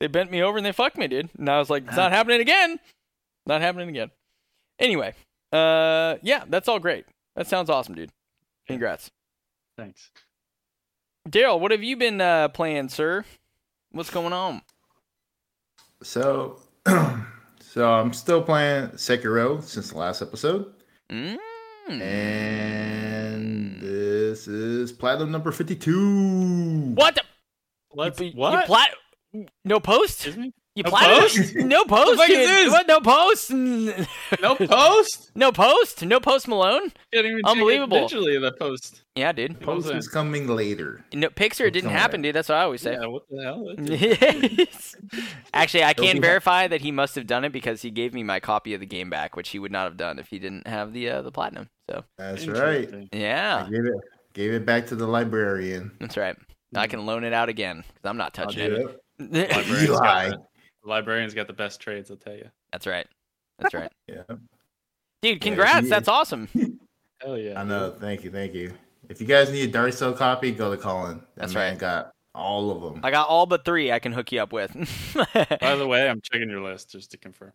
They bent me over and they fucked me, dude. And I was like, it's not happening again. Not happening again. Anyway, uh, yeah, that's all great. That sounds awesome, dude. Congrats, thanks. Daryl. What have you been uh, playing, sir? What's going on? So, so I'm still playing Sekiro since the last episode, Mm. And this is platinum number fifty-two. what? The, Let's you, you what? plat- no post? Excuse me? You No platinum? post? No post, fuck is What? No post? No post? no post? No post Malone? Even Unbelievable. check digitally the post. Yeah, dude. You know what I'm Post is coming later. No, Pixar it didn't Somewhere. happen, dude. That's what I always say. Yeah, what the hell? Actually, I Don't can verify that he must have done it because he gave me my copy of the game back, which he would not have done if he didn't have the uh, the platinum. So That's right. Interesting. I yeah, gave it gave it back to the librarian. that's right. I can loan it out again because I'm not I'll touching do it. it. Librarian's Eli. got the, the librarian's got the best trades, I'll tell you. that's right. That's right, Yeah, dude. Congrats. he- That's awesome. Hell yeah. I know. Thank you, thank you. If you guys need a Dark Soul copy, go to Colin. That That's man right. got all of them. I got all but three. I can hook you up with. By the way, I'm checking your list just to confirm.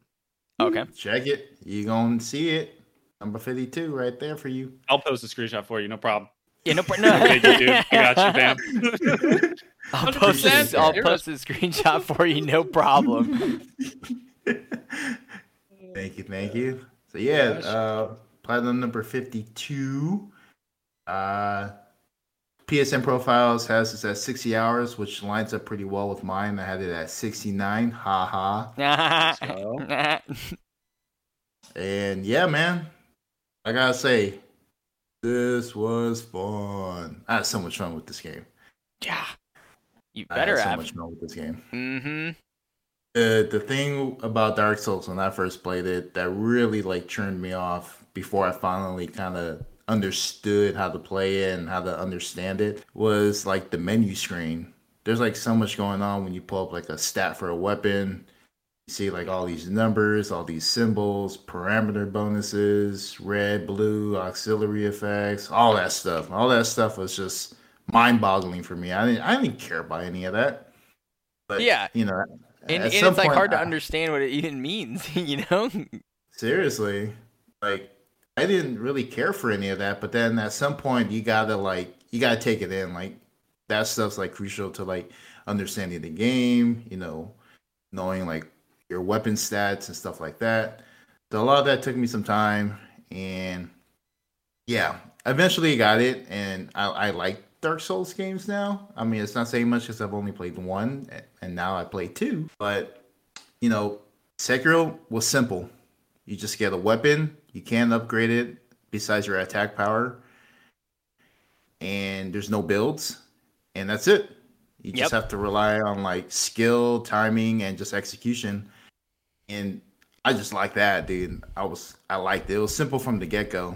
okay. Check it. You gonna see it. Number fifty-two, right there for you. I'll post a screenshot for you, no problem. Yeah, no, pro- no. Thank dude. I got you, fam. I'll post, 100%. this, I'll post a screenshot for you. No problem. Thank you, thank you. So yeah, Gosh. uh platinum number fifty-two. Uh PSN profiles has this at 60 hours, which lines up pretty well with mine. I had it at 69. Ha ha. So, And yeah, man. I gotta say, this was fun. I had so much fun with this game. yeah. You I better had so much fun with this game. Mm-hmm. Uh, the thing about Dark Souls when I first played it that really like turned me off before I finally kind of understood how to play it and how to understand it was like the menu screen. There's like so much going on when you pull up like a stat for a weapon. You see like all these numbers, all these symbols, parameter bonuses, red, blue, auxiliary effects, all that stuff. All that stuff was just mind-boggling for me. I didn't I didn't care about any of that. But Yeah. you know, and, and it's like hard to understand what it even means, you know? Seriously, like I didn't really care for any of that, but then at some point you gotta like you gotta take it in. Like that stuff's like crucial to like understanding the game, you know, knowing like your weapon stats and stuff like that. So a lot of that took me some time, and yeah, eventually I got it, and I, I like Dark Souls games now. I mean, it's not saying much because I've only played one, and now I play two. But you know, Sekiro was simple. You just get a weapon, you can't upgrade it besides your attack power, and there's no builds, and that's it. You yep. just have to rely on like skill, timing, and just execution. And I just like that, dude. I was I liked it. It was simple from the get go.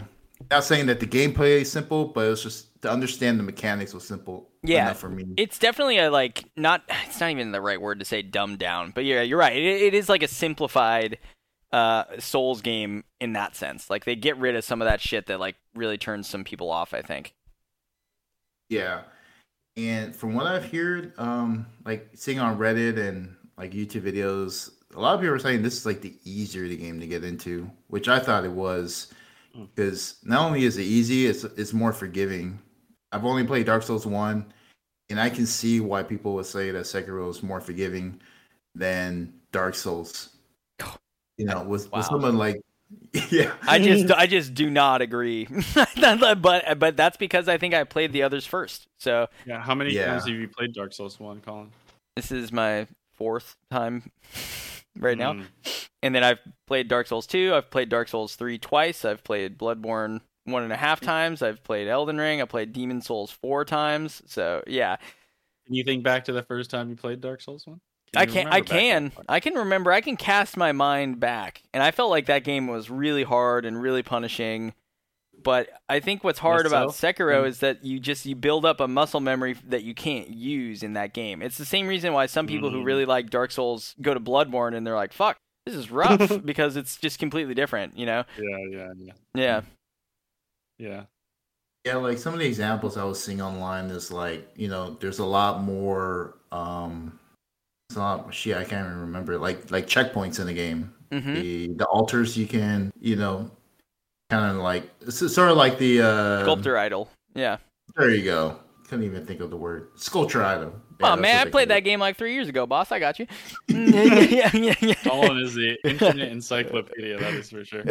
Not saying that the gameplay is simple, but it was just to understand the mechanics was simple. Yeah, for me, it's definitely a like not. It's not even the right word to say dumbed down, but yeah, you're right. it, it is like a simplified uh, Souls game in that sense. Like they get rid of some of that shit that like really turns some people off. I think. Yeah, and from what I've heard, um, like seeing on Reddit and like YouTube videos, a lot of people are saying this is like the easier the game to get into, which I thought it was, because hmm. not only is it easy, it's it's more forgiving. I've only played Dark Souls one, and I can see why people would say that Sekiro is more forgiving than Dark Souls. You know, with, wow. with someone like yeah, I just I just do not agree, but but that's because I think I played the others first. So yeah, how many yeah. times have you played Dark Souls one, Colin? This is my fourth time right now. Mm. And then I've played Dark Souls 2, I've played Dark Souls 3 twice, I've played Bloodborne one and a half times, I've played Elden Ring, I played Demon's Souls four times. So yeah. Can you think back to the first time you played Dark Souls 1? Can I can I can I can remember I can cast my mind back and I felt like that game was really hard and really punishing but I think what's hard about Sekiro mm. is that you just you build up a muscle memory that you can't use in that game. It's the same reason why some people mm. who really like Dark Souls go to Bloodborne and they're like, "Fuck, this is rough," because it's just completely different, you know? Yeah, yeah, yeah. Yeah. Yeah. Yeah, like some of the examples I was seeing online is like, you know, there's a lot more um it's not shit, I can't even remember like like checkpoints in the game. Mm-hmm. The the altars you can, you know, kind of like it's sort of like the uh, sculptor idol. Yeah. There you go. Couldn't even think of the word sculpture idol. Yeah, oh man, I played that game like three years ago, boss. I got you. yeah, yeah, yeah. Colin is the internet encyclopedia. That is for sure.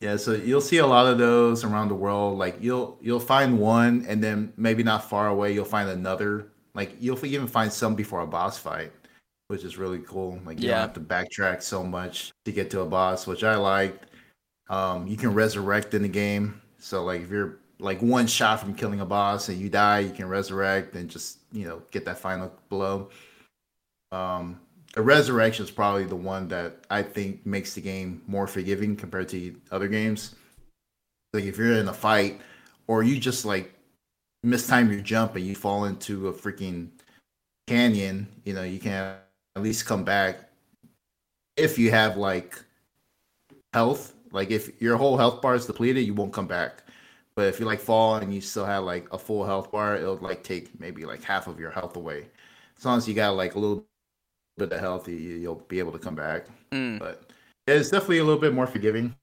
yeah, so you'll see a lot of those around the world. Like you'll you'll find one, and then maybe not far away, you'll find another. Like you'll even find some before a boss fight, which is really cool. Like you yeah. don't have to backtrack so much to get to a boss, which I liked. Um, you can resurrect in the game. So like if you're like one shot from killing a boss and you die, you can resurrect and just you know get that final blow. Um, a resurrection is probably the one that I think makes the game more forgiving compared to other games. Like if you're in a fight or you just like mistime your jump and you fall into a freaking canyon, you know, you can at least come back if you have like health like if your whole health bar is depleted, you won't come back. But if you like fall and you still have like a full health bar, it'll like take maybe like half of your health away. As long as you got like a little bit of health, you, you'll be able to come back. Mm. But it's definitely a little bit more forgiving.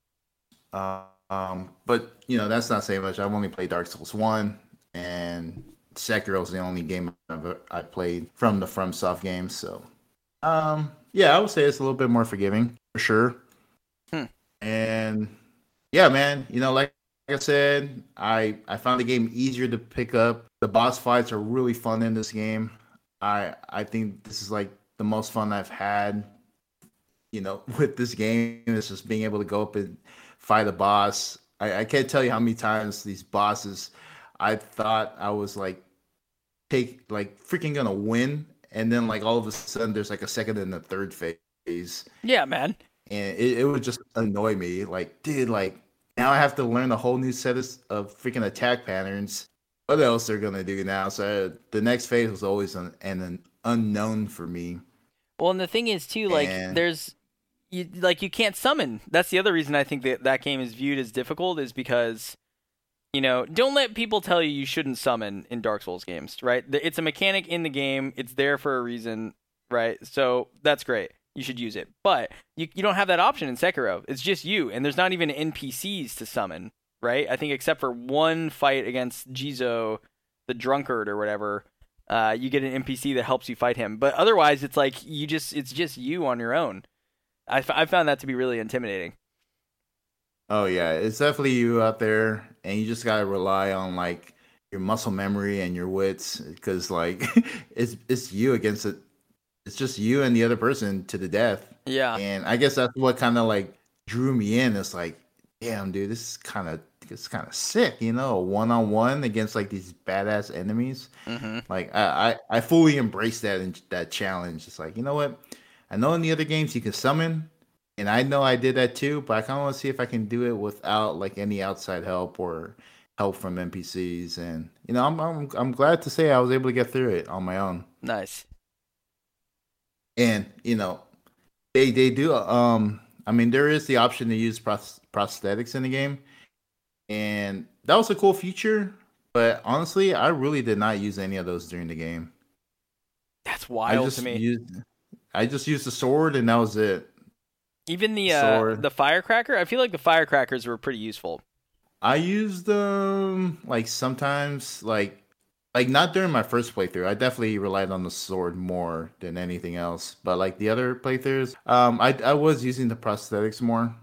Uh, um, but you know that's not saying much. I've only played Dark Souls one, and Sekiro is the only game I've I played from the FromSoft games. So, um, yeah, I would say it's a little bit more forgiving for sure. And yeah, man, you know, like, like I said, I I found the game easier to pick up. The boss fights are really fun in this game. I I think this is like the most fun I've had, you know, with this game. Is just being able to go up and fight a boss. I, I can't tell you how many times these bosses I thought I was like take like freaking gonna win, and then like all of a sudden there's like a second and a third phase. Yeah, man and it, it would just annoy me. Like, dude, like now I have to learn a whole new set of, of freaking attack patterns. What else they're gonna do now? So the next phase was always an, an unknown for me. Well, and the thing is too, like, and... there's you like you can't summon. That's the other reason I think that that game is viewed as difficult is because you know, don't let people tell you you shouldn't summon in Dark Souls games, right? It's a mechanic in the game. It's there for a reason right? So that's great. You should use it. But you you don't have that option in Sekiro. It's just you, and there's not even NPCs to summon, right? I think except for one fight against Jizo, the drunkard or whatever, uh, you get an NPC that helps you fight him. But otherwise, it's like you just it's just you on your own. I, f- I found that to be really intimidating. Oh yeah, it's definitely you out there, and you just gotta rely on like your muscle memory and your wits, because like it's it's you against it. It's just you and the other person to the death. Yeah, and I guess that's what kind of like drew me in. It's like, damn, dude, this is kind of it's kind of sick, you know, one on one against like these badass enemies. mm-hmm. Like I, I, I fully embrace that and that challenge. It's like you know what, I know in the other games you can summon, and I know I did that too, but I kind of want to see if I can do it without like any outside help or help from NPCs. And you know, I'm I'm I'm glad to say I was able to get through it on my own. nice. And you know, they they do. Um, I mean, there is the option to use pros- prosthetics in the game, and that was a cool feature. But honestly, I really did not use any of those during the game. That's I wild just to me. used, I just used the sword, and that was it. Even the uh, the firecracker, I feel like the firecrackers were pretty useful. I used them like sometimes, like like not during my first playthrough. I definitely relied on the sword more than anything else. But like the other playthroughs, um, I I was using the prosthetics more.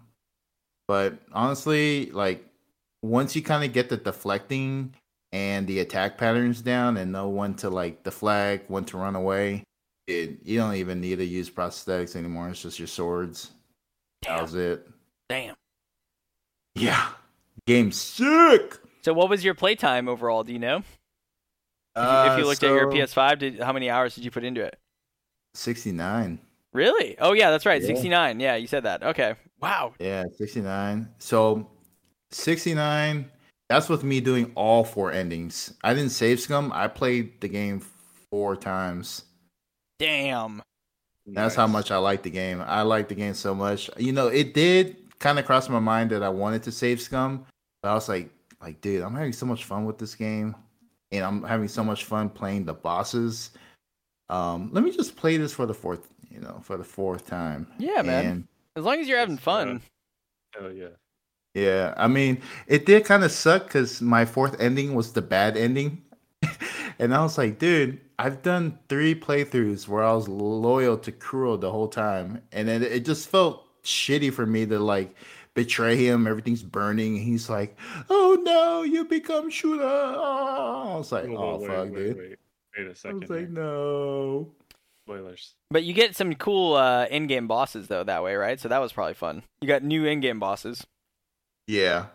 But honestly, like once you kind of get the deflecting and the attack patterns down, and know when to like deflect, when to run away, it you don't even need to use prosthetics anymore. It's just your swords. That Damn. was it. Damn. Yeah, game sick. So what was your playtime overall? Do you know? If you, Uh, if you looked at your PS5, did how many hours did you put into it? 69. Really? Oh yeah, that's right. Yeah. 69. Yeah, you said that. Okay. Wow. Yeah, 69. So 69, that's with me doing all four endings. I didn't save scum. I played the game four times. Damn. That's how much I like the game. I like the game so much. You know, it did kind of cross my mind that I wanted to save scum, but I was like, like, dude, I'm having so much fun with this game, and I'm having so much fun playing the bosses. Um, let me just play this for the fourth, you know, for the fourth time. Yeah, man. And As long as you're having That's fun. Oh yeah. Yeah, I mean, it did kind of suck because my fourth ending was the bad ending, and I was like, dude, I've done three playthroughs where I was loyal to Kuro the whole time, and it, it just felt shitty for me to like betray him. Everything's burning. He's like, "Oh no, you become Shura." Oh. I was like, Whoa, "Oh wait, fuck, wait, dude." Wait, wait a I second. was like, here. "No." Spoilers. But you get some cool uh, in-game bosses though that way, right? So that was probably fun. You got new in-game bosses. Yeah.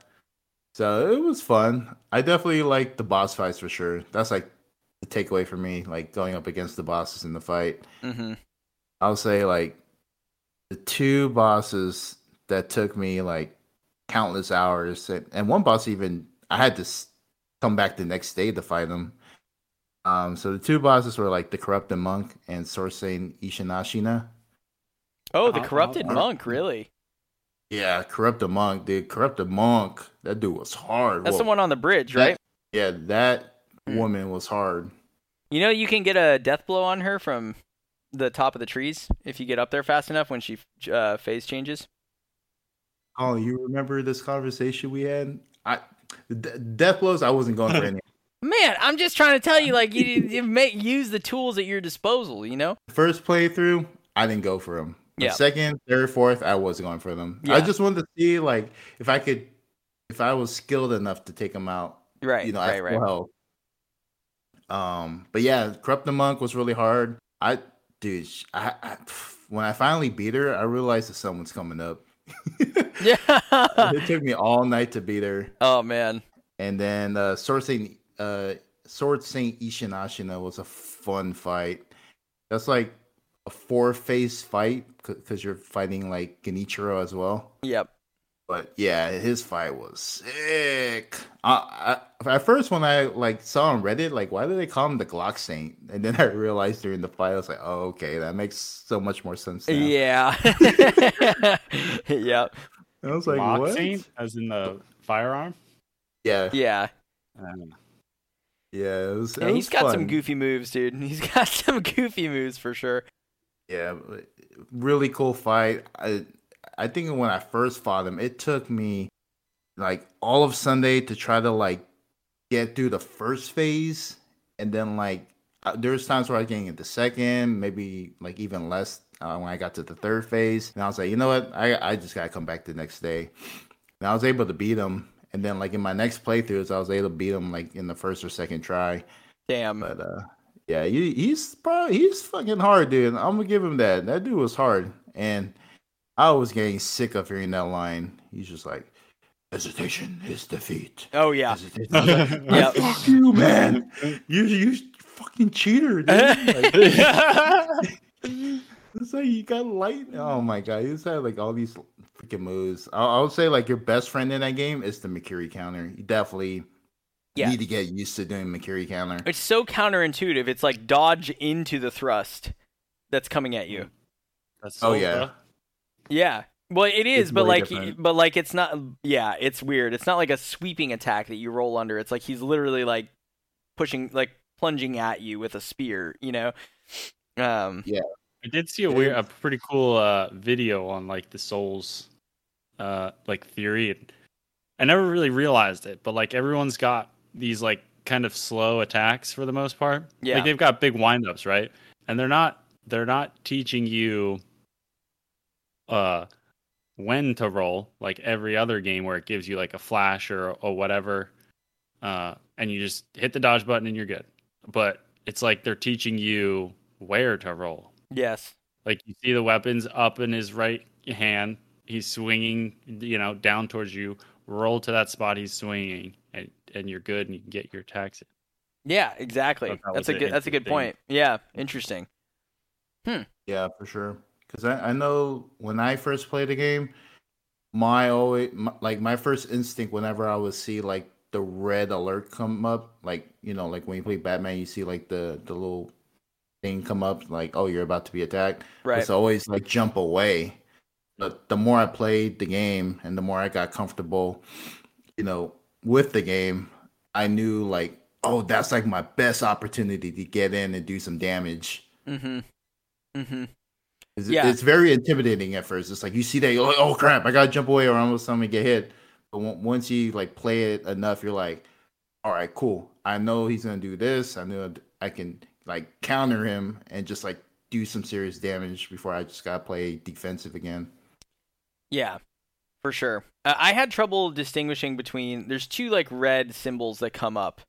So it was fun. I definitely like the boss fights for sure. That's like the takeaway for me, like going up against the bosses in the fight. Mm-hmm. I'll say like the two bosses that took me like countless hours, and, and one boss even I had to come back the next day to fight him. Um, so the two bosses were like the corrupted monk and Sword Saint Isshin Ashina. Oh, the Uh-huh. corrupted Uh-huh. monk, really? Yeah, corrupted monk, dude. Corrupted monk. That dude was hard. That's the one on the bridge, That- right? Yeah, that. Woman was hard. You know, you can get a death blow on her from the top of the trees if you get up there fast enough when she uh, phase changes. Oh, you remember this conversation we had? I d- death blows. I wasn't going for any. Man, I'm just trying to tell you, like, you, you make use the tools at your disposal. You know? First playthrough, I didn't go for them. The Yeah. second, third, fourth, I was going for them. Yeah. I just wanted to see like if I could, if I was skilled enough to take them out. Right. You know, right. at Right. full health. Um, but yeah, corrupt the monk was really hard. I, dude, I, I when I finally beat her, I realized that someone's coming up. Yeah. it took me all night to beat her. oh man. And then uh, Sword Saint uh, Sword Saint Isshin Ashina was a fun fight. That's like a four phase fight because you're fighting like Genichiro as well. Yep. But yeah, his fight was sick. I, I, at first, when I like saw on Reddit, like why do they call him the Glock Saint? And then I realized during the fight, I was like, oh, okay, that makes so much more sense. Now. Yeah. yep. I was like, Mock what? Saint, as in the firearm. Yeah, Yeah. Uh, yeah, it was. Yeah, it he's was got some goofy moves, dude. He's got some goofy moves for sure. Yeah, really cool fight. I I think when I first fought him, it took me like all of Sunday to try to like get through the first phase, and then like there's times where I was getting into second, maybe like even less uh, when I got to the third phase. And I was like, you know what, I I just gotta come back the next day. And I was able to beat him, and then like in my next playthroughs, I was able to beat him like in the first or second try. Damn. But uh, yeah, he, he's probably he's fucking hard, dude. I'm gonna give him that. That dude was hard, and I was getting sick of hearing that line. He's just like, hesitation is defeat. Oh yeah. yeah. Fuck you, man. You you fucking cheater, dude. Like, it's like you got light. Oh my god, he's had like all these freaking moves. I, I would say like your best friend in that game is the Mikiri counter. You definitely yeah. need to get used to doing Mikiri counter. It's so counterintuitive. It's like dodge into the thrust that's coming at you. That's oh, so oh yeah, yeah. Well, it is, it's but like, different. but like, it's not. Yeah, it's weird. It's not like a sweeping attack that you roll under. It's like he's literally like pushing, like plunging at you with a spear. You know. Um, yeah. I did see a weird, a pretty cool uh, video on like the Souls, uh, like theory. I never really realized it, but like everyone's got these like kind of slow attacks for the most part. Yeah. Like they've got big windups, right? And they're not they're not teaching you uh when to roll like every other game where it gives you like a flash or or whatever uh and you just hit the dodge button and you're good. But it's like they're teaching you where to roll. Yes. Like you see the weapons up in his right hand. He's swinging you know down towards you. Roll to that spot he's swinging and, and you're good and you can get your attacks in. Yeah exactly. So that that's a good that's a good point. Yeah interesting. Hmm. Yeah for sure because I, I know when I first played the game, my always my, like my first instinct whenever I would see like the red alert come up, like you know, like when you play Batman, you see like the the little thing come up, like oh you're about to be attacked. Right. It's always like jump away. But the more I played the game and the more I got comfortable, you know, with the game, I knew like oh that's like my best opportunity to get in and do some damage. Mm-hmm. Mm-hmm. It's, yeah. it's very intimidating at first. It's like you see that, you're like, oh crap, I gotta jump away or I'm almost something get hit. But once you like play it enough, you're like, all right, cool. I know he's gonna do this. I know I can like counter him and just like do some serious damage before I just gotta play defensive again. Yeah, for sure. Uh, I had trouble distinguishing between. There's two like red symbols that come up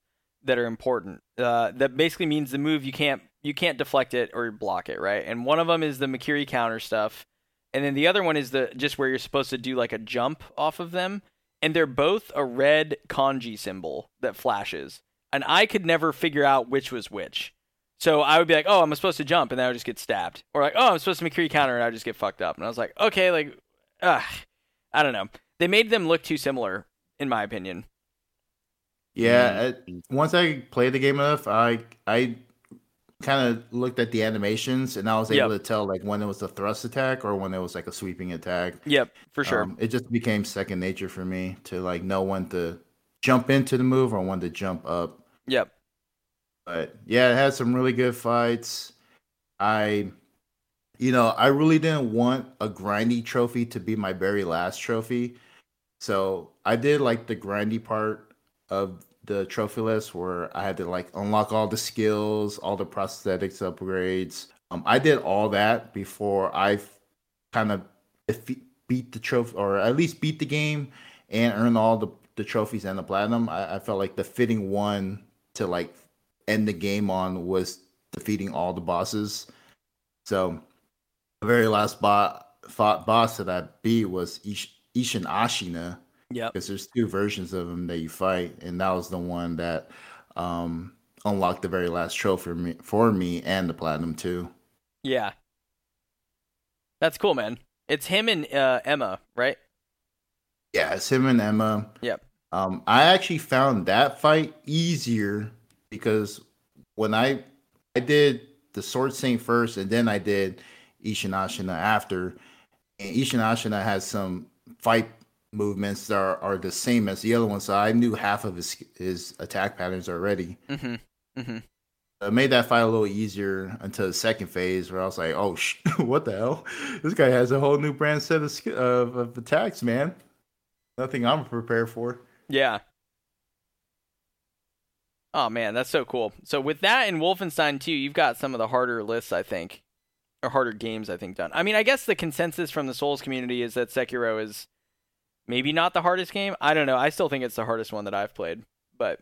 that are important. Uh, that basically means the move you can't you can't deflect it or block it, right? And one of them is the Mikiri counter stuff, and then the other one is the just where you're supposed to do like a jump off of them, and they're both a red kanji symbol that flashes, and I could never figure out which was which. So I would be like, "Oh, I'm supposed to jump," and then I would just get stabbed, or like, "Oh, I'm supposed to Mikiri counter," and I would just get fucked up. And I was like, "Okay, like, ugh, I don't know." They made them look too similar, in my opinion. Yeah, mm. uh, once I played the game enough, I I kind of looked at the animations and I was able yep. to tell like when it was a thrust attack or when it was like a sweeping attack. Yep, for sure. Um, it just became second nature for me to like know when to jump into the move or when to jump up. Yep. But yeah, it had some really good fights. I you know, I really didn't want a grindy trophy to be my very last trophy. So I did like the grindy part of the trophy list where I had to like unlock all the skills, all the prosthetics upgrades. Um, I did all that before I kind of beat the trophy, or at least beat the game and earn all the, the trophies and the platinum. I, I felt like the fitting one to like end the game on was defeating all the bosses. So the very last bot, fought boss that I beat was Ish, Isshin Ashina yeah. Because there's two versions of him that you fight, and that was the one that um, unlocked the very last trophy for me, for me and the platinum too. Yeah. That's cool, man. It's him and uh, Emma, right? Yeah, it's him and Emma. Yep. Um, I actually found that fight easier because when I I did the Sword Saint first, and then I did Isshin Ashina after. And Isshin Ashina has some fight movements are, are the same as the other one. So I knew half of his his attack patterns already. Mm-hmm. Mm-hmm. it made that fight a little easier until the second phase, where I was like, "Oh, sh- what the hell? This guy has a whole new brand set of, of, of attacks, man. Nothing I'm prepared for." Yeah. Oh man, that's so cool. So with that and Wolfenstein 2, you've got some of the harder lists, I think, or harder games, I think, done. I mean, I guess the consensus from the Souls community is that Sekiro is maybe not the hardest game. I don't know. I still think it's the hardest one that I've played, but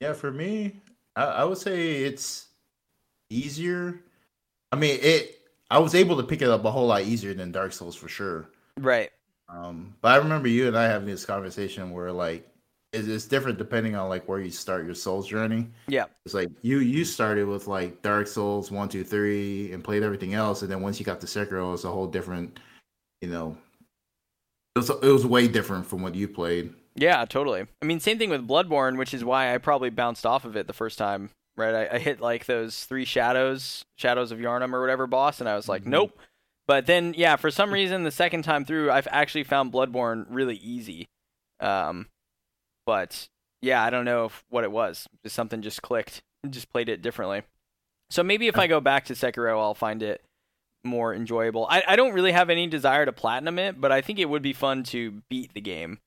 yeah, for me, I, I would say it's easier. I mean, it. I was able to pick it up a whole lot easier than Dark Souls for sure. Right. Um, but I remember you and I having this conversation where like it's, it's different depending on like where you start your Souls journey. Yeah. It's like you you started with like Dark Souls one, two, three, and played everything else, and then once you got to Sekiro, it's a whole different, you know. It was it was way different from what you played. Yeah, totally. I mean, same thing with Bloodborne, which is why I probably bounced off of it the first time. Right, I, I hit like those three shadows, shadows of Yharnam or whatever boss, and I was like, mm-hmm. nope. But then, yeah, for some reason, the second time through, I've actually found Bloodborne really easy. Um, but yeah, I don't know if, what it was. Just something just clicked. Just played it differently. So maybe if I go back to Sekiro, I'll find it more enjoyable. I, I don't really have any desire to platinum it, but I think it would be fun to beat the game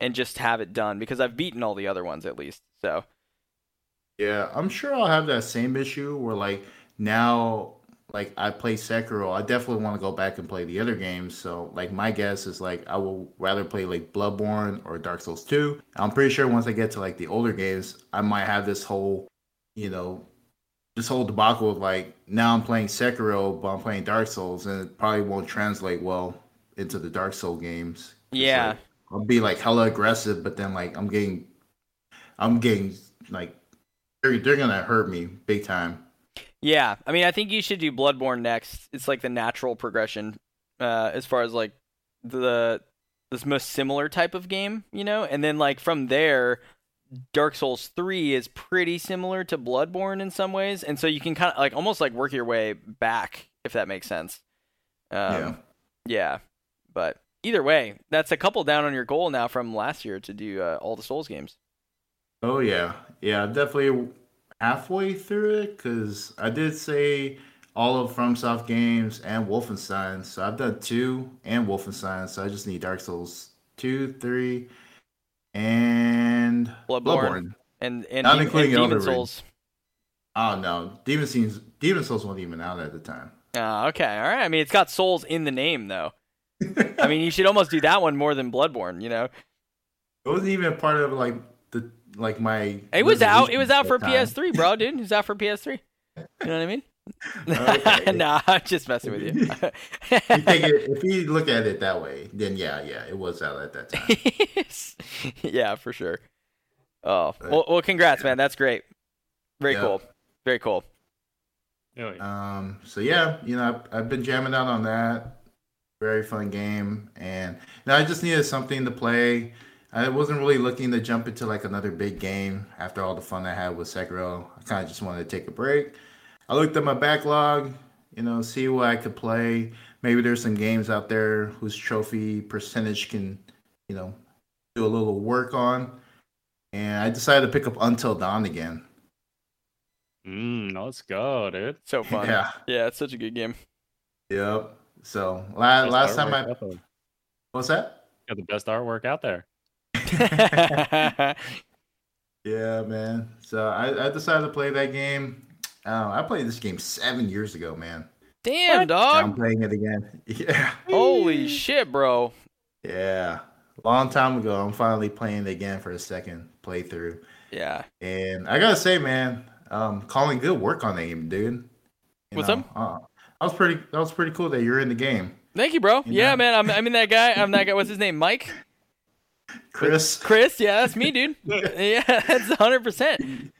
and just have it done because I've beaten all the other ones at least. So yeah, I'm sure I'll have that same issue where like now like I play Sekiro, I definitely want to go back and play the other games. So like my guess is like I will rather play like Bloodborne or Dark Souls 2. I'm pretty sure once I get to like the older games, I might have this whole, you know, this whole debacle of like now I'm playing Sekiro, but I'm playing Dark Souls, and it probably won't translate well into the Dark Soul games. Yeah. Like, I'll be like hella aggressive, but then like I'm getting, I'm getting like they're they're gonna hurt me big time. Yeah, I mean, I think you should do Bloodborne next. It's like the natural progression, uh, as far as like the this most similar type of game, you know, and then like from there, Dark Souls 3 is pretty similar to Bloodborne in some ways, and so you can kind of like almost like work your way back if that makes sense. Um, yeah. Yeah, but either way, that's a couple down on your goal now from last year to do uh, all the Souls games. Oh yeah, yeah, definitely halfway through it because I did say all of FromSoft games and Wolfenstein, so I've done two and Wolfenstein, so I just need Dark Souls two, three, and Bloodborne, Bloodborne. and and, Not including and Demon Souls. Oh no, Demon Souls Demon Souls wasn't even out at the time. Oh, okay, all right. I mean, it's got souls in the name though. I mean, you should almost do that one more than Bloodborne. You know, it wasn't even part of like the like my. It was out. It was out for time. PS3, bro, dude. It was out for PS3. You know what I mean? Okay. nah, I'm just messing with you. you it, if you look at it that way, then yeah, yeah, it was out at that time. yeah, for sure. Oh, well, well, congrats, man. That's great. Very yep. cool. Very cool. Um. So yeah, you know, I've, I've been jamming out on that very fun game. And now I just needed something to play. I wasn't really looking to jump into like another big game after all the fun I had with Sekiro. I kind of just wanted to take a break. I looked at my backlog, you know, see what I could play. Maybe there's some games out there whose trophy percentage can, you know, do a little work on. And I decided to pick up Until Dawn again. Mm, let's go, dude. So fun. Yeah. Yeah, it's such a good game. Yep. So last, last time I what's that? Got the best artwork out there. yeah, man. So I, I decided to play that game. Uh, I played this game seven years ago, man. Damn, what? dog. I'm playing it again. Yeah. Holy shit, bro. Yeah. Long time ago. I'm finally playing it again for a second playthrough. Yeah. And I gotta say, man, um, calling good work on the game, dude. You What's know, up? Uh, that was pretty. That was pretty cool that you're in the game. Thank you, bro. You yeah, know? man. I'm, I'm in that guy. I'm that guy. What's his name? Mike. Chris. Chris. Yeah, that's me, dude. yeah, that's 100. percent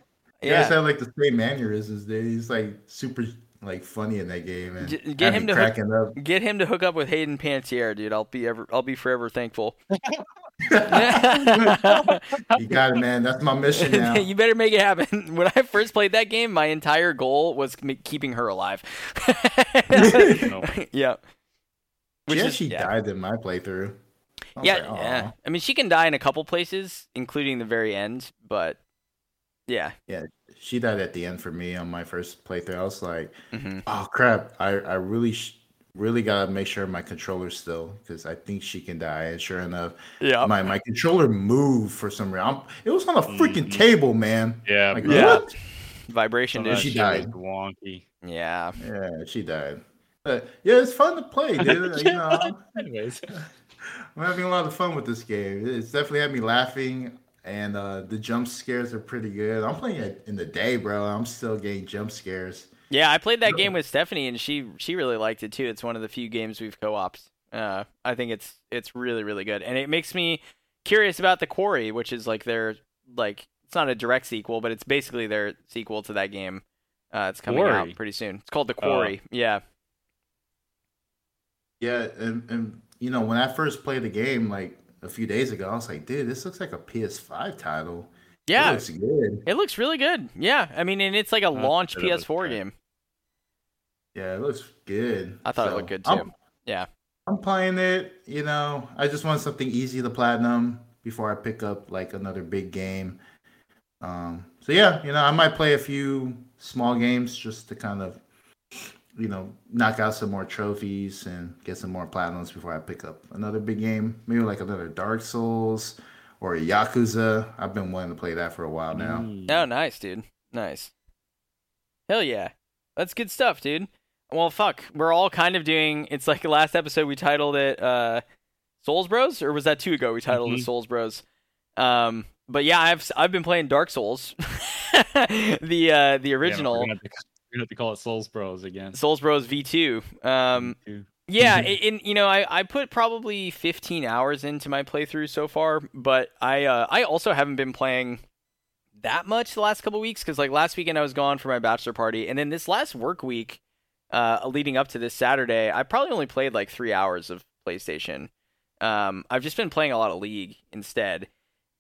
Yeah, guys have like the same mannerisms, dude. He's like super like funny in that game and get him to hook, up. get him to hook up with Hayden Panettiere, dude. I'll be ever I'll be forever thankful. you got it, man. That's my mission now. you better make it happen. When I first played that game, my entire goal was keeping her alive. yeah. Which she actually yeah. died in my playthrough. Yeah, like, yeah. I mean, she can die in a couple places, including the very end, but Yeah. Yeah. She died at the end for me on my first playthrough. I was like, hmm oh crap! I I really sh- really gotta make sure my controller's still because I think she can die. And sure enough, Yeah. my my controller moved for some reason. I'm- It was on a freaking Mhm. table, man. Yeah, Like. Yeah. what? Vibration, Some dude. that she shit died. was Wonky. Yeah. Yeah, she died. But yeah, it's fun to play, dude. you know, Anyways, I'm having a lot of fun with this game. It's definitely had me laughing, and uh, the jump scares are pretty good. I'm playing it in the day, bro. I'm still getting jump scares. Yeah, I played that game with Stephanie, and she she really liked it too. It's one of the few games we've co-ops. Uh, I think it's it's really really good, and it makes me curious about the Quarry, which is like their like it's not a direct sequel, but it's basically their sequel to that game. Uh, it's coming Quarry? out pretty soon. It's called the Oh. Quarry. Yeah, Yeah, and, and you know, when I first played the game like a few days ago, I was like, dude, this looks like a PS5 title. Yeah, It looks good. it looks really good. Yeah, I mean, and it's like a launch give it a PS4 game. Yeah, it looks good. I thought it looked good I'm- too. Yeah. I'm playing it, you know. I just want something easy to platinum before I pick up like another big game. Um, so yeah, you know, I might play a few small games just to kind of, you know, knock out some more trophies and get some more platinums before I pick up another big game. Maybe like another Dark Souls or a Yakuza. I've been wanting to play that for a while now. Mm. Oh, nice, dude. Nice. Hell yeah. That's good stuff, dude. Well, fuck. We're all kind of doing. It's like the last episode we titled it uh, Souls Bros, or was that two ago we titled it Mhm. Souls Bros? Um, but yeah, I've I've been playing Dark Souls, the uh, the original we're, gonna have to, we're gonna have to call it Souls Bros again. Souls Bros V two. Um, Too. yeah, in you know, I, I put probably 15 hours into my playthrough so far, but I uh, I also haven't been playing that much the last couple weeks because like last weekend I was gone for my bachelor party, and then this last work week, uh, leading up to this Saturday, I probably only played like three hours of PlayStation. Um, I've just been playing a lot of League instead,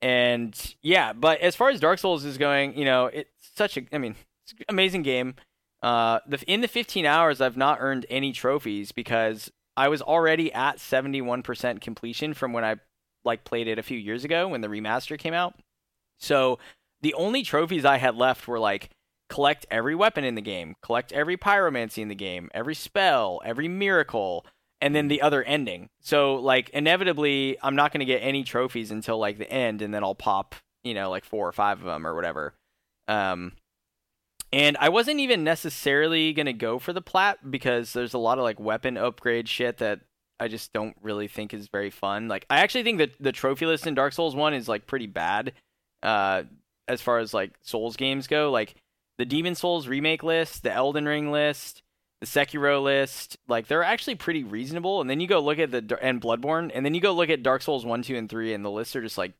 and yeah. But as far as Dark Souls is going, you know, it's such a I mean, it's an amazing game. Uh, the in the 15 hours, I've not earned any trophies because I was already at 71% completion from when I like played it a few years ago when the remaster came out. So the only trophies I had left were like collect every weapon in the game, collect every pyromancy in the game, every spell, every miracle, and then the other ending. So like inevitably, I'm not going to get any trophies until like the end, and then I'll pop, you know, like four or five of them or whatever. Um, and I wasn't even necessarily gonna go for the plat because there's a lot of like weapon upgrade shit that I just don't really think is very fun. Like I actually think that the trophy list in Dark Souls one is like pretty bad, uh, as far as like Souls games go. Like the Demon Souls remake list, the Elden Ring list, the Sekiro list, like they're actually pretty reasonable. And then you go look at the and Bloodborne, and then you go look at Dark Souls one, two, and three, and the lists are just like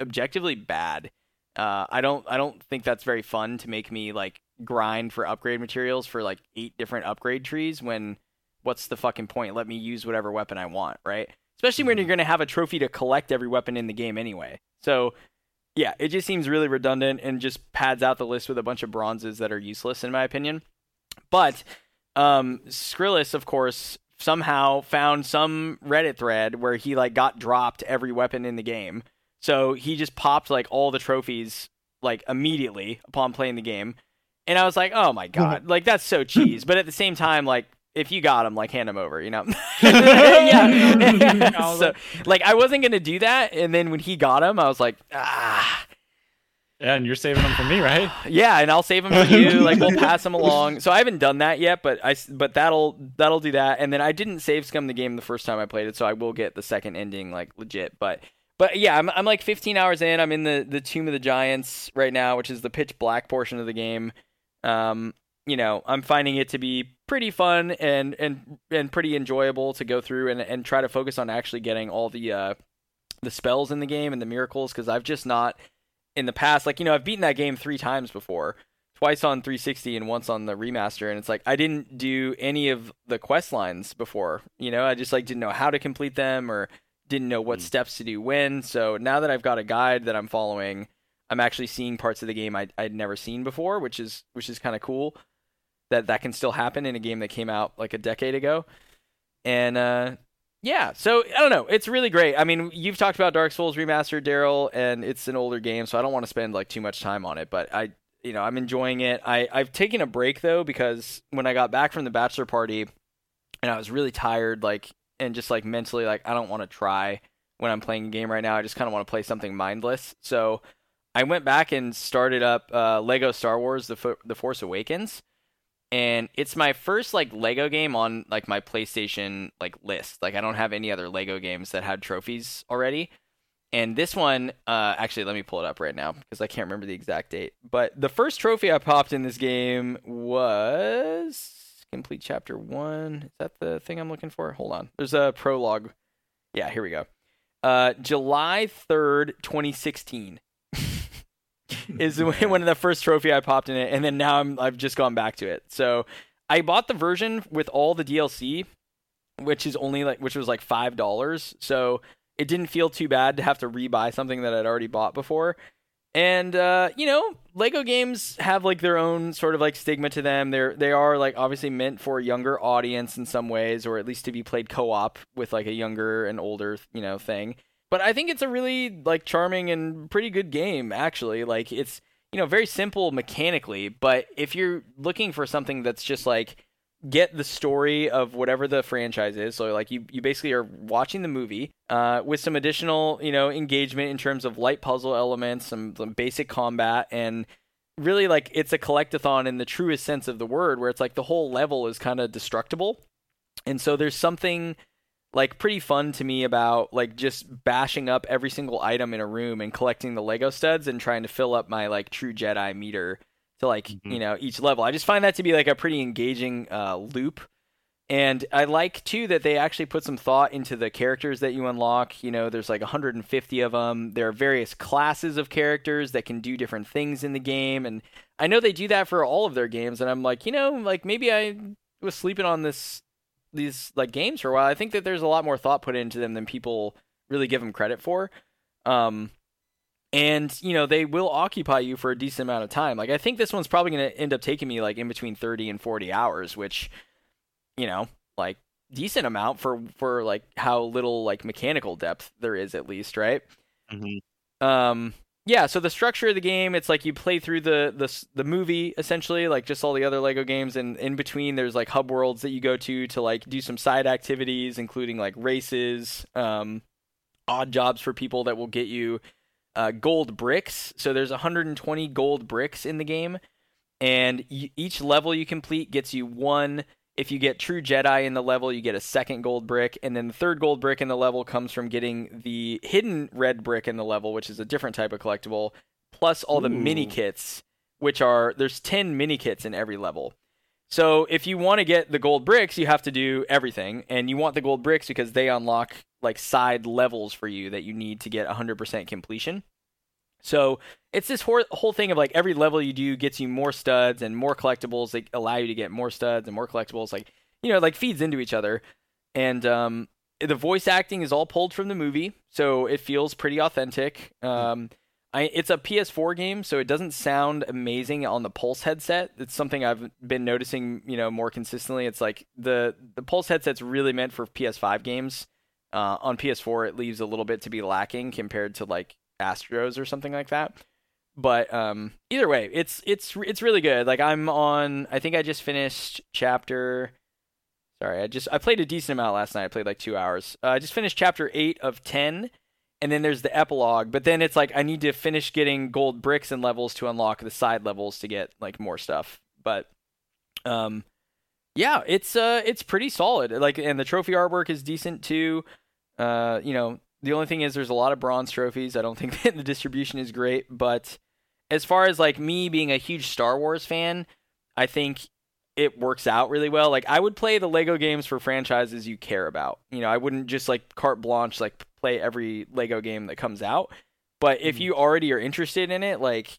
objectively bad. Uh, I don't I don't think that's very fun to make me like grind for upgrade materials for like eight different upgrade trees when what's the fucking point? Let me use whatever weapon I want, right? Especially when you're going to have a trophy to collect every weapon in the game anyway. So, yeah, it just seems really redundant and just pads out the list with a bunch of bronzes that are useless in my opinion. But um Skrillis of course somehow found some Reddit thread where he like got dropped every weapon in the game. So he just popped like all the trophies like immediately upon playing the game. And I was like, "Oh my god, like that's so cheese." But at the same time, like if you got him, like hand him over, you know? yeah. so like I wasn't gonna do that, and then when he got him, I was like, ah, Yeah, and you're saving them for me, right? yeah, and I'll save him for you. Like we'll pass him along. So I haven't done that yet, but I but that'll that'll do that. And then I didn't save scum the game the first time I played it, so I will get the second ending like legit. But but yeah, I'm I'm like 15 hours in. I'm in the the Tomb of the Giants right now, which is the pitch black portion of the game. Um, you know, I'm finding it to be pretty fun and and and pretty enjoyable to go through and and try to focus on actually getting all the uh the spells in the game and the miracles because I've just not in the past like you know I've beaten that game 3 times before twice on 360 and once on the remaster and it's like I didn't do any of the quest lines before you know I just like didn't know how to complete them or didn't know what Mm. steps to do when so now that I've got a guide that I'm following I'm actually seeing parts of the game I I'd never seen before which is which is kind of cool that that can still happen in a game that came out like a decade ago and uh yeah, so I don't know. It's really great. I mean, you've talked about Dark Souls Remastered, Daryl, and it's an older game, so I don't want to spend like too much time on it. But I, you know, I'm enjoying it. I I've taken a break though because when I got back from the bachelor party, and I was really tired, like, and just like mentally, like, I don't want to try when I'm playing a game right now. I just kind of want to play something mindless. So I went back and started up uh, Lego Star Wars: The Fo- The Force Awakens and it's my first like Lego game on like my PlayStation like list. Like I don't have any other Lego games that had trophies already. And this one, uh, actually, let me pull it up right now because I can't remember the exact date. But the first trophy I popped in this game was complete chapter one. Is that the thing I'm looking for? Hold on. There's a prologue. Yeah, here we go. Uh, July 3rd, 2016 is one of the first trophy I popped in it, and then now I'm I've just gone back to it. So I bought the version with all the DLC, which is only like which was like five dollars. So it didn't feel too bad to have to rebuy something that I'd already bought before. And uh, you know, Lego games have like their own sort of like stigma to them. They're they are like obviously meant for a younger audience in some ways, or at least to be played co-op with like a younger and older you know thing. But I think it's a really like charming and pretty good game actually. Like it's you know very simple mechanically, but if you're looking for something that's just like get the story of whatever the franchise is. So like you, you basically are watching the movie uh, with some additional you know engagement in terms of light puzzle elements, some, some basic combat, and really like it's a collectathon in the truest sense of the word, where it's like the whole level is kind of destructible, and so there's something like pretty fun to me about like just bashing up every single item in a room and collecting the Lego studs and trying to fill up my like true Jedi meter to like mm-hmm. you know each level. I just find that to be like a pretty engaging uh, loop. And I like too that they actually put some thought into the characters that you unlock. You know, there's like 150 of them. There are various classes of characters that can do different things in the game, and I know they do that for all of their games. And I'm like, you know, like maybe I was sleeping on this these like games for a while. I think that there's a lot more thought put into them than people really give them credit for. Um, and you know they will occupy you for a decent amount of time. Like I think this one's probably going to end up taking me like in between 30 and 40 hours, which you know, like decent amount for for like how little like mechanical depth there is at least, right? Mm-hmm. Um yeah, so the structure of the game, it's like you play through the the the movie essentially, like just all the other Lego games, and in between there's like hub worlds that you go to to like do some side activities, including like races, um, odd jobs for people that will get you uh, gold bricks. So there's 120 gold bricks in the game, and each level you complete gets you one if you get True Jedi in the level, you get a second gold brick, and then the third gold brick in the level comes from getting the hidden red brick in the level, which is a different type of collectible, plus all the mini kits, which are there's 10 mini kits in every level. So if you want to get the gold bricks, you have to do everything, and you want the gold bricks because they unlock like side levels for you that you need to get 100% completion. So it's this whole, thing of like every level you do gets you more studs and more collectibles. They allow you to get more studs and more collectibles. Like you know, like feeds into each other. And um, the voice acting is all pulled from the movie, so it feels pretty authentic. Um, I, it's a PS4 game, so it doesn't sound amazing on the Pulse headset. It's something I've been noticing, you know, more consistently. It's like the the Pulse headset's really meant for PS5 games. Uh, on PS4, it leaves a little bit to be lacking compared to like Astros or something like that. But um, either way, it's it's it's really good. Like I'm on. I think I just finished chapter. Sorry, I just I played a decent amount last night. I played like two hours. Uh, I just finished chapter eight of ten, and then there's the epilogue. But then it's like I need to finish getting gold bricks and levels to unlock the side levels to get like more stuff. But um, yeah, it's uh it's pretty solid. Like, and the trophy artwork is decent too. Uh, you know, the only thing is, there's a lot of bronze trophies. I don't think the distribution is great, but as far as like me being a huge Star Wars fan, I think it works out really well. Like I would play the Lego games for franchises you care about. You know, I wouldn't just like carte blanche like play every Lego game that comes out. But if mm-hmm. you already are interested in it, like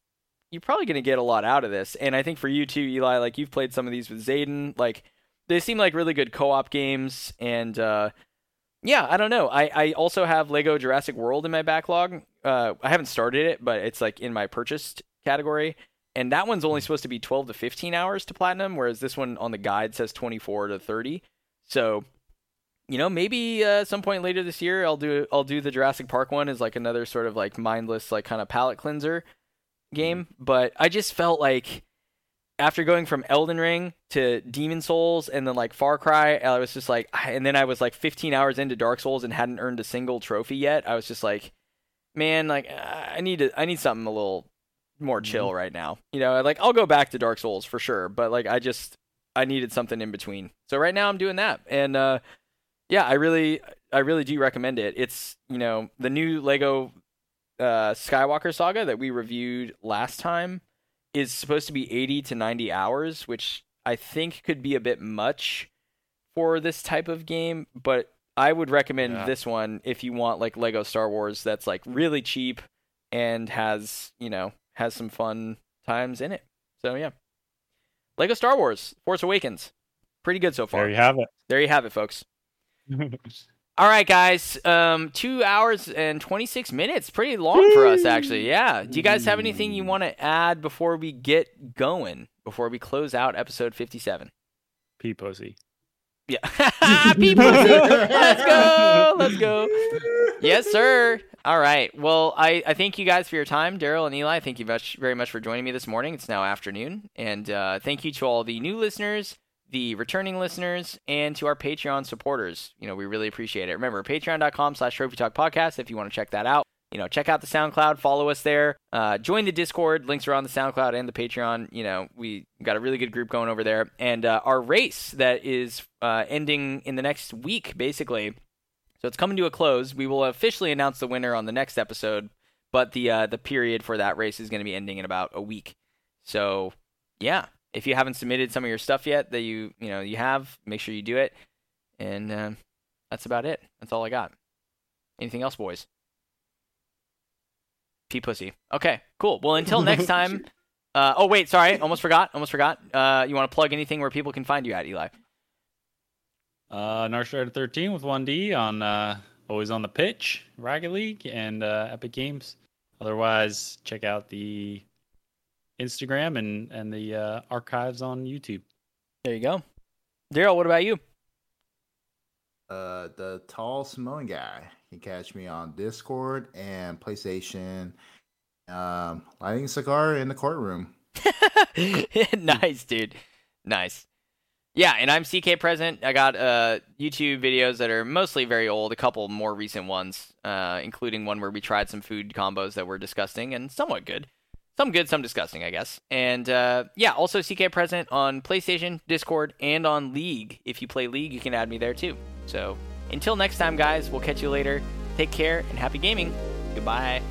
you're probably going to get a lot out of this. And I think for you too, Eli, like you've played some of these with Zayden, like they seem like really good co-op games and uh yeah, I don't know. I, I also have Lego Jurassic World in my backlog. Uh, I haven't started it, but it's like in my purchased category. And that one's only supposed to be 12 to 15 hours to platinum, whereas this one on the guide says 24 to 30. So, you know, maybe uh, some point later this year, I'll do I'll do the Jurassic Park one as like another sort of like mindless, like kind of palate cleanser game. But I just felt like after going from Elden Ring to Demon Souls and then like Far Cry, I was just like, and then I was like 15 hours into Dark Souls and hadn't earned a single trophy yet. I was just like, man, like I need to, I need something a little more chill mm-hmm. right now. You know, like I'll go back to Dark Souls for sure, but like I just, I needed something in between. So right now I'm doing that, and uh, yeah, I really, I really do recommend it. It's you know the new Lego uh, Skywalker Saga that we reviewed last time is supposed to be 80 to 90 hours, which I think could be a bit much for this type of game, but I would recommend yeah. this one if you want like Lego Star Wars that's like really cheap and has, you know, has some fun times in it. So yeah. Lego Star Wars Force Awakens. Pretty good so far. There you have it. There you have it, folks. All right, guys. Um, two hours and 26 minutes. Pretty long for us, actually. Yeah. Do you guys have anything you want to add before we get going? Before we close out episode 57? Pee pussy. Yeah. Pee pussy. Let's go. Let's go. Yes, sir. All right. Well, I, I thank you guys for your time, Daryl and Eli. Thank you much, very much for joining me this morning. It's now afternoon. And uh, thank you to all the new listeners the returning listeners and to our Patreon supporters. You know, we really appreciate it. Remember, patreon.com slash trophy talk podcast if you want to check that out. You know, check out the SoundCloud, follow us there, uh, join the Discord. Links are on the SoundCloud and the Patreon. You know, we got a really good group going over there. And uh, our race that is uh, ending in the next week, basically. So it's coming to a close. We will officially announce the winner on the next episode, but the uh, the period for that race is going to be ending in about a week. So yeah, if you haven't submitted some of your stuff yet that you you know you have, make sure you do it. And uh, that's about it. That's all I got. Anything else, boys? P pussy. Okay, cool. Well, until next time. Uh, oh wait, sorry, almost forgot. Almost forgot. Uh, you want to plug anything where people can find you at, Eli? Uh, Narstrider 13 with 1D on uh, always on the pitch, Rocket League, and uh, Epic Games. Otherwise, check out the Instagram and and the uh, archives on YouTube. There you go, Daryl. What about you? Uh, the tall Samoan guy. You can catch me on Discord and PlayStation. Um, lighting a cigar in the courtroom. nice, dude. Nice. Yeah, and I'm CK present. I got uh, YouTube videos that are mostly very old, a couple more recent ones, uh, including one where we tried some food combos that were disgusting and somewhat good. Some good, some disgusting, I guess. And uh, yeah, also CK present on PlayStation, Discord, and on League. If you play League, you can add me there too. So until next time, guys, we'll catch you later. Take care and happy gaming. Goodbye.